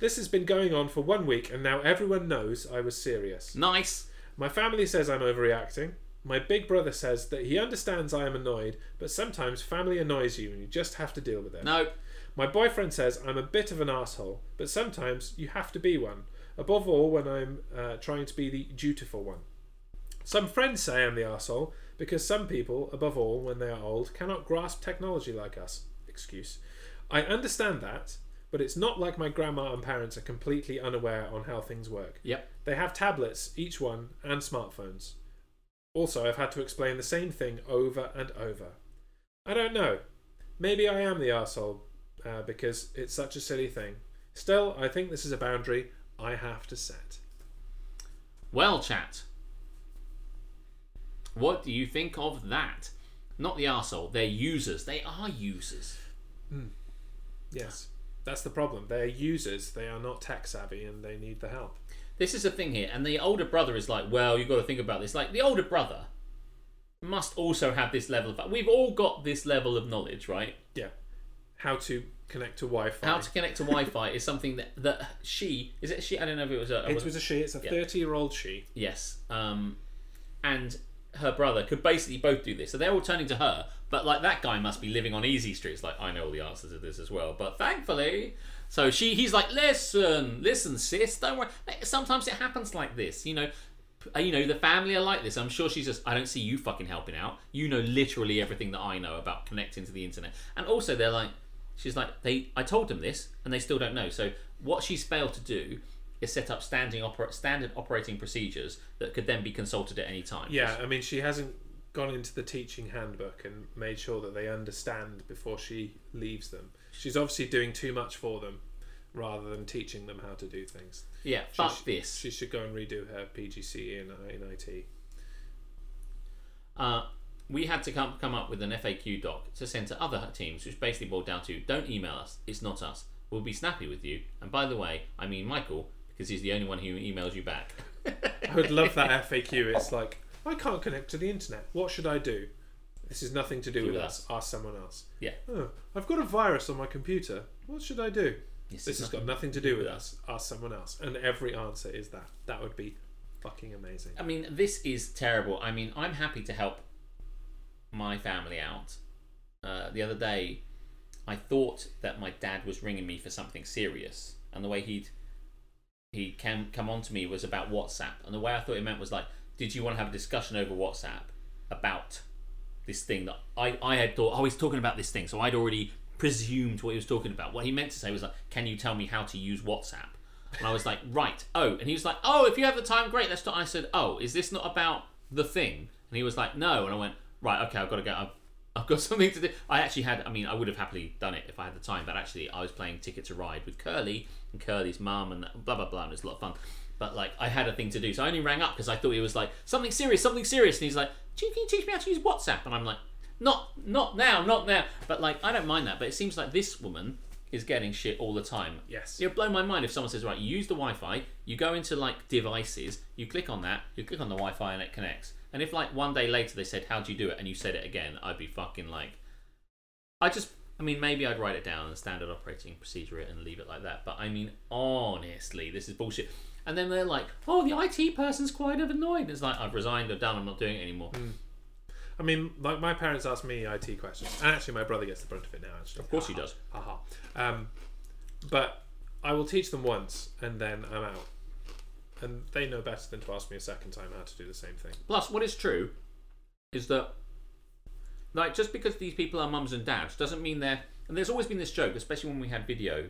Speaker 1: This has been going on for one week, and now everyone knows I was serious.
Speaker 2: nice.
Speaker 1: My family says I'm overreacting. My big brother says that he understands I am annoyed, but sometimes family annoys you and you just have to deal with it.
Speaker 2: No.
Speaker 1: My boyfriend says I'm a bit of an asshole, but sometimes you have to be one. Above all, when I'm uh, trying to be the dutiful one. Some friends say I'm the asshole because some people, above all, when they are old, cannot grasp technology like us. Excuse. I understand that, but it's not like my grandma and parents are completely unaware on how things work.
Speaker 2: Yep.
Speaker 1: They have tablets, each one, and smartphones. Also, I've had to explain the same thing over and over. I don't know. Maybe I am the arsehole uh, because it's such a silly thing. Still, I think this is a boundary I have to set.
Speaker 2: Well, chat. What do you think of that? Not the arsehole, they're users. They are users.
Speaker 1: Yes, that's the problem. They're users, they are not tech savvy, and they need the help.
Speaker 2: This is the thing here, and the older brother is like, well, you've got to think about this. Like, the older brother must also have this level of. We've all got this level of knowledge, right?
Speaker 1: Yeah. How to connect to Wi Fi.
Speaker 2: How to connect to Wi Fi is something that, that she. Is it she? I don't know if it was a.
Speaker 1: It was a she, it's a 30 year old she.
Speaker 2: Yes. Um, and her brother could basically both do this. So they're all turning to her. But like that guy must be living on easy streets. Like I know all the answers to this as well. But thankfully, so she he's like, listen, listen, sis, don't worry. Sometimes it happens like this. You know. Uh, you know the family are like this. I'm sure she's just. I don't see you fucking helping out. You know literally everything that I know about connecting to the internet. And also they're like, she's like they. I told them this, and they still don't know. So what she's failed to do is set up standing opera- standard operating procedures that could then be consulted at any time.
Speaker 1: Yeah, I mean, she hasn't gone into the teaching handbook and made sure that they understand before she leaves them. She's obviously doing too much for them rather than teaching them how to do things.
Speaker 2: Yeah,
Speaker 1: She
Speaker 2: fuck
Speaker 1: sh-
Speaker 2: this.
Speaker 1: She should go and redo her PGCE in, in IT.
Speaker 2: Uh, we had to come come up with an FAQ doc to send to other teams, which basically boiled down to don't email us, it's not us. We'll be snappy with you. And by the way, I mean Michael, because he's the only one who emails you back. *laughs*
Speaker 1: I would love that FAQ. It's like, I can't connect to the internet. What should I do? This is nothing to do, with
Speaker 2: with
Speaker 1: us. Ask someone else.
Speaker 2: Yeah.
Speaker 1: Oh, I've got a virus on my computer. What should I do?
Speaker 2: This
Speaker 1: This
Speaker 2: is
Speaker 1: has got nothing to do with us. Ask someone else. And every answer is that. That would be fucking amazing.
Speaker 2: I mean, this is terrible. I mean, I'm happy to help my family out. Uh, the other day, I thought that my dad was ringing me for something serious, and the way he'd he came come on to me was about WhatsApp, and the way I thought it meant was like, did you want to have a discussion over WhatsApp about this thing that I I had thought? Oh, he's talking about this thing, so I'd already presumed what he was talking about. What he meant to say was like, can you tell me how to use WhatsApp? And I was like, right. Oh, and he was like, oh, if you have the time, great. Let's talk. I said, oh, is this not about the thing? And he was like, no. And I went, right, okay, I've got to go. I've, I've got *laughs* something to do. I actually had, I mean, I would have happily done it if I had the time, but actually, I was playing Ticket to Ride with Curly and Curly's mum and blah, blah, blah. And it was a lot of fun. But like, I had a thing to do. So I only rang up because I thought he was like, something serious, something serious. And he's like, "Do you- can you teach me how to use WhatsApp? And I'm like, not, not now, not now. But like, I don't mind that. But it seems like this woman is getting shit all the time.
Speaker 1: Yes.
Speaker 2: It'll blow my mind if someone says, right, you use the Wi Fi, you go into like devices, you click on that, you click on the Wi Fi and it connects. And if like one day later they said, "How do you do it? and you said it again, I'd be fucking like. I just, I mean, maybe I'd write it down and standard operating procedure it and leave it like that. But I mean, honestly, this is bullshit. And then they're like, oh, the IT person's quite annoyed. It's like, I've resigned, I've done, I'm not doing it anymore.
Speaker 1: I mean, like my parents ask me IT questions, and actually my brother gets the brunt of it now. Actually,
Speaker 2: Of course he does.
Speaker 1: Haha. Um, but I will teach them once, and then I'm out. And they know better than to ask me a second time how to do the same thing.
Speaker 2: Plus, what is true is that, like, just because these people are mums and dads doesn't mean they're. And there's always been this joke, especially when we had video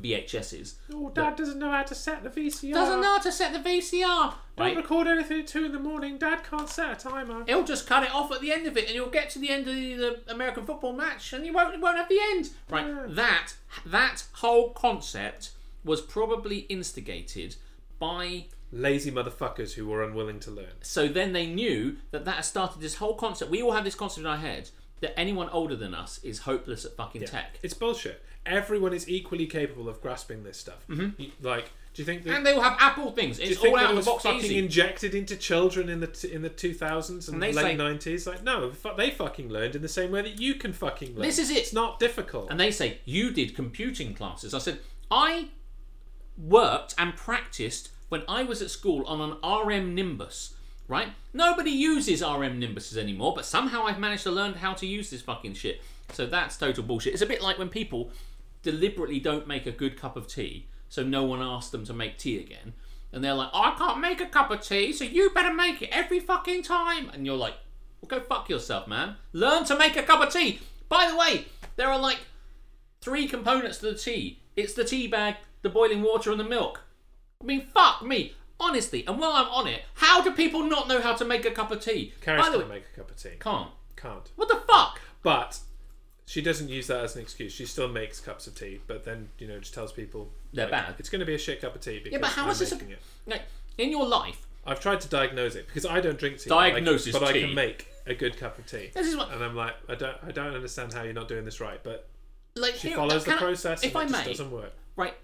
Speaker 2: VHSs.
Speaker 1: Oh, Dad doesn't know how to set the VCR.
Speaker 2: Doesn't know how to set the VCR.
Speaker 1: Don't
Speaker 2: Right?
Speaker 1: record anything at two in the morning. Dad can't set a timer.
Speaker 2: He'll just cut it off at the end of it, and you'll get to the end of the, the American football match, and you won't won't have the end. Right?
Speaker 1: Yeah.
Speaker 2: That that whole concept was probably instigated by
Speaker 1: Lazy motherfuckers who were unwilling to learn.
Speaker 2: so then they knew that that has started this whole concept. We all have this concept in our heads that anyone older than us is hopeless at fucking tech.
Speaker 1: It's bullshit. Everyone is equally capable of grasping this stuff. You- like, do you think that?
Speaker 2: Mm-hmm. And they will have Apple things.
Speaker 1: do you
Speaker 2: It's
Speaker 1: think
Speaker 2: all
Speaker 1: that
Speaker 2: out
Speaker 1: it
Speaker 2: of
Speaker 1: was
Speaker 2: the box
Speaker 1: fucking
Speaker 2: easy.
Speaker 1: injected into children in the t- in the two thousands and,
Speaker 2: And they
Speaker 1: late nineties? Like, no, fu- they fucking learned in the same way that you can fucking learn.
Speaker 2: This is it.
Speaker 1: It's not difficult.
Speaker 2: and they say you did computing classes. I said I worked and practiced when I was at school on an RM Nimbus. Right? Nobody uses RM Nimbuses anymore, but somehow I've managed to learn how to use this fucking shit. So that's total bullshit. It's a bit like when people deliberately don't make a good cup of tea, so no one asks them to make tea again. And they're like, I can't make a cup of tea, so you better make it every fucking time. And you're like, well, go fuck yourself, man. Learn to make a cup of tea. By the way, there are like three components to the tea. It's the tea bag, the boiling water, and the milk. I mean, fuck me, honestly. And while I'm on it, how do people not know how to make a cup of tea?
Speaker 1: Karis
Speaker 2: By the
Speaker 1: can't
Speaker 2: way,
Speaker 1: make a cup of tea.
Speaker 2: can't.
Speaker 1: Can't.
Speaker 2: What the fuck?
Speaker 1: But she doesn't use that as an excuse. She still makes cups of tea, but then you know just tells people
Speaker 2: They're bad.
Speaker 1: It's going to be a shit cup of tea because
Speaker 2: Yeah, but how
Speaker 1: I'm
Speaker 2: is this? A,
Speaker 1: it.
Speaker 2: like in your life?
Speaker 1: I've tried to diagnose it because I don't drink tea.
Speaker 2: Diagnosis
Speaker 1: but I, but I can make a good cup of tea.
Speaker 2: This is what-
Speaker 1: and I'm like, I don't, I don't understand how you're not doing this right. But
Speaker 2: Like
Speaker 1: she
Speaker 2: here-
Speaker 1: follows the
Speaker 2: can I-
Speaker 1: process,
Speaker 2: if
Speaker 1: and
Speaker 2: I
Speaker 1: it just
Speaker 2: may,
Speaker 1: doesn't work.
Speaker 2: right?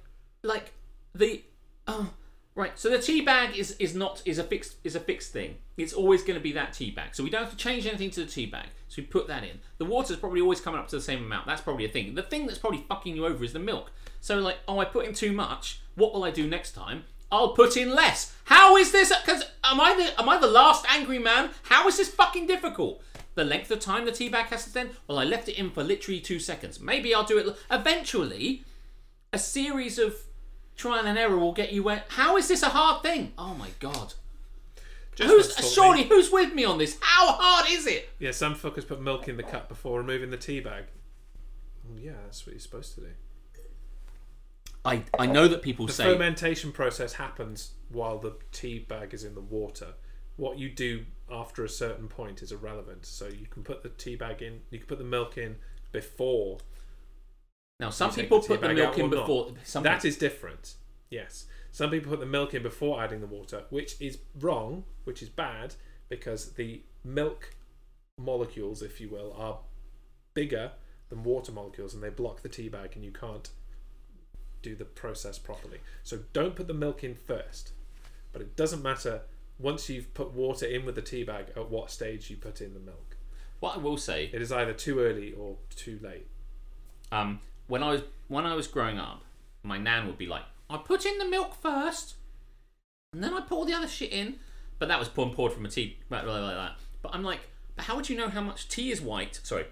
Speaker 2: Like the oh, right. So the tea bag is is not is a fixed is a fixed thing. It's always going to be that tea bag. So we don't have to change anything to the tea bag. So we put that in. The water's probably always coming up to the same amount. That's probably a thing. The thing that's probably fucking you over is the milk. So like, oh, I put in too much. What will I do next time? I'll put in less. How is this? Because am I the am I the last angry man? How is this fucking difficult? The length of time the tea bag has to stand? Well, I left it in for literally two seconds. Maybe I'll do it. l- Eventually, a series of trial and error will get you where. How is this a hard thing? Oh my god.
Speaker 1: Just
Speaker 2: Who's surely
Speaker 1: me-
Speaker 2: who's with me on this? How hard is it?
Speaker 1: Yeah, some fuckers put milk in the cup before removing the tea bag. Well, yeah, that's what you're supposed to do.
Speaker 2: I I know that people
Speaker 1: The
Speaker 2: say
Speaker 1: fermentation process happens while the tea bag is in the water. What you do after a certain point is irrelevant. So you can put the tea bag in, you can put the milk in before.
Speaker 2: Now some
Speaker 1: you
Speaker 2: people put the milk in before. Some
Speaker 1: That
Speaker 2: people-
Speaker 1: is different. Yes. Some people put the milk in before adding the water, which is wrong, which is bad, because the milk molecules, if you will, are bigger than water molecules and they block the tea bag and you can't do the process properly. So don't put the milk in first. But it doesn't matter once you've put water in with the tea bag at what stage you put in the milk.
Speaker 2: what I will say.
Speaker 1: It is either too early or too late.
Speaker 2: Um, when I was when I was growing up, my nan would be like, "I put in the milk first, and then I put all the other shit in." But that was poured poured from a tea, like that. But I'm like, but how would you know how much tea is white? Sorry,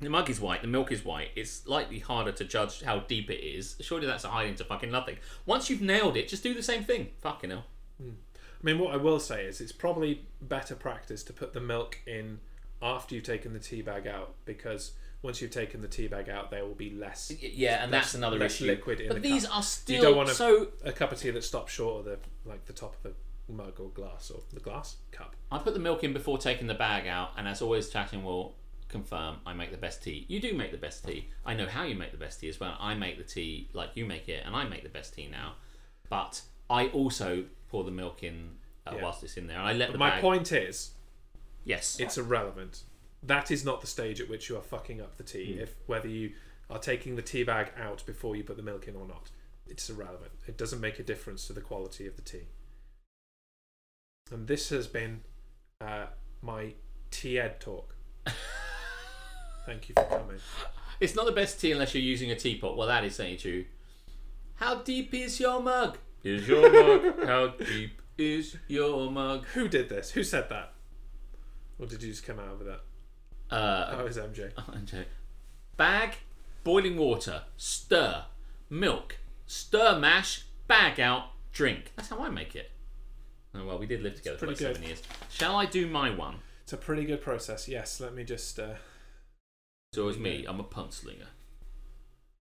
Speaker 2: the mug is white, the milk is white. It's slightly harder to judge how deep it is. Surely that's a hiding to fucking nothing. Once you've nailed it, just do the same thing. Fucking hell. Hmm.
Speaker 1: I mean, what I will say is it's probably better practice to put the milk in after you've taken the tea bag out because once you've taken the tea bag out, there will be less.
Speaker 2: Yeah, and
Speaker 1: less-
Speaker 2: that's another
Speaker 1: less
Speaker 2: issue.
Speaker 1: liquid in
Speaker 2: but
Speaker 1: the
Speaker 2: these
Speaker 1: cup.
Speaker 2: are
Speaker 1: You don't want a,
Speaker 2: so
Speaker 1: a cup of tea that stops short of the like the top of the mug or glass or the glass cup.
Speaker 2: I put the milk in before taking the bag out, and as always, chatting will confirm I make the best tea. You do make the best tea. I know how you make the best tea as well. I make the tea like you make it, and I make the best tea now. But I also pour the milk in uh,
Speaker 1: Yeah.
Speaker 2: whilst it's in there, and I let the
Speaker 1: My
Speaker 2: bag.
Speaker 1: point is,
Speaker 2: Yes,
Speaker 1: it's irrelevant. That is not the stage at which you are fucking up the tea. If whether you are taking the tea bag out before you put the milk in or not, it's irrelevant. It doesn't make a difference to the quality of the tea. And this has been uh, my tea ed talk. *laughs* Thank you for coming.
Speaker 2: It's not the best tea unless you're using a teapot. Well, that is saying true. How deep is your mug? Is your mug? *laughs* How deep is your mug?
Speaker 1: Who did this? Who said that? Or did you just come out with that?
Speaker 2: Uh,
Speaker 1: Oh, it was MJ.
Speaker 2: Bag, boiling water, stir, milk, stir mash, bag out, drink. That's how I make it. Oh, well, we did live together for like
Speaker 1: pretty
Speaker 2: seven years. Shall I do my one?
Speaker 1: It's a pretty good process. Yes, let me just. Uh,
Speaker 2: So it's me. I'm a puntslinger.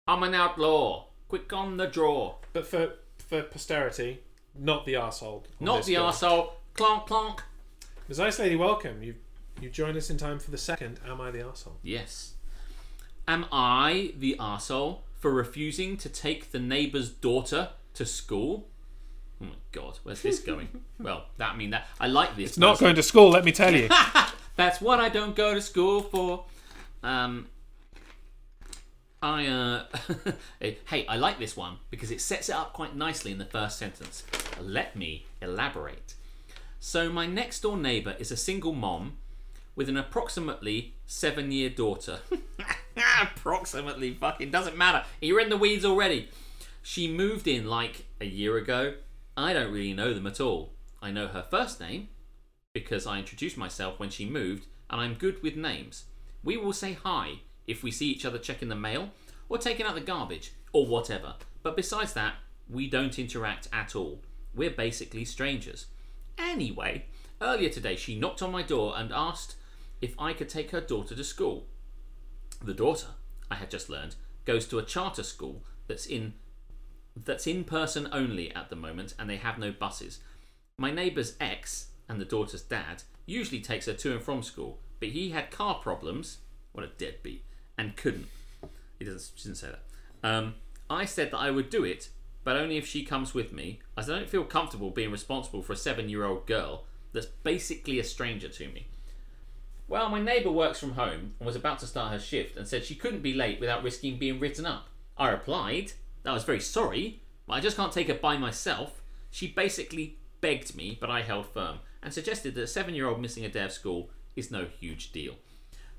Speaker 2: I'm an outlaw. Quick on the draw.
Speaker 1: but for for posterity, not the arsehole.
Speaker 2: Not the arsehole. Clonk, clonk.
Speaker 1: Ms. Ice Lady, welcome. You you join us in time for the second. Am I the arsehole?
Speaker 2: Yes. Am I the arsehole for refusing to take the neighbour's daughter to school? Oh my god, where's this going? *laughs* well, that I mean that I like this.
Speaker 1: It's not
Speaker 2: person.
Speaker 1: going to school. Let me tell you. *laughs*
Speaker 2: That's what I don't go to school for. Um, I uh, *laughs* hey, I like this one because it sets it up quite nicely in the first sentence. Let me elaborate. So my next door neighbour is a single mom with an approximately seven-year daughter. *laughs* approximately, fucking doesn't matter. You're in the weeds already. She moved in like a year ago. I don't really know them at all. I know her first name, because I introduced myself when she moved, and I'm good with names. We will say hi if we see each other checking the mail, or taking out the garbage, or whatever. But besides that, we don't interact at all. We're basically strangers. Anyway, earlier today she knocked on my door and asked if I could take her daughter to school. The daughter, I had just learned, goes to a charter school that's in that's in person only at the moment and they have no buses. My neighbour's ex and the daughter's dad usually takes her to and from school, but he had car problems. What a deadbeat. And couldn't. He doesn't she didn't say that. Um, I said that I would do it, but only if she comes with me, as I don't feel comfortable being responsible for a seven year old girl that's basically a stranger to me. Well, my neighbour works from home and was about to start her shift and said she couldn't be late without risking being written up. I replied that I was very sorry, but I just can't take her by myself. She basically begged me, but I held firm and suggested that a seven year old missing a day of school is no huge deal.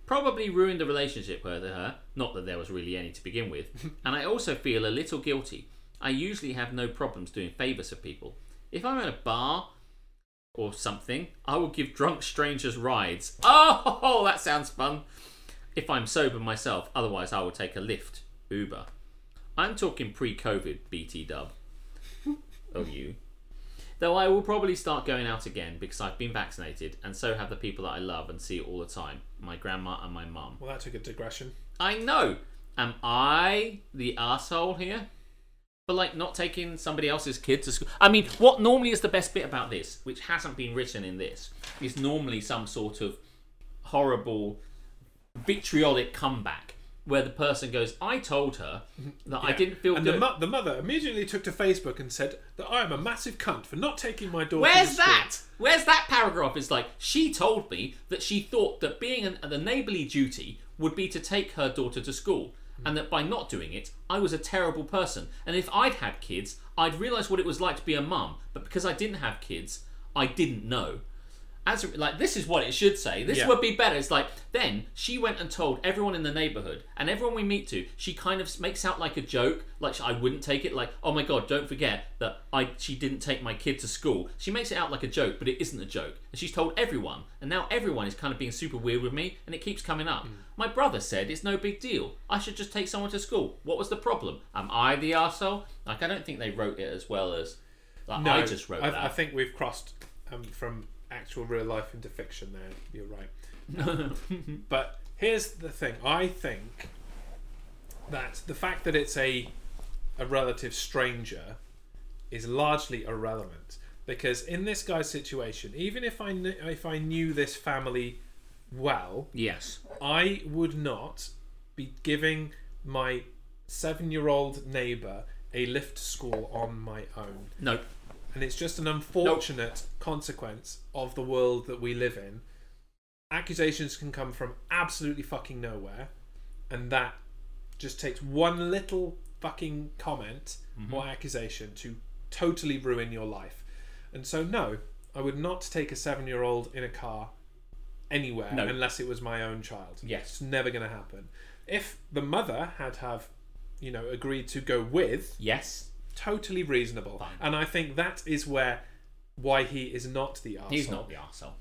Speaker 2: Probably ruined the relationship with her, not that there was really any to begin with, *laughs* and I also feel a little guilty. I usually have no problems doing favours for people. If I'm at a bar or something, I will give drunk strangers rides. Oh, *laughs* that sounds fun. If I'm sober myself, otherwise I will take a lift, Uber. I'm talking pre-COVID, BT Dub. oh, you. Though I will probably start going out again because I've been vaccinated, and so have the people that I love and see all the time, my grandma and my mum.
Speaker 1: Well, that took a digression.
Speaker 2: I know. Am I the asshole here? For like not taking somebody else's kid to school. I mean, what normally is the best bit about this, which hasn't been written in this, is normally some sort of horrible vitriolic comeback where the person goes, "I told her that I didn't feel
Speaker 1: and
Speaker 2: good."
Speaker 1: the, mo- the mother immediately took to Facebook and said that I am a massive cunt for not taking my daughter.
Speaker 2: Where's
Speaker 1: to school.
Speaker 2: Where's that? Where's that paragraph? It's like she told me that she thought that being an, the neighbourly duty would be to take her daughter to school, and that by not doing it, I was a terrible person. And if I'd had kids, I'd realise what it was like to be a mum. But because I didn't have kids, I didn't know. As a- like this is what it should say. This
Speaker 1: Yeah.
Speaker 2: would be better. It's like then she went and told everyone in the neighborhood and everyone we meet to. She kind of makes out like a joke, like I wouldn't take it. Like oh my god, don't forget that I she didn't take my kid to school. She makes it out like a joke, but it isn't a joke. And she's told everyone, and now everyone is kind of being super weird with me, and it keeps coming up. My brother said it's no big deal. I should just take someone to school. What was the problem? Am I the arsehole? Like I don't think they wrote it as well as like, I just wrote
Speaker 1: I,
Speaker 2: that.
Speaker 1: I think we've crossed um, from actual real life into fiction there. You're right. *laughs* but here's the thing. I think that the fact that it's a a relative stranger is largely irrelevant. because in this guy's situation, even if I kn- if I knew this family well,
Speaker 2: Yes.
Speaker 1: I would not be giving my seven-year-old neighbour a lift to school on my own.
Speaker 2: No.
Speaker 1: And it's just an unfortunate consequence of the world that we live in. Accusations can come from absolutely fucking nowhere, and that just takes one little fucking comment mm-hmm. or accusation to totally ruin your life. And so, no, I would not take a seven year old in a car anywhere
Speaker 2: No.
Speaker 1: unless it was my own child.
Speaker 2: Yes.
Speaker 1: It's never going to happen. If the mother had have, you know, agreed to go with,
Speaker 2: Yes.
Speaker 1: Totally reasonable.
Speaker 2: Fine.
Speaker 1: And I think that is where why he is not the arsehole.
Speaker 2: He's not the arsehole.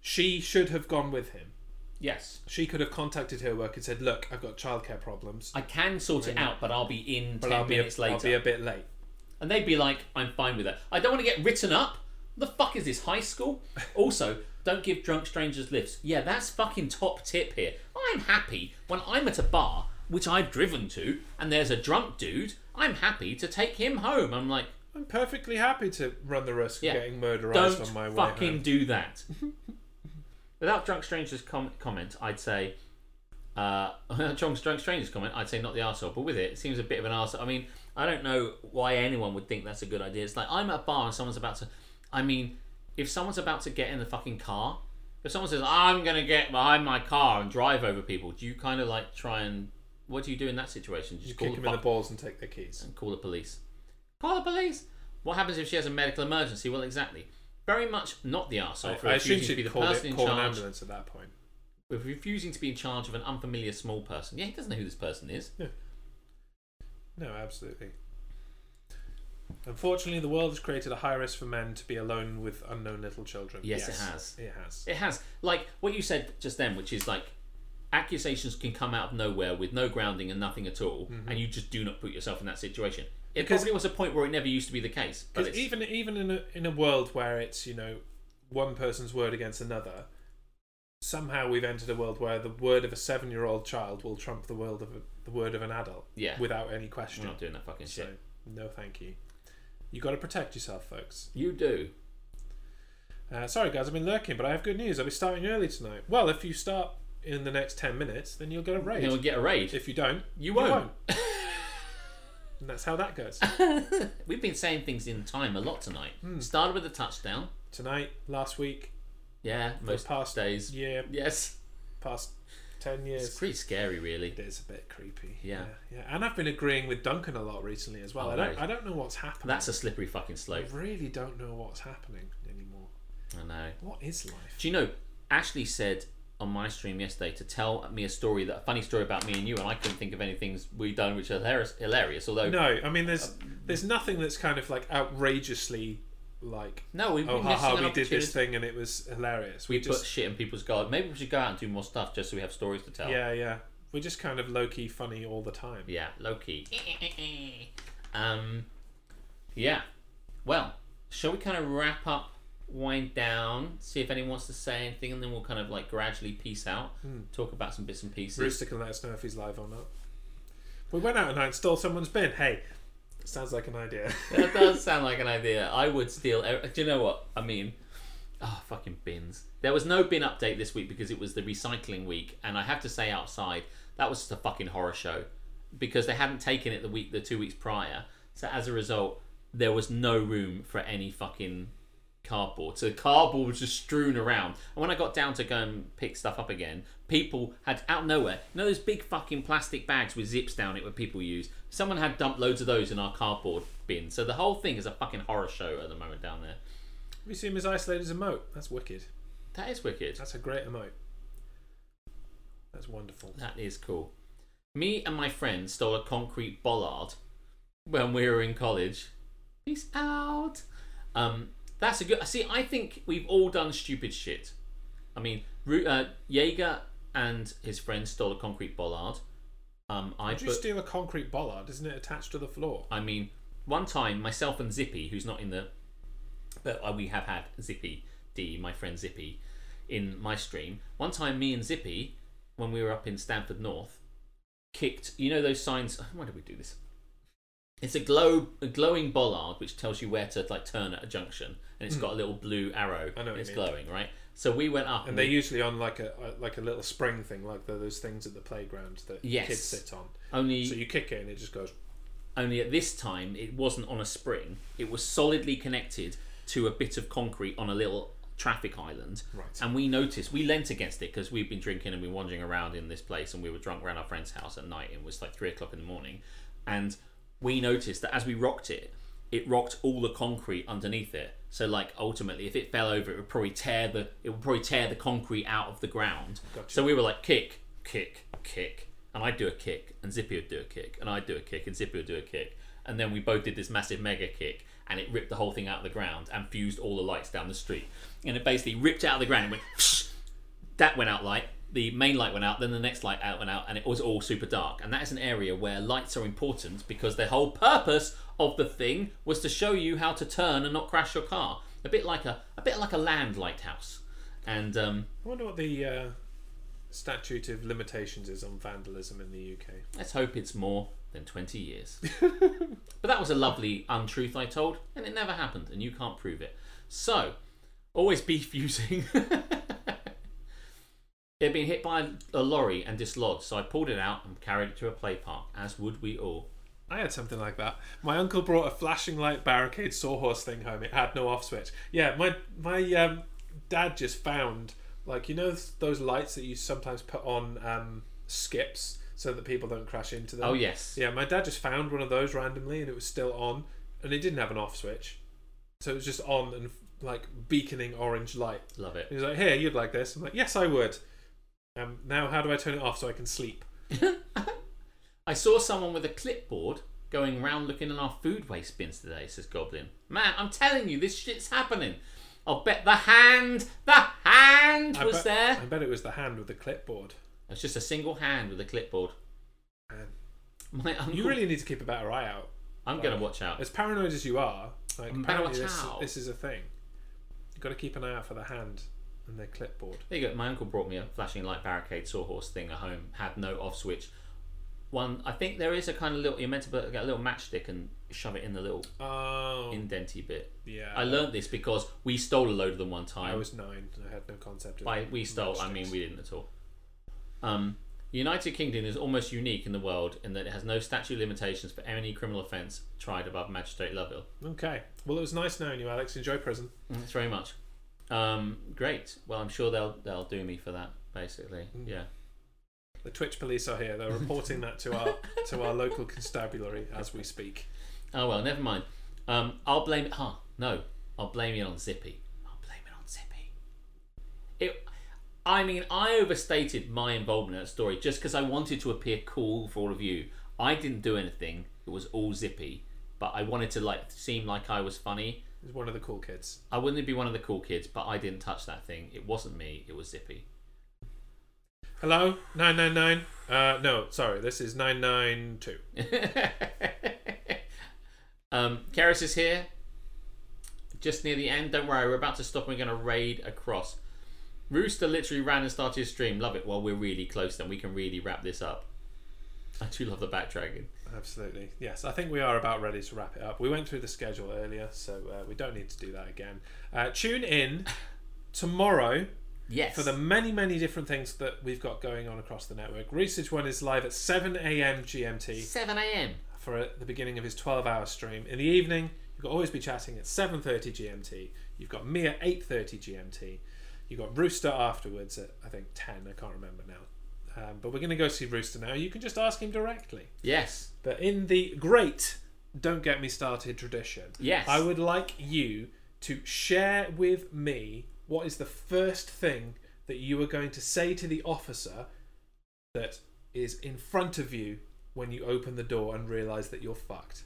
Speaker 1: She should have gone with him.
Speaker 2: Yes.
Speaker 1: She could have contacted her work and said, "Look, I've got childcare problems,
Speaker 2: I can sort it out, but I'll be in
Speaker 1: but
Speaker 2: 10
Speaker 1: I'll be,
Speaker 2: minutes
Speaker 1: a,
Speaker 2: later.
Speaker 1: I'll be a bit late."
Speaker 2: And they'd be like, I'm fine with that. I don't want to get written up. The fuck is this, high school? *laughs* Also, don't give drunk strangers lifts. Yeah, that's fucking top tip here. I'm happy when I'm at a bar, which I've driven to, and there's a drunk dude, I'm happy to take him home. I'm like,
Speaker 1: I'm perfectly happy to run the risk
Speaker 2: yeah,
Speaker 1: of getting murderized
Speaker 2: don't
Speaker 1: on my way
Speaker 2: fucking
Speaker 1: home.
Speaker 2: do that. *laughs* Without drunk strangers com- comment, I'd say, uh, *laughs* drunk, drunk strangers comment, I'd say not the arsehole. But with it, it seems a bit of an arsehole. I mean, I don't know why anyone would think that's a good idea. It's like I'm at a bar and someone's about to. I mean, if someone's about to get in the fucking car, if someone says I'm gonna get behind my car and drive over people, do you kind of like try and what do you do in that situation? Just
Speaker 1: You
Speaker 2: call
Speaker 1: kick
Speaker 2: the
Speaker 1: them in the balls and take their keys.
Speaker 2: and call the police. Call the police. What happens if she has a medical emergency? Well, exactly. Very much not the arsehole for
Speaker 1: I assume
Speaker 2: refusing to be the person
Speaker 1: it,
Speaker 2: in
Speaker 1: call an ambulance at that point.
Speaker 2: With refusing to be in charge of an unfamiliar small person. Yeah, he doesn't know who this person is. Yeah.
Speaker 1: No, absolutely. Unfortunately, the world has created a high risk for men to be alone with unknown little children.
Speaker 2: Yes, it has.
Speaker 1: It has.
Speaker 2: It has like what you said just then, which is like accusations can come out of nowhere with no grounding and nothing at all, and you just do not put yourself in that situation. It
Speaker 1: Because-
Speaker 2: probably was a point where it never used to be the case.
Speaker 1: Because even even in a in a world where it's you know one person's word against another, somehow we've entered a world where the word of a seven year old child will trump the word of a, the word of an adult.
Speaker 2: Yeah.
Speaker 1: Without any
Speaker 2: we're
Speaker 1: question.
Speaker 2: not doing that fucking
Speaker 1: So
Speaker 2: shit.
Speaker 1: no, thank you. You got to protect yourself, folks.
Speaker 2: You do.
Speaker 1: Uh, sorry, guys, I've been lurking, but I have good news. I'll be starting early tonight. Well, if you start in the next ten minutes, then you'll get a raid.
Speaker 2: You'll get a raid.
Speaker 1: If you don't,
Speaker 2: You won't. *laughs*
Speaker 1: and that's how that goes. *laughs*
Speaker 2: We've been saying things in time a lot tonight.
Speaker 1: Hmm.
Speaker 2: Started with a touchdown.
Speaker 1: Tonight, last week,
Speaker 2: Yeah, most
Speaker 1: past
Speaker 2: days.
Speaker 1: Yeah.
Speaker 2: Yes.
Speaker 1: past ten years.
Speaker 2: It's pretty scary, really.
Speaker 1: It is a bit creepy.
Speaker 2: Yeah.
Speaker 1: yeah, And I've been agreeing with Duncan a lot recently as well.
Speaker 2: Oh,
Speaker 1: I don't,
Speaker 2: right.
Speaker 1: I don't know what's happening.
Speaker 2: That's a slippery fucking slope.
Speaker 1: I
Speaker 2: slope.
Speaker 1: really don't know what's happening anymore.
Speaker 2: I know.
Speaker 1: What is life?
Speaker 2: Do you know? Ashley said on my stream yesterday to tell me a story that a funny story about me and you, and I couldn't think of any things we've done which are hilarious. hilarious although
Speaker 1: No, I mean there's there's nothing that's kind of like outrageously like
Speaker 2: no,
Speaker 1: oh
Speaker 2: been
Speaker 1: haha we did this thing and it was hilarious.
Speaker 2: We
Speaker 1: We
Speaker 2: put shit in people's garden. Maybe we should go out and do more stuff just so we have stories to tell.
Speaker 1: yeah yeah we're just kind of low key funny all the time.
Speaker 2: Yeah, low key. um, yeah. Well, shall we kind of wrap up, wind down, see if anyone wants to say anything, and then we'll kind of like gradually piece out, hmm. talk about some bits and pieces.
Speaker 1: Rooster can let us know if he's live or not. We went out tonight and stole someone's bin. Hey, sounds like an idea. *laughs*
Speaker 2: that does *laughs* sound like an idea. I would steal. Do you know what I mean? Oh, fucking bins. There was no bin update this week because it was the recycling week, and I have to say, outside that was just a fucking horror show because they hadn't taken it the week, the two weeks prior. So as a result, there was no room for any fucking cardboard. So cardboard was just strewn around. And when I got down to go and pick stuff up again, people had out of nowhere, you know those big fucking plastic bags with zips down it where people use. Someone had dumped loads of those in our cardboard bin. So the whole thing is a fucking horror show at the moment down there.
Speaker 1: we see him as isolated as a moat. That's wicked.
Speaker 2: That is wicked.
Speaker 1: That's a great emote. That's wonderful.
Speaker 2: That is cool. Me and my friend stole a concrete bollard when we were in college. Peace out. Um, that's a good. I see, I think we've all done stupid shit. I mean, Ru- uh, Jaeger and his friend stole a concrete bollard. Um, I
Speaker 1: How'd you
Speaker 2: put,
Speaker 1: steal a concrete bollard? Isn't it attached to the floor?
Speaker 2: I mean, one time, myself and Zippy, who's not in the, but uh, we have had Zippy D, my friend Zippy, in my stream. One time, me and Zippy, when we were up in Stamford North, kicked. You know those signs? Why did we do this? It's a glow, a glowing bollard which tells you where to like turn at a junction, and it's got a little blue arrow.
Speaker 1: Hmm. I know what
Speaker 2: and it's
Speaker 1: you mean.
Speaker 2: glowing, right? So we went up,
Speaker 1: And they're usually on like a a- like a little spring thing, like the, those things at the playground that
Speaker 2: Yes.
Speaker 1: kids sit on.
Speaker 2: only
Speaker 1: So you kick it and it just goes.
Speaker 2: only at this time it wasn't on a spring. It was solidly connected to a bit of concrete on a little traffic island.
Speaker 1: Right.
Speaker 2: And we noticed we leant against it because we'd been drinking and we've been wandering around in this place, and we were drunk around our friend's house at night. And it was like three o'clock in the morning, and we noticed that as we rocked it, it rocked all the concrete underneath it. So like ultimately, if it fell over, it would probably tear the it would probably tear the concrete out of the ground.
Speaker 1: Gotcha.
Speaker 2: So we were like kick, kick, kick, and I'd do a kick, and Zippy would do a kick, and I'd do a kick, and Zippy would do a kick, and then we both did this massive mega kick, and it ripped the whole thing out of the ground and fused all the lights down the street, and it basically ripped out of the ground and went. *laughs* that went out light. The main light went out, then the next light out went out, and it was all super dark. And that is an area where lights are important because the whole purpose of the thing was to show you how to turn and not crash your car. A bit like a a bit like a land lighthouse. And um,
Speaker 1: I wonder what the uh, statute of limitations is on vandalism in the UK.
Speaker 2: let's hope it's more than 20 years. *laughs* but that was a lovely untruth I told, and it never happened, and you can't prove it. So, always be fusing. *laughs* it had been hit by a lorry and dislodged, so I pulled it out and carried it to a play park, as would we all.
Speaker 1: I had something like that. My uncle brought a flashing light barricade sawhorse thing home. It had no off switch. Yeah, my my um, dad just found like you know those lights that you sometimes put on um, skips so that people don't crash into them.
Speaker 2: Oh, yes.
Speaker 1: Yeah, my dad just found one of those randomly and it was still on, and it didn't have an off switch, so it was just on and like beaconing orange light.
Speaker 2: Love it.
Speaker 1: He was like, "Here, you'd like this." I'm like, "Yes, I would." Um, now, how do I turn it off so I can sleep? *laughs*
Speaker 2: I saw someone with a clipboard going round looking in our food waste bins today, says Goblin. Man, I'm telling you, this shit's happening. I'll bet the hand, the hand
Speaker 1: I
Speaker 2: was
Speaker 1: bet,
Speaker 2: there.
Speaker 1: I bet it was the hand with the clipboard.
Speaker 2: It's just a single hand with a clipboard.
Speaker 1: Man.
Speaker 2: My uncle,
Speaker 1: You really need to keep a better eye out.
Speaker 2: I'm going to watch out.
Speaker 1: As paranoid as you are, like apparently
Speaker 2: watch
Speaker 1: this,
Speaker 2: out.
Speaker 1: this is a thing. You've got to keep an eye out for the hand and the clipboard.
Speaker 2: There you go. My uncle brought me a flashing light barricade sawhorse thing at home. Had no off switch. One, I think there is a kind of little. You're meant to put, get a little matchstick and shove it in the little
Speaker 1: Oh,
Speaker 2: indenty bit.
Speaker 1: yeah.
Speaker 2: I learned this because we stole a load of them one time.
Speaker 1: I was nine. I had no concept of.
Speaker 2: By we stole, I mean
Speaker 1: matchsticks.
Speaker 2: we didn't at all. Um, the United Kingdom is almost unique in the world in that it has no statute of limitations for any criminal offence tried above magistrate level.
Speaker 1: Okay. Well, it was nice knowing you, Alex. Enjoy prison.
Speaker 2: Thanks very much. Um, great. Well, I'm sure they'll they'll do me for that. Basically, yeah.
Speaker 1: The Twitch police are here. They're reporting that to our to our local constabulary as we speak.
Speaker 2: Oh well, never mind. Um, I'll blame it. Huh? No, I'll blame it on Zippy. I'll blame it on Zippy. It. I mean, I overstated my involvement in that story just because I wanted to appear cool for all of you. I didn't do anything. It was all Zippy, but I wanted to like seem like I was funny.
Speaker 1: He's one of the cool kids.
Speaker 2: I wouldn't be one of the cool kids, but I didn't touch that thing. It wasn't me. It was Zippy.
Speaker 1: Hello, nine nine nine. Uh, no, sorry. This is nine nine two. *laughs*
Speaker 2: um, Karis is here. Just near the end. Don't worry, we're about to stop and we're going to raid across. Rooster literally ran and started his stream. Love it. Well, we're really close then. We can really wrap this up. I do love the backdragging.
Speaker 1: Absolutely. Yes, I think we are about ready to wrap it up. We went through the schedule earlier, so uh, we don't need to do that again. Uh, tune in *laughs* tomorrow
Speaker 2: Yes.
Speaker 1: for the many, many different things that we've got going on across the network. Research One is live at 7 a.m. GMT
Speaker 2: 7 a.m.
Speaker 1: for uh, the beginning of his 12-hour stream. In the evening, you've got always be chatting at 7:30 GMT. You've got me at 8:30 GMT. You've got Rooster afterwards at I think 10. I can't remember now. Um, but we're going to go see Rooster now. You can just ask him directly.
Speaker 2: Yes.
Speaker 1: But in the great Don't Get Me Started tradition,
Speaker 2: Yes.
Speaker 1: I would like you to share with me what is the first thing that you are going to say to the officer that is in front of you when you open the door and realize that you're fucked.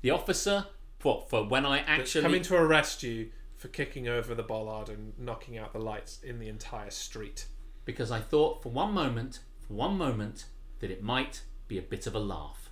Speaker 2: The officer, what, for when I
Speaker 1: That's
Speaker 2: actually.
Speaker 1: coming to arrest you for kicking over the bollard and knocking out the lights in the entire street.
Speaker 2: Because I thought for one moment, for one moment, that it might be a bit of a laugh.